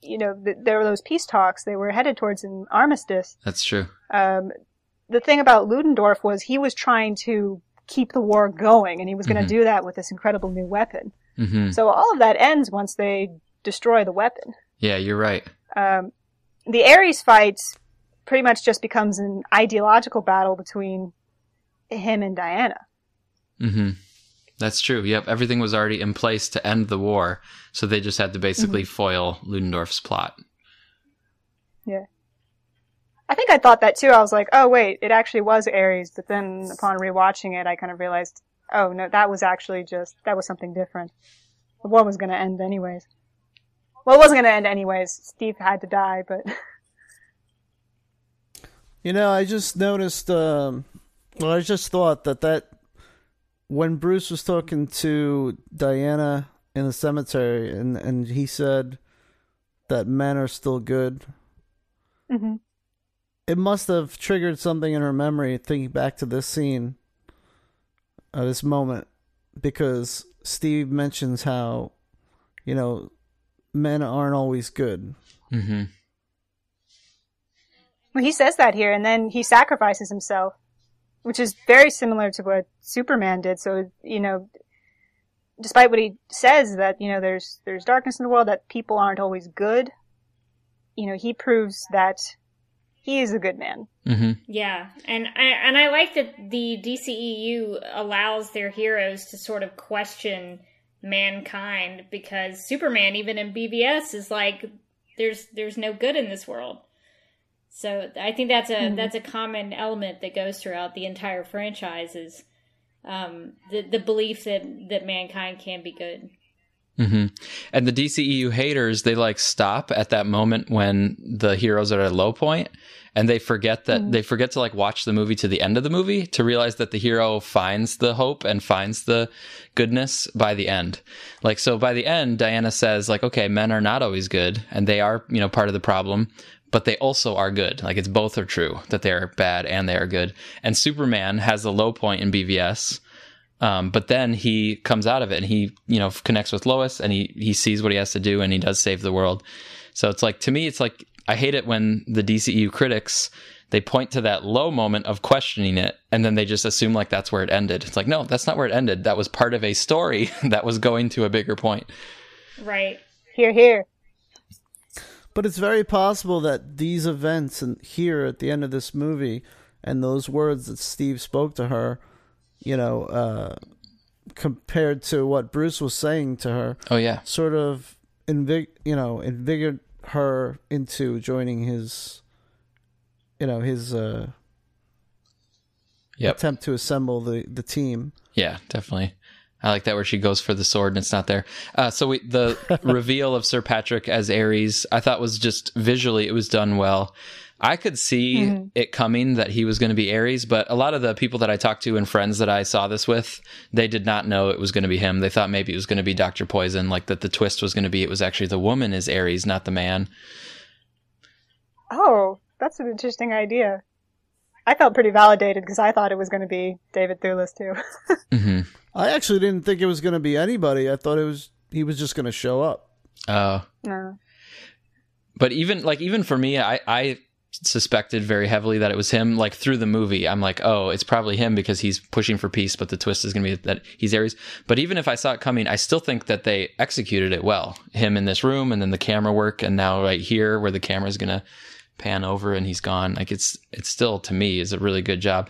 S4: you know, th- there were those peace talks. They were headed towards an armistice.
S1: That's true.
S4: Um, the thing about Ludendorff was he was trying to keep the war going, and he was going to do that with this incredible new weapon.
S1: Mhm.
S4: So all of that ends once they destroy the weapon.
S1: Yeah, you're right.
S4: Um, the Ares fight pretty much just becomes an ideological battle between him and Diana.
S1: Mhm. That's true. Yep, everything was already in place to end the war, so they just had to basically foil Ludendorff's plot. Yeah.
S4: I think I thought that too. I was like, oh wait, it actually was Ares. But then upon rewatching it, I kind of realized, oh no, that was actually just that was something different. The war was going to end anyways. Well, it wasn't going to end anyways. Steve had to die, but
S2: You know, I just noticed. Um, well, I just thought that that when Bruce was talking to Diana in the cemetery, and and he said that men are still good.
S4: hmm
S2: It must have triggered something in her memory, thinking back to this scene, uh, this moment, because Steve mentions how, you know, men aren't always good.
S1: Mhm.
S4: well, he says that here, and then he sacrifices himself, which is very similar to what Superman did. So you know, despite what he says that you know there's there's darkness in the world, that people aren't always good. You know, he proves that he is a good man.
S1: Mhm.
S3: Yeah, and I and I like that the DCEU allows their heroes to sort of question mankind because Superman, even in BVS, is like there's there's no good in this world. So I think that's a
S4: Mhm.
S3: that's a common element that goes throughout the entire franchise is um, the the belief that that mankind can be good.
S1: hmm And the DCEU haters, they like stop at that moment when the heroes are at a low point and they forget that
S4: Mhm.
S1: they forget to like watch the movie to the end of the movie to realize that the hero finds the hope and finds the goodness by the end. Like, so by the end, Diana says, like, okay, men are not always good and they are, you know, part of the problem. But they also are good. Like it's both are true that they are bad and they are good. And Superman has a low point in BVS, um, but then he comes out of it and he, you know, connects with Lois and he he sees what he has to do and he does save the world. So it's like to me, it's like I hate it when the DCEU critics they point to that low moment of questioning it and then they just assume like that's where it ended. It's like no, that's not where it ended. That was part of a story that was going to a bigger point.
S3: Right.
S4: Here, here.
S2: But it's very possible that these events and here at the end of this movie and those words that Steve spoke to her, you know, uh, compared to what Bruce was saying to her,
S1: Oh yeah,
S2: sort of invig, you know, invigorated her into joining his, you know, his uh,
S1: yep,
S2: attempt to assemble the the team.
S1: yeah, definitely. I like that where she goes for the sword and it's not there. Uh, so we, the reveal of Sir Patrick as Ares, I thought was just visually it was done well. I could see mm-hmm. it coming that he was going to be Ares, but a lot of the people that I talked to and friends that I saw this with, they did not know it was going to be him. They thought maybe it was going to be Doctor Poison, like that the twist was going to be it was actually the woman is Ares, not the man.
S4: Oh, that's an interesting idea. I felt pretty validated because I thought it was going to be David Thewlis too.
S2: mm-hmm. I actually didn't think it was going to be anybody. I thought it was he was just going to show up.
S1: Oh. Uh, no. But even like even for me, I I suspected very heavily that it was him. Like through the movie, I'm like, oh, it's probably him because he's pushing for peace. But the twist is going to be that he's Ares. But even if I saw it coming, I still think that they executed it well. Him in this room, and then the camera work, and now right here where the camera is going to pan over and he's gone. Like it's it's still to me is a really good job.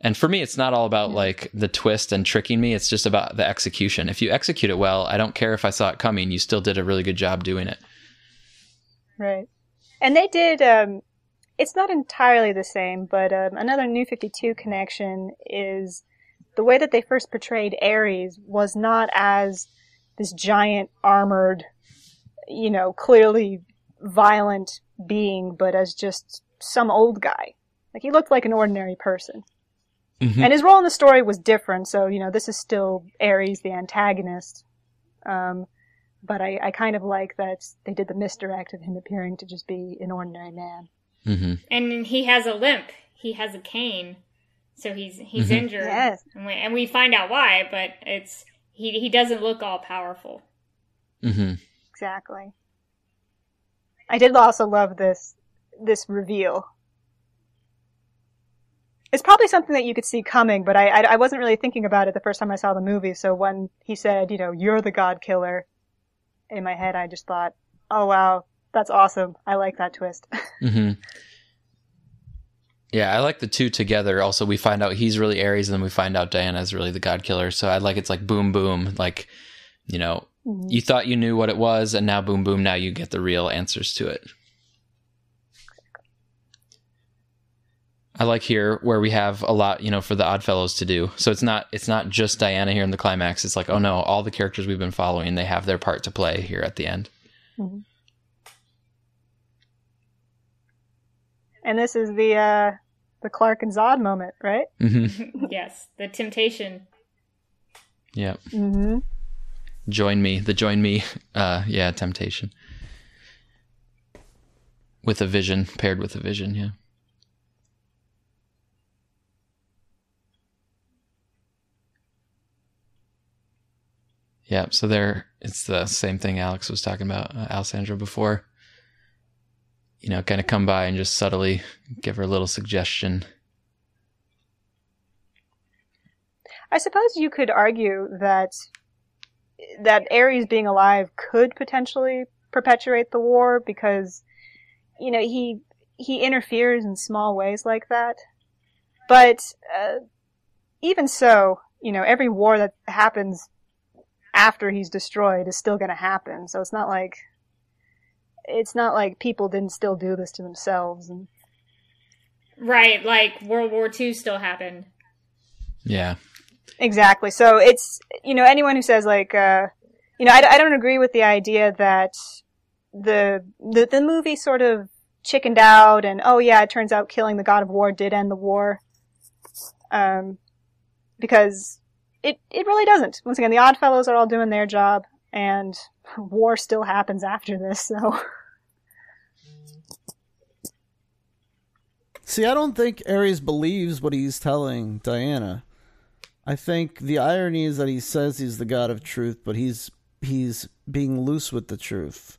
S1: And for me, it's not all about like the twist and tricking me. It's just about the execution. If you execute it well, I don't care if I saw it coming. You still did a really good job doing it.
S4: Right. And they did. Um, it's not entirely the same, but um, another New Fifty Two connection is the way that they first portrayed Ares was not as this giant armored, you know, clearly violent being, but as just some old guy. Like he looked like an ordinary person. Mm-hmm. And his role in the story was different, so you know this is still Ares, the antagonist. Um, but I, I kind of like that they did the misdirect of him appearing to just be an ordinary man.
S3: Mm-hmm. And he has a limp. He has a cane, so he's he's mm-hmm. injured. Yes. And we, and we find out why, but it's he he doesn't look all powerful.
S1: Mm-hmm.
S4: Exactly. I did also love this this reveal. It's probably something that you could see coming, but I, I, I wasn't really thinking about it the first time I saw the movie. So when he said, you know, you're the God Killer, in my head, I just thought, oh wow, that's awesome. I like that twist.
S1: mm-hmm. Yeah, I like the two together. Also, we find out he's really Ares, and then we find out Diana is really the God Killer. So I like it's like boom, boom, like you know, Mm-hmm. You thought you knew what it was, and now boom, boom, now you get the real answers to it. I like here where we have a lot, you know, for the odd fellows to do. So it's not it's not just Diana here in the climax. It's like, oh no, all the characters we've been following, they have their part to play here at the end. Mm-hmm.
S4: And this is the uh the Clark and Zod moment, right?
S1: Mm-hmm.
S3: yes, the temptation.
S1: Yeah.
S4: Mm-hmm
S1: join me the join me uh yeah temptation. With a vision paired with a vision yeah. Yeah so there it's the same thing alex was talking about uh, alessandra before. You know kind of come by and just subtly give her a little suggestion.
S4: I suppose you could argue that that Ares being alive could potentially perpetuate the war because, you know, he he interferes in small ways like that. But uh, even so, you know, every war that happens after he's destroyed is still going to happen. So it's not like it's not like people didn't still do this to themselves. And...
S3: Right, like World War II still happened.
S1: Yeah.
S4: Exactly. So it's, you know, anyone who says like, uh, you know, I, I don't agree with the idea that the, the, the movie sort of chickened out and, oh yeah, it turns out killing the god of war did end the war. Um, because it, it really doesn't. Once again, the Oddfellows are all doing their job and war still happens after this, so.
S2: See, I don't think Ares believes what he's telling Diana. I think the irony is that he says he's the God of truth, but he's he's being loose with the truth.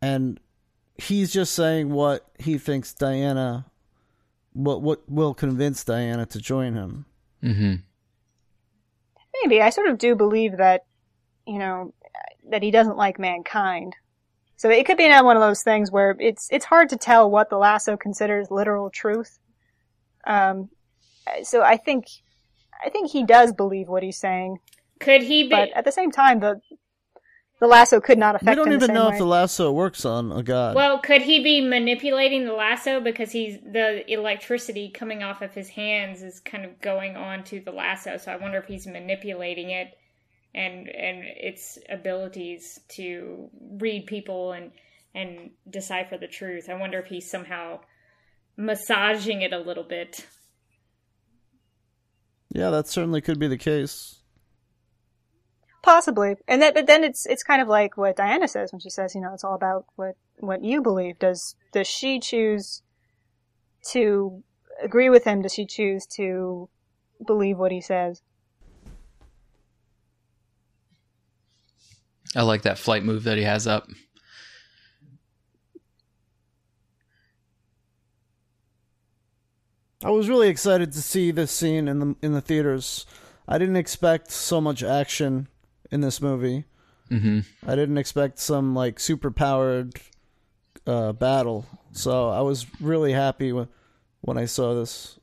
S2: And he's just saying what he thinks Diana what what will convince Diana to join him.
S1: hmm
S4: Maybe I sort of do believe that you know that he doesn't like mankind. So it could be another one of those things where it's it's hard to tell what the lasso considers literal truth. Um, so I think I think he does believe what he's saying.
S3: Could he be?
S4: But at the same time, the the lasso could not affect.
S2: We don't even know
S4: way.
S2: if the lasso works on a god.
S3: Well, could he be manipulating the lasso because he's the electricity coming off of his hands is kind of going on to the lasso? So I wonder if he's manipulating it and and its abilities to read people and and decipher the truth. I wonder if he's somehow massaging it a little bit.
S2: Yeah, that certainly could be the case.
S4: Possibly, and that, but then it's it's kind of like what Diana says when she says, you know, it's all about what what you believe. Does does she choose to agree with him? Does she choose to believe what he says?
S1: I like that flight move that he has up.
S2: I was really excited to see this scene in the in the theaters. I didn't expect so much action in this movie.
S1: hmm
S2: I didn't expect some like super powered uh, battle. So I was really happy when when I saw this.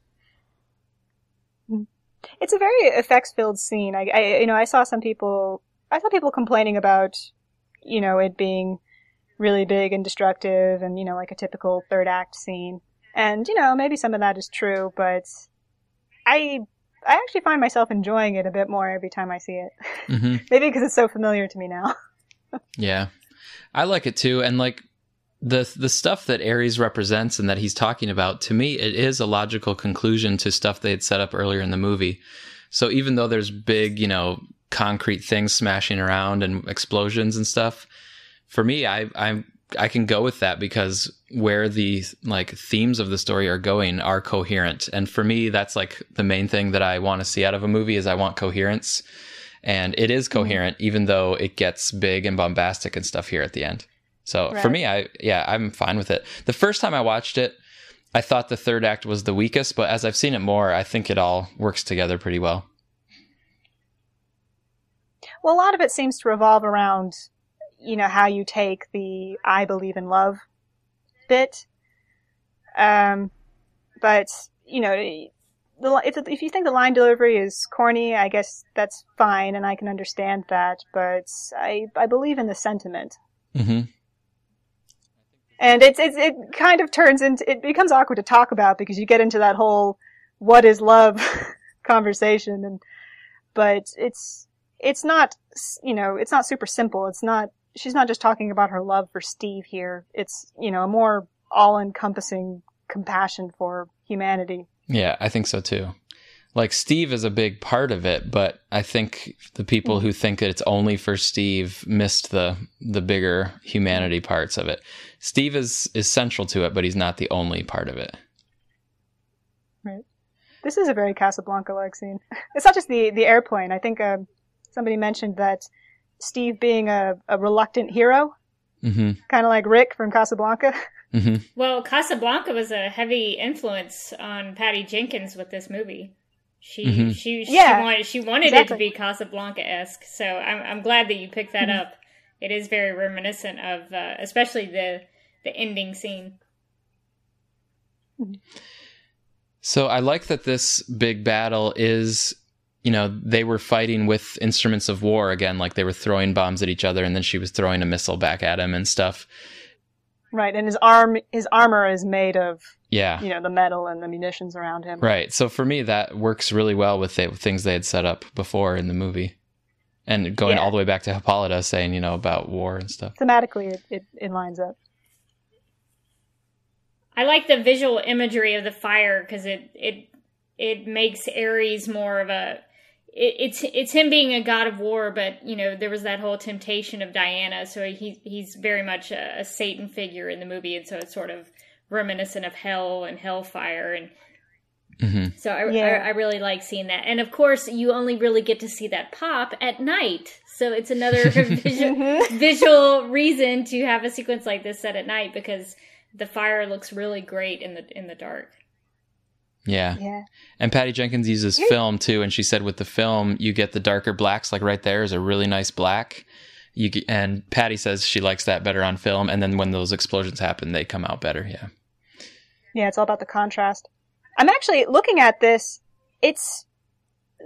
S4: It's a very effects filled scene. I, I, you know, I saw some people, I saw people complaining about, you know, it being really big and destructive and, you know, like a typical third act scene. And, you know, maybe some of that is true, but I, I actually find myself enjoying it a bit more every time I see it.
S1: hmm
S4: maybe because it's so familiar to me now.
S1: Yeah, I like it too, and like the the stuff that Ares represents and that he's talking about. To me, it is a logical conclusion to stuff they had set up earlier in the movie. So even though there's big, you know, concrete things smashing around and explosions and stuff, for me, I I I can go with that because where the like themes of the story are going are coherent, and for me, that's like the main thing that I want to see out of a movie is I want coherence. And it is mm-hmm. coherent even though it gets big and bombastic and stuff here at the end. So for me i yeah i'm fine with it. The first time i watched it i thought the third act was the weakest but as i've seen it more i think it all works together pretty well.
S4: Well, a lot of it seems to revolve around, you know, how you take the "I believe in love" bit. Um, but you know, the if if you think the line delivery is corny, I guess that's fine, and I can understand that. But I I believe in the sentiment,
S1: hmm
S4: and it's it's it kind of turns into it becomes awkward to talk about because you get into that whole "what is love" conversation, and but it's it's not you know it's not super simple. It's not she's not just talking about her love for Steve here. It's you know a more all encompassing compassion for humanity.
S1: yeah i think so too like steve is a big part of it but i think the people who think that it's only for steve missed the the bigger humanity parts of it steve is is central to it but he's not the only part of it Right.
S4: This is a very Casablanca-like scene. It's not just the the airplane. I think um, somebody mentioned that Steve being a, a reluctant hero,
S1: hmm
S4: kind of like Rick from Casablanca.
S1: hmm
S3: Well, Casablanca was a heavy influence on Patty Jenkins with this movie. She
S1: Mhm.
S3: she she
S4: Yeah,
S3: wanted she wanted it to be Casablanca esque. So I'm I'm glad that you picked that
S4: Mhm.
S3: up. It is very reminiscent of, uh, especially the the ending scene.
S1: So I like that this big battle is, you know, they were fighting with instruments of war again, like they were throwing bombs at each other, and then she was throwing a missile back at him and stuff.
S4: Right, and his arm his armor is made of
S1: Yeah,
S4: you know the metal and the munitions around him.
S1: right. So for me, that works really well with the things they had set up before in the movie, and going
S4: Yeah.
S1: all the way back to Hippolyta saying, you know, about war and stuff.
S4: Thematically, it, it, it lines up.
S3: I like the visual imagery of the fire because it it it makes Ares more of a it, it's it's him being a god of war, but you know there was that whole temptation of Diana, so he he's very much a, a Satan figure in the movie, and so it's sort of reminiscent of hell and hellfire, and
S1: hmm
S3: so I,
S4: Yeah.
S3: I I really like seeing that. And of course, you only really get to see that pop at night, so it's another visual
S4: Mhm.
S3: visual reason to have a sequence like this set at night because the fire looks really great in the in the dark.
S1: Yeah.
S4: Yeah.
S1: And Patty Jenkins uses
S4: Yeah.
S1: film too, and she said with the film you get the darker blacks. Like right there is a really nice black. You get, and Patty says she likes that better on film, and then when those explosions happen, they come out better. Yeah.
S4: Yeah, it's all about the contrast. I'm actually looking at this. It's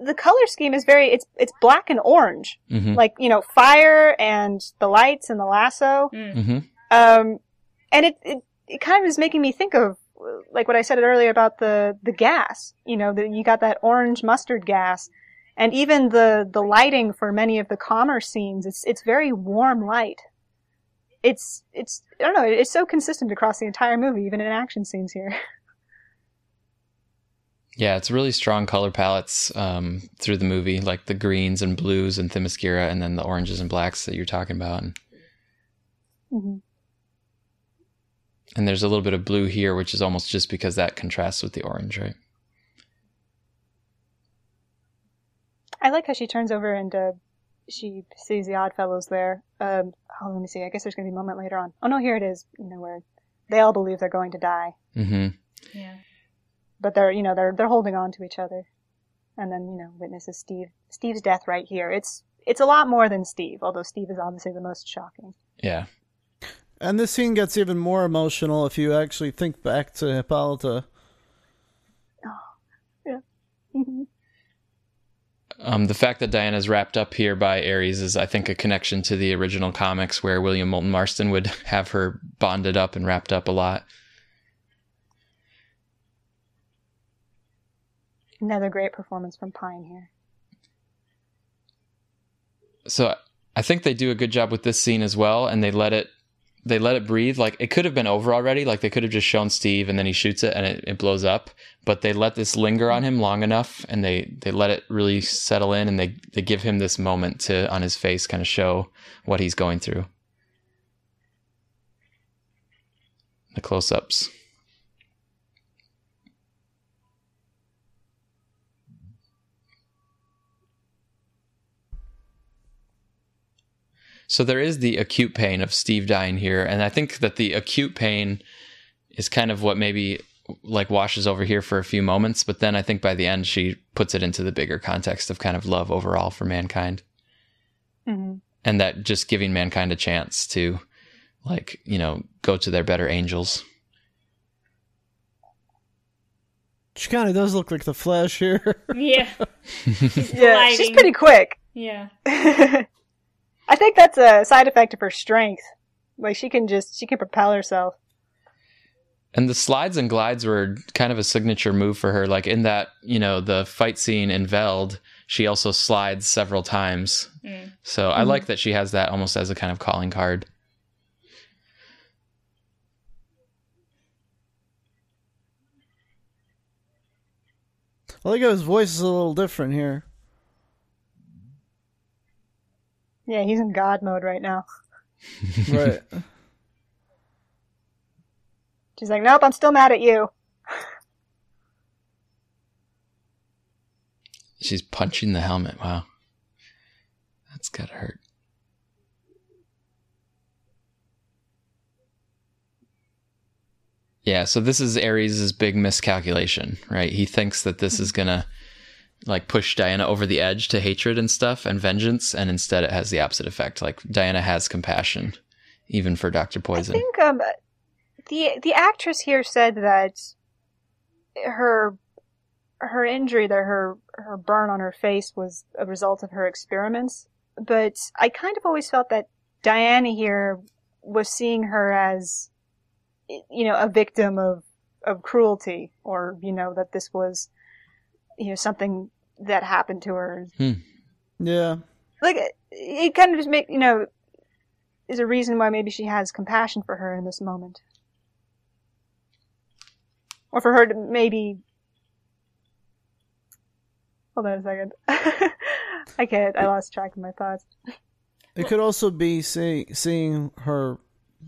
S4: the color scheme is very it's it's black and orange,
S1: hmm
S4: like you know fire and the lights and the lasso.
S3: Mm.
S1: hmm
S4: Um, and it, it it kind of is making me think of like what I said earlier about the the gas. You know, that you got that orange mustard gas, And even the, the lighting for many of the commerce scenes, it's, it's very warm light. It's, it's, I don't know, it's so consistent across the entire movie, even in action scenes here.
S1: Yeah, it's really strong color palettes um, through the movie, like the greens and blues and Themyscira, and then the oranges and blacks that you're talking about. And,
S4: mm-hmm.
S1: And there's a little bit of blue here, which is almost just because that contrasts with the orange, right?
S4: I like how she turns over and uh, she sees the Oddfellows there. Um, oh, let me see. I guess there's going to be a moment later on. Oh no, here it is. You know where they all believe they're going to die.
S1: Mm-hmm.
S3: Yeah.
S4: But they're you know they're they're holding on to each other, and then you know witnesses Steve Steve's death right here. It's it's a lot more than Steve, although Steve is obviously the most shocking.
S1: Yeah.
S2: And this scene gets even more emotional if you actually think back to Hippolyta.
S4: Oh, yeah. Mm-hmm.
S1: Um, the fact that Diana's wrapped up here by Ares is, I think, a connection to the original comics where William Moulton Marston would have her bonded up and wrapped up a lot.
S4: Another great performance from Pine here.
S1: So I think they do a good job with this scene as well, and they let it they let it breathe. Like it could have been over already. Like they could have just shown Steve and then he shoots it and it, it blows up. But they let this linger on him long enough and they, they let it really settle in and they, they give him this moment to on his face kind of show what he's going through. The close ups. So there is the acute pain of Steve dying here, and I think that the acute pain is kind of what maybe like washes over here for a few moments, but then I think by the end she puts it into the bigger context of kind of love overall for mankind.
S4: Mm-hmm.
S1: And that just giving mankind a chance to like, you know, go to their better angels.
S2: She kind of does look like the Flash here.
S3: Yeah. She's
S4: Yeah, she's pretty quick.
S3: Yeah.
S4: I think that's a side effect of her strength. Like she can just she can propel herself.
S1: And the slides and glides were kind of a signature move for her. Like in that, you know, the fight scene in Veld, she also slides several times.
S3: Mm.
S1: So I like that she has that almost as a kind of calling card.
S2: I like how his voice is a little different here.
S4: Yeah, he's in God mode right now.
S2: Right.
S4: She's like, Nope, I'm still mad at you.
S1: She's punching the helmet. Wow. That's gotta hurt. Yeah, so this is Ares' big miscalculation, right? He thinks that this is gonna like push Diana over the edge to hatred and stuff and vengeance, and instead it has the opposite effect. Like Diana has compassion, even for Doctor Poison.
S4: I think um the the actress here said that her her injury, that her her burn on her face was a result of her experiments. But I kind of always felt that Diana here was seeing her as you know a victim of of cruelty, or you know that this was you know something that happened to her. Hmm.
S2: yeah.
S4: Like it, it kind of just make you know is a reason why maybe she has compassion for her in this moment. Or for her to maybe. Hold on a second. I can't. I lost track of my thoughts.
S2: It could also be see, seeing her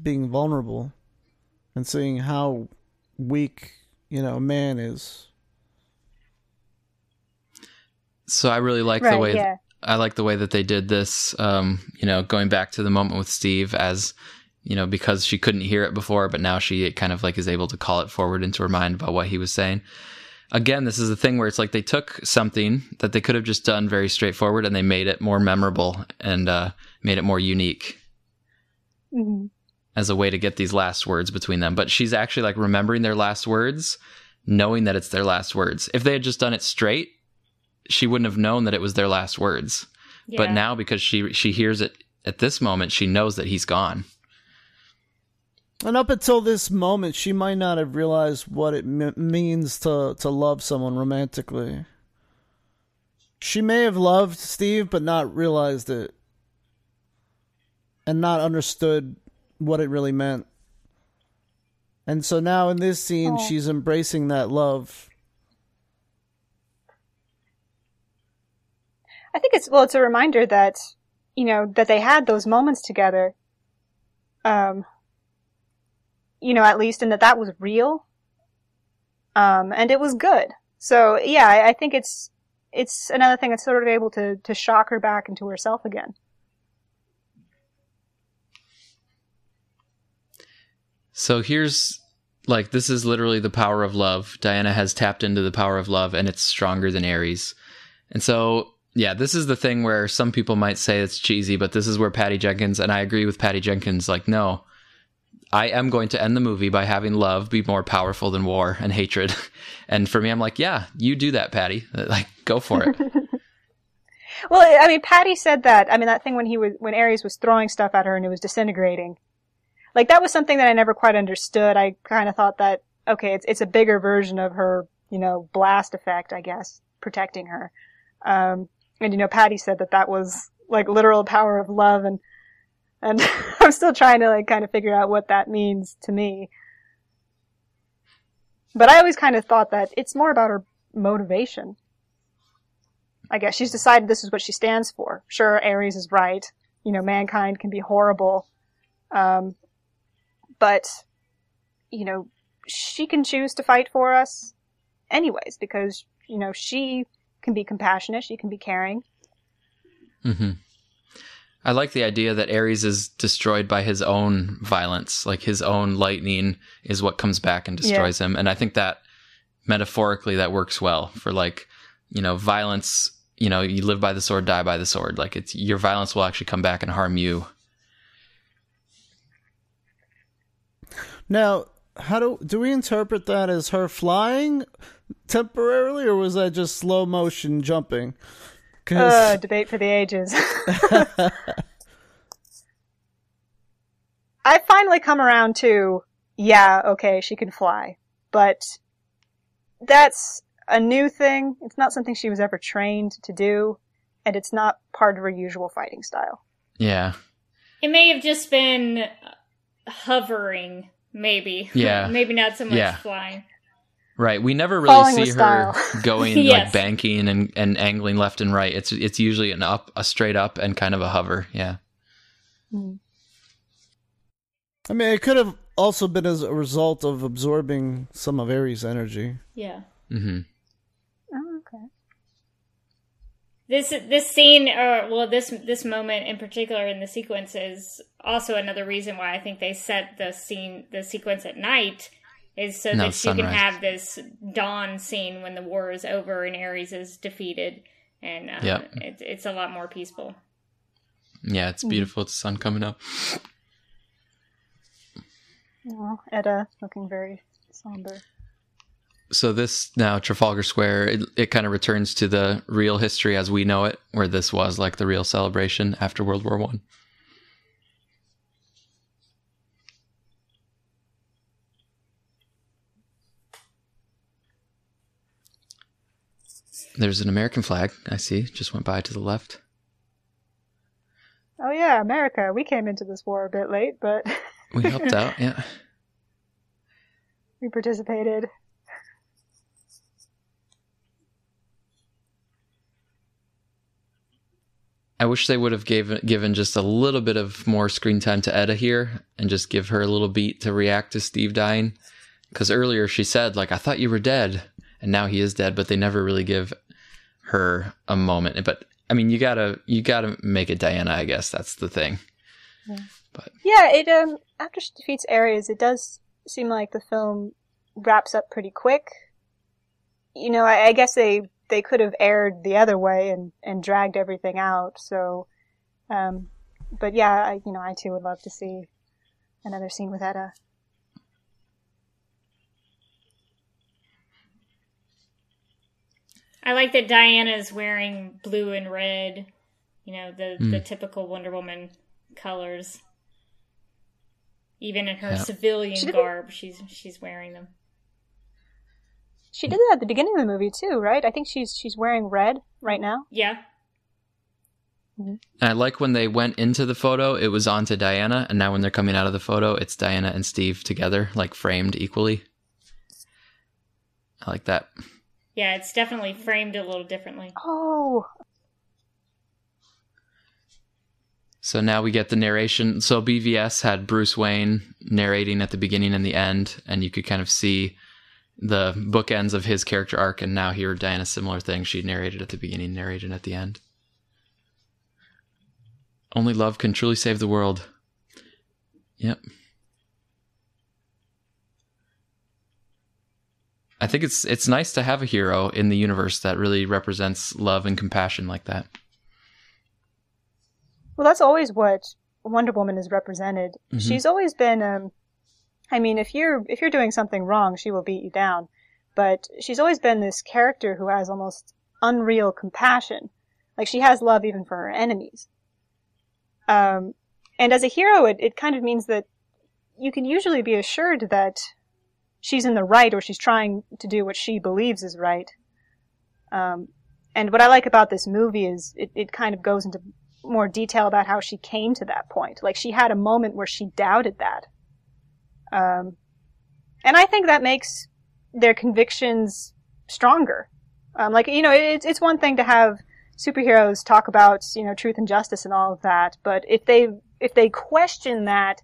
S2: being vulnerable and seeing how weak, you know, a man is.
S1: So I really like the way
S4: yeah.
S1: I like the way that they did this. Um, you know, going back to the moment with Steve as you know because she couldn't hear it before, but now she kind of like is able to call it forward into her mind about what he was saying. Again, this is the thing where it's like they took something that they could have just done very straightforward and they made it more memorable and uh, made it more unique
S4: hmm
S1: as a way to get these last words between them. But she's actually like remembering their last words, knowing that it's their last words. If they had just done it straight, she wouldn't have known that it was their last words. But now because she she hears it at this moment, she knows that he's gone.
S2: And up until this moment, she might not have realized what it m- means to to love someone romantically. She she may have loved Steve, but not realized it, and not understood what it really meant. And so now in this scene,
S4: Aw.
S2: she's embracing that love.
S4: I think it's well, it's a reminder that you know that they had those moments together. Um, you know, at least, and that that was real. Um, and it was good. So yeah, I, I think it's it's another thing that's sort of able to to shock her back into herself again.
S1: So here's like this is literally the power of love. Diana has tapped into the power of love and it's stronger than Ares. And so yeah, this is the thing where some people might say it's cheesy, but this is where Patty Jenkins and I agree with Patty Jenkins like no. I am going to end the movie by having love be more powerful than war and hatred. And for me I'm like, yeah, you do that, Patty. Like go for it.
S4: Well, I mean, Patty said that. I mean, that thing when he was when Ares was throwing stuff at her and it was disintegrating. Like that was something that I never quite understood. I kind of thought that okay, it's it's a bigger version of her, you know, blast effect, I guess, protecting her. Um, and you know, Patty said that that was like literal power of love, and and I'm still trying to like kind of figure out what that means to me. But I always kind of thought that it's more about her motivation. I guess she's decided this is what she stands for. Sure, Ares is right. You know, mankind can be horrible. Um, but, you know, she can choose to fight for us anyways because, you know, she can be compassionate, she can be caring.
S1: hmm I like the idea that Ares is destroyed by his own violence, like his own lightning is what comes back and destroys him. And I think that metaphorically that works well for like, you know, violence, you know, you live by the sword, die by the sword. Like it's your violence will actually come back and harm you.
S2: Now, how do do we interpret that as her flying temporarily, or was that just slow motion jumping? 'Cause-
S4: Uh, debate for the ages. I finally come around to, yeah, okay, she can fly. But that's a new thing. It's not something she was ever trained to do, and it's not part of her usual fighting style.
S1: Yeah.
S3: It may have just been hovering, maybe.
S1: Yeah.
S3: maybe not so much
S1: Yeah.
S3: flying.
S1: Right. We never really
S4: Falling
S1: see her
S4: style.
S1: going
S3: Yes.
S1: like banking and, and angling left and right. It's it's usually an up, a straight up and kind of a hover. Yeah.
S2: I mean, it could have also been as a result of absorbing some of Ares' energy.
S3: Yeah.
S1: hmm
S4: Oh, okay.
S3: This this scene, or well, this this moment in particular in the sequence is also another reason why I think they set the scene, the sequence at night, is so
S1: No,
S3: that you can have this dawn scene when the war is over and Ares is defeated, and uh,
S1: Yep.
S3: it's it's a lot more peaceful.
S1: Yeah. It's beautiful. It's the sun coming up.
S4: Oh, Etta looking very somber.
S1: So this now Trafalgar Square, it, it kind of returns to the real history as we know it, where this was like the real celebration after World War One. There's an American flag. I see. Just went by to the left.
S4: Oh yeah, America. We came into this war a bit late, but
S1: We helped out. Yeah.
S4: we participated.
S1: I wish they would have given given just a little bit of more screen time to Etta here and just give her a little beat to react to Steve dying. Because earlier she said, like, I thought you were dead, and now he is dead, but they never really give her a moment. But I mean, you gotta you gotta make it Diana. I guess that's the thing.
S4: Yeah, it um after she defeats Ares, it does seem like the film wraps up pretty quick. You know, I, I guess they they could have aired the other way and and dragged everything out. So, um, but yeah, I you know I too would love to see another scene with Etta.
S3: I like that Diana's wearing blue and red, you know, the the typical Wonder Woman colors. Even in her
S1: Yeah.
S3: civilian
S4: She
S3: garb, she's she's wearing them.
S4: She did that at the beginning of the movie too, right? I think she's she's wearing red right now.
S3: Yeah.
S1: And I like when they went into the photo, it was onto Diana, and now when they're coming out of the photo, it's Diana and Steve together, like framed equally. I like that.
S3: Yeah, it's definitely framed a little differently.
S4: Oh,
S1: So now we get the narration. So BVS had Bruce Wayne narrating at the beginning and the end, and you could kind of see the bookends of his character arc. And now here, Diana, similar thing. She narrated at the beginning, narrated at the end. Only love can truly save the world. Yep. I think it's it's nice to have a hero in the universe that really represents love and compassion like that.
S4: well, that's always what Wonder Woman is represented.
S1: Mhm.
S4: She's always been. Um, I mean, if you're if you're doing something wrong, she will beat you down. But she's always been this character who has almost unreal compassion. Like she has love even for her enemies. Um, and as a hero, it, it kind of means that you can usually be assured that she's in the right or she's trying to do what she believes is right. Um, and what I like about this movie is it, it kind of goes into more detail about how she came to that point. Like she had a moment where she doubted that. Um, and I think that makes their convictions stronger. Um, like, you know, it's, it's one thing to have superheroes talk about, you know, truth and justice and all of that, but if they, if they question that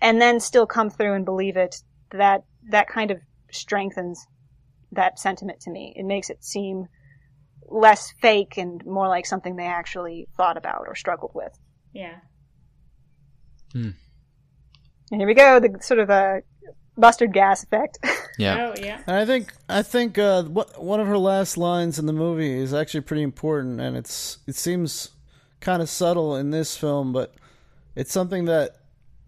S4: and then still come through and believe it, that, that kind of strengthens that sentiment to me. It makes it seem less fake and more like something they actually thought about or struggled with.
S3: Yeah.
S4: And here we go, the sort of a mustard gas effect.
S1: Yeah.
S3: Oh, yeah.
S2: And I think I think uh, what one of her last lines in the movie is actually pretty important, and it's it seems kind of subtle in this film, but it's something that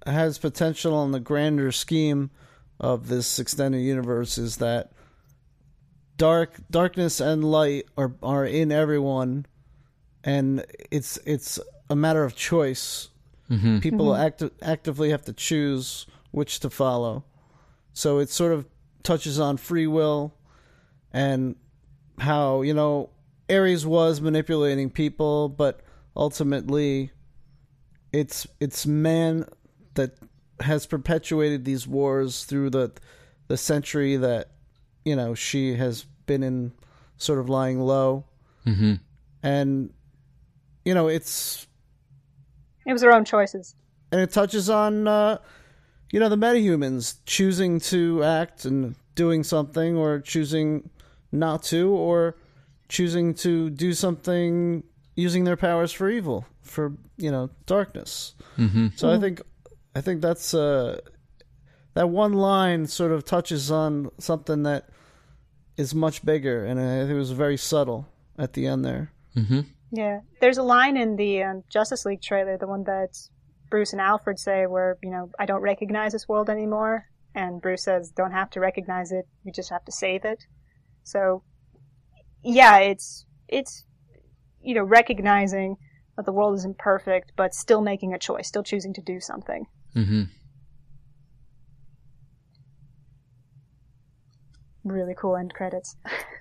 S2: has potential in the grander scheme of this extended universe. Is that dark darkness and light are are in everyone, and it's it's a matter of choice.
S1: Hmm
S2: People acti- actively have to choose which to follow. So it sort of touches on free will and how, you know, Ares was manipulating people, but ultimately it's it's man that has perpetuated these wars through the the century that, you know, she has been in sort of lying low.
S1: hmm
S2: And you know, it's
S4: it was their own choices.
S2: and it touches on uh, you know the metahumans choosing to act and doing something or choosing not to or choosing to do something using their powers for evil for you know darkness.
S1: Hmm
S2: so i think i think that's uh that one line sort of touches on something that is much bigger and i think it was very subtle at the end there.
S1: Hmm
S4: Yeah. There's a line in the um, Justice League trailer, the one that Bruce and Alfred say where, you know, I don't recognize this world anymore. And Bruce says, don't have to recognize it. You just have to save it. So, yeah, it's, it's, you know, recognizing that the world isn't perfect, but still making a choice, still choosing to do something.
S1: Mm-hmm.
S4: Really cool end credits.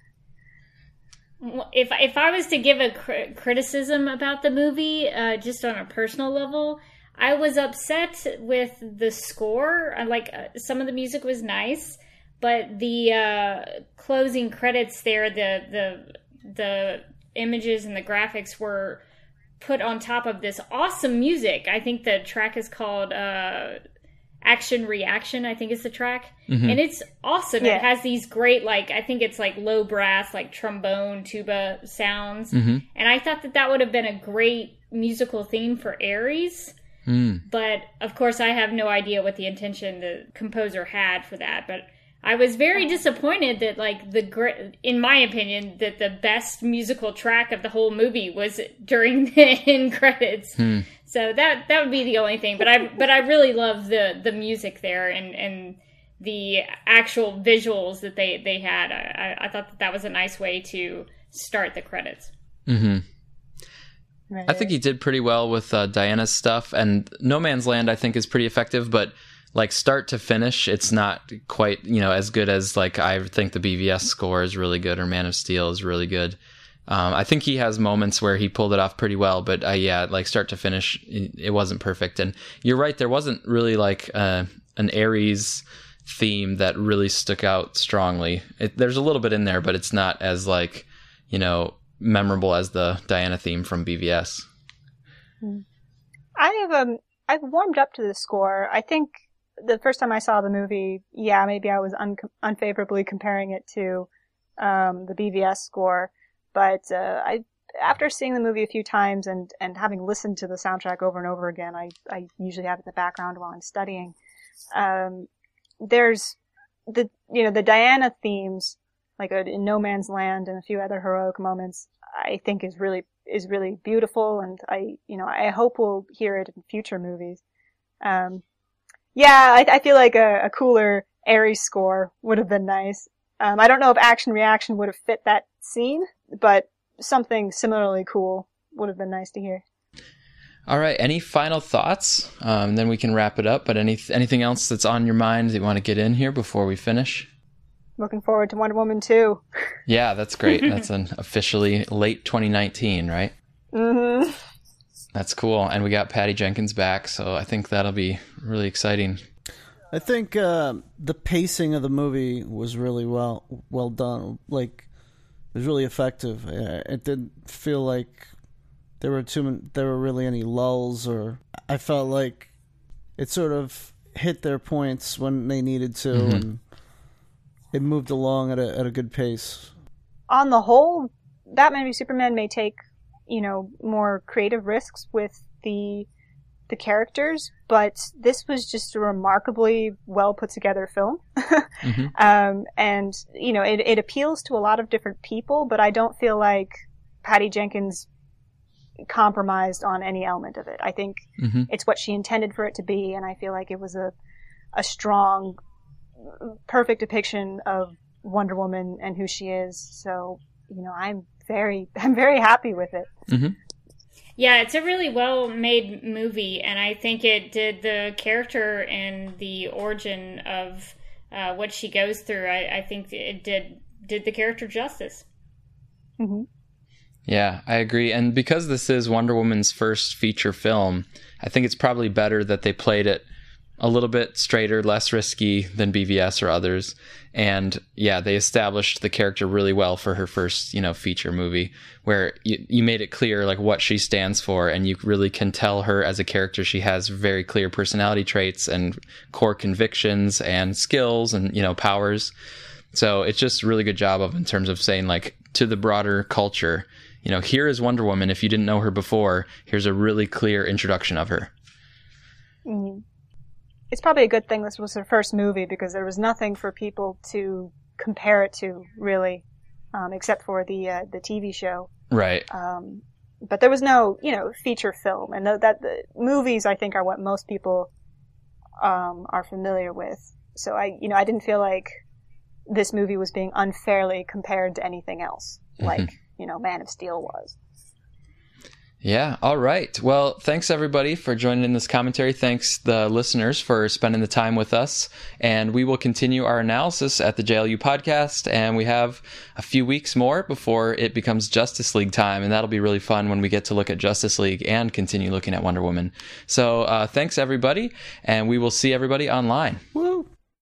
S3: If if I was to give a cri- criticism about the movie, uh, just on a personal level, I was upset with the score. Like uh, some of the music was nice, but the uh, closing credits there, the the the images and the graphics were put on top of this awesome music. I think the track is called uh, Action Reaction. I think is the track,
S1: Mhm.
S3: and it's awesome.
S4: Yeah.
S3: It has these great like I think it's like low brass, like trombone, tuba sounds,
S1: hmm
S3: and I thought that that would have been a great musical theme for Ares.
S1: Mm.
S3: But of course, I have no idea what the intention the composer had for that. But I was very disappointed that, like, the in my opinion, that the best musical track of the whole movie was during the end credits.
S1: Hmm.
S3: So that that would be the only thing. But I but I really love the the music there and and the actual visuals that they they had. I, I- I thought that that was a nice way to start the credits.
S1: hmm
S4: Right.
S1: I think he did pretty well with uh, Diana's stuff, and No Man's Land I think is pretty effective. But like start to finish, it's not quite you know as good as like I think the BVS score is really good or Man of Steel is really good. Um, I think he has moments where he pulled it off pretty well, but uh, yeah, like start to finish, it wasn't perfect. And you're right, there wasn't really like uh, an Ares theme that really stuck out strongly. It, there's a little bit in there, but it's not as like you know memorable as the Diana theme from BVS.
S4: I have um I've warmed up to the score. I think the first time I saw the movie, yeah, maybe I was un- unfavorably comparing it to um, the BVS score, but uh, I after seeing the movie a few times and and having listened to the soundtrack over and over again, I I usually have it in the background while I'm studying. Um, there's the you know the Diana themes like uh, in No Man's Land and a few other heroic moments. I think is really is really beautiful, and I you know I hope we'll hear it in future movies. Um, yeah, I, I feel like a, a, cooler Ares score would have been nice. Um, I don't know if Action Reaction would have fit that scene, but something similarly cool would have been nice to hear.
S1: All right. Any final thoughts? Um, then we can wrap it up. But any anything else that's on your mind that you want to get in here before we finish?
S4: Looking forward to Wonder Woman 2.
S1: Yeah, that's great. that's an officially late 2019, right?
S4: Mm-hmm.
S1: That's cool. And we got Patty Jenkins back, so I think that'll be really exciting.
S2: I think uh, the pacing of the movie was really well well done. Like it was really effective. It didn't feel like there were too many, there were really any lulls, or I felt like it sort of hit their points when they needed to, mm-hmm. and it moved along at a at a good pace.
S4: On the whole, Batman v Superman may take you know more creative risks with the the characters, but this was just a remarkably well put together film. mm-hmm. um, and you know, it, it appeals to a lot of different people, but I don't feel like Patty Jenkins compromised on any element of it. I think mm-hmm. it's what she intended for it to be, and I feel like it was a a strong, perfect depiction of Wonder Woman and who she is. So, you know, I'm very, I'm very happy with it.
S1: Mm-hmm.
S3: Yeah, it's a really well made movie, and I think it did the character and the origin of uh, what she goes through. I, I, think it did did the character justice.
S4: Mm-hmm.
S1: Yeah, I agree. And because this is Wonder Woman's first feature film, I think it's probably better that they played it a little bit straighter, less risky than BVS or others. And yeah, they established the character really well for her first, you know, feature movie where you, you made it clear like what she stands for and you really can tell her as a character she has very clear personality traits and core convictions and skills and, you know, powers. So it's just really good job of in terms of saying like to the broader culture, you know, here is Wonder Woman. If you didn't know her before, here's a really clear introduction of her.
S4: Mm-hmm it's probably a good thing this was her first movie because there was nothing for people to compare it to really, um, except for the uh, the TV show.
S1: Right.
S4: Um, but there was no, you know, feature film, and the, that the movies I think are what most people um, are familiar with. So I, you know, I didn't feel like this movie was being unfairly compared to anything else, mm-hmm. like you know, Man of Steel was.
S1: Yeah. All right. Well, thanks everybody for joining in this commentary. Thanks the listeners for spending the time with us. And we will continue our analysis at the JLU podcast. And we have a few weeks more before it becomes Justice League time. And that'll be really fun when we get to look at Justice League and continue looking at Wonder Woman. So uh, thanks everybody. And we will see everybody online.
S2: Woo!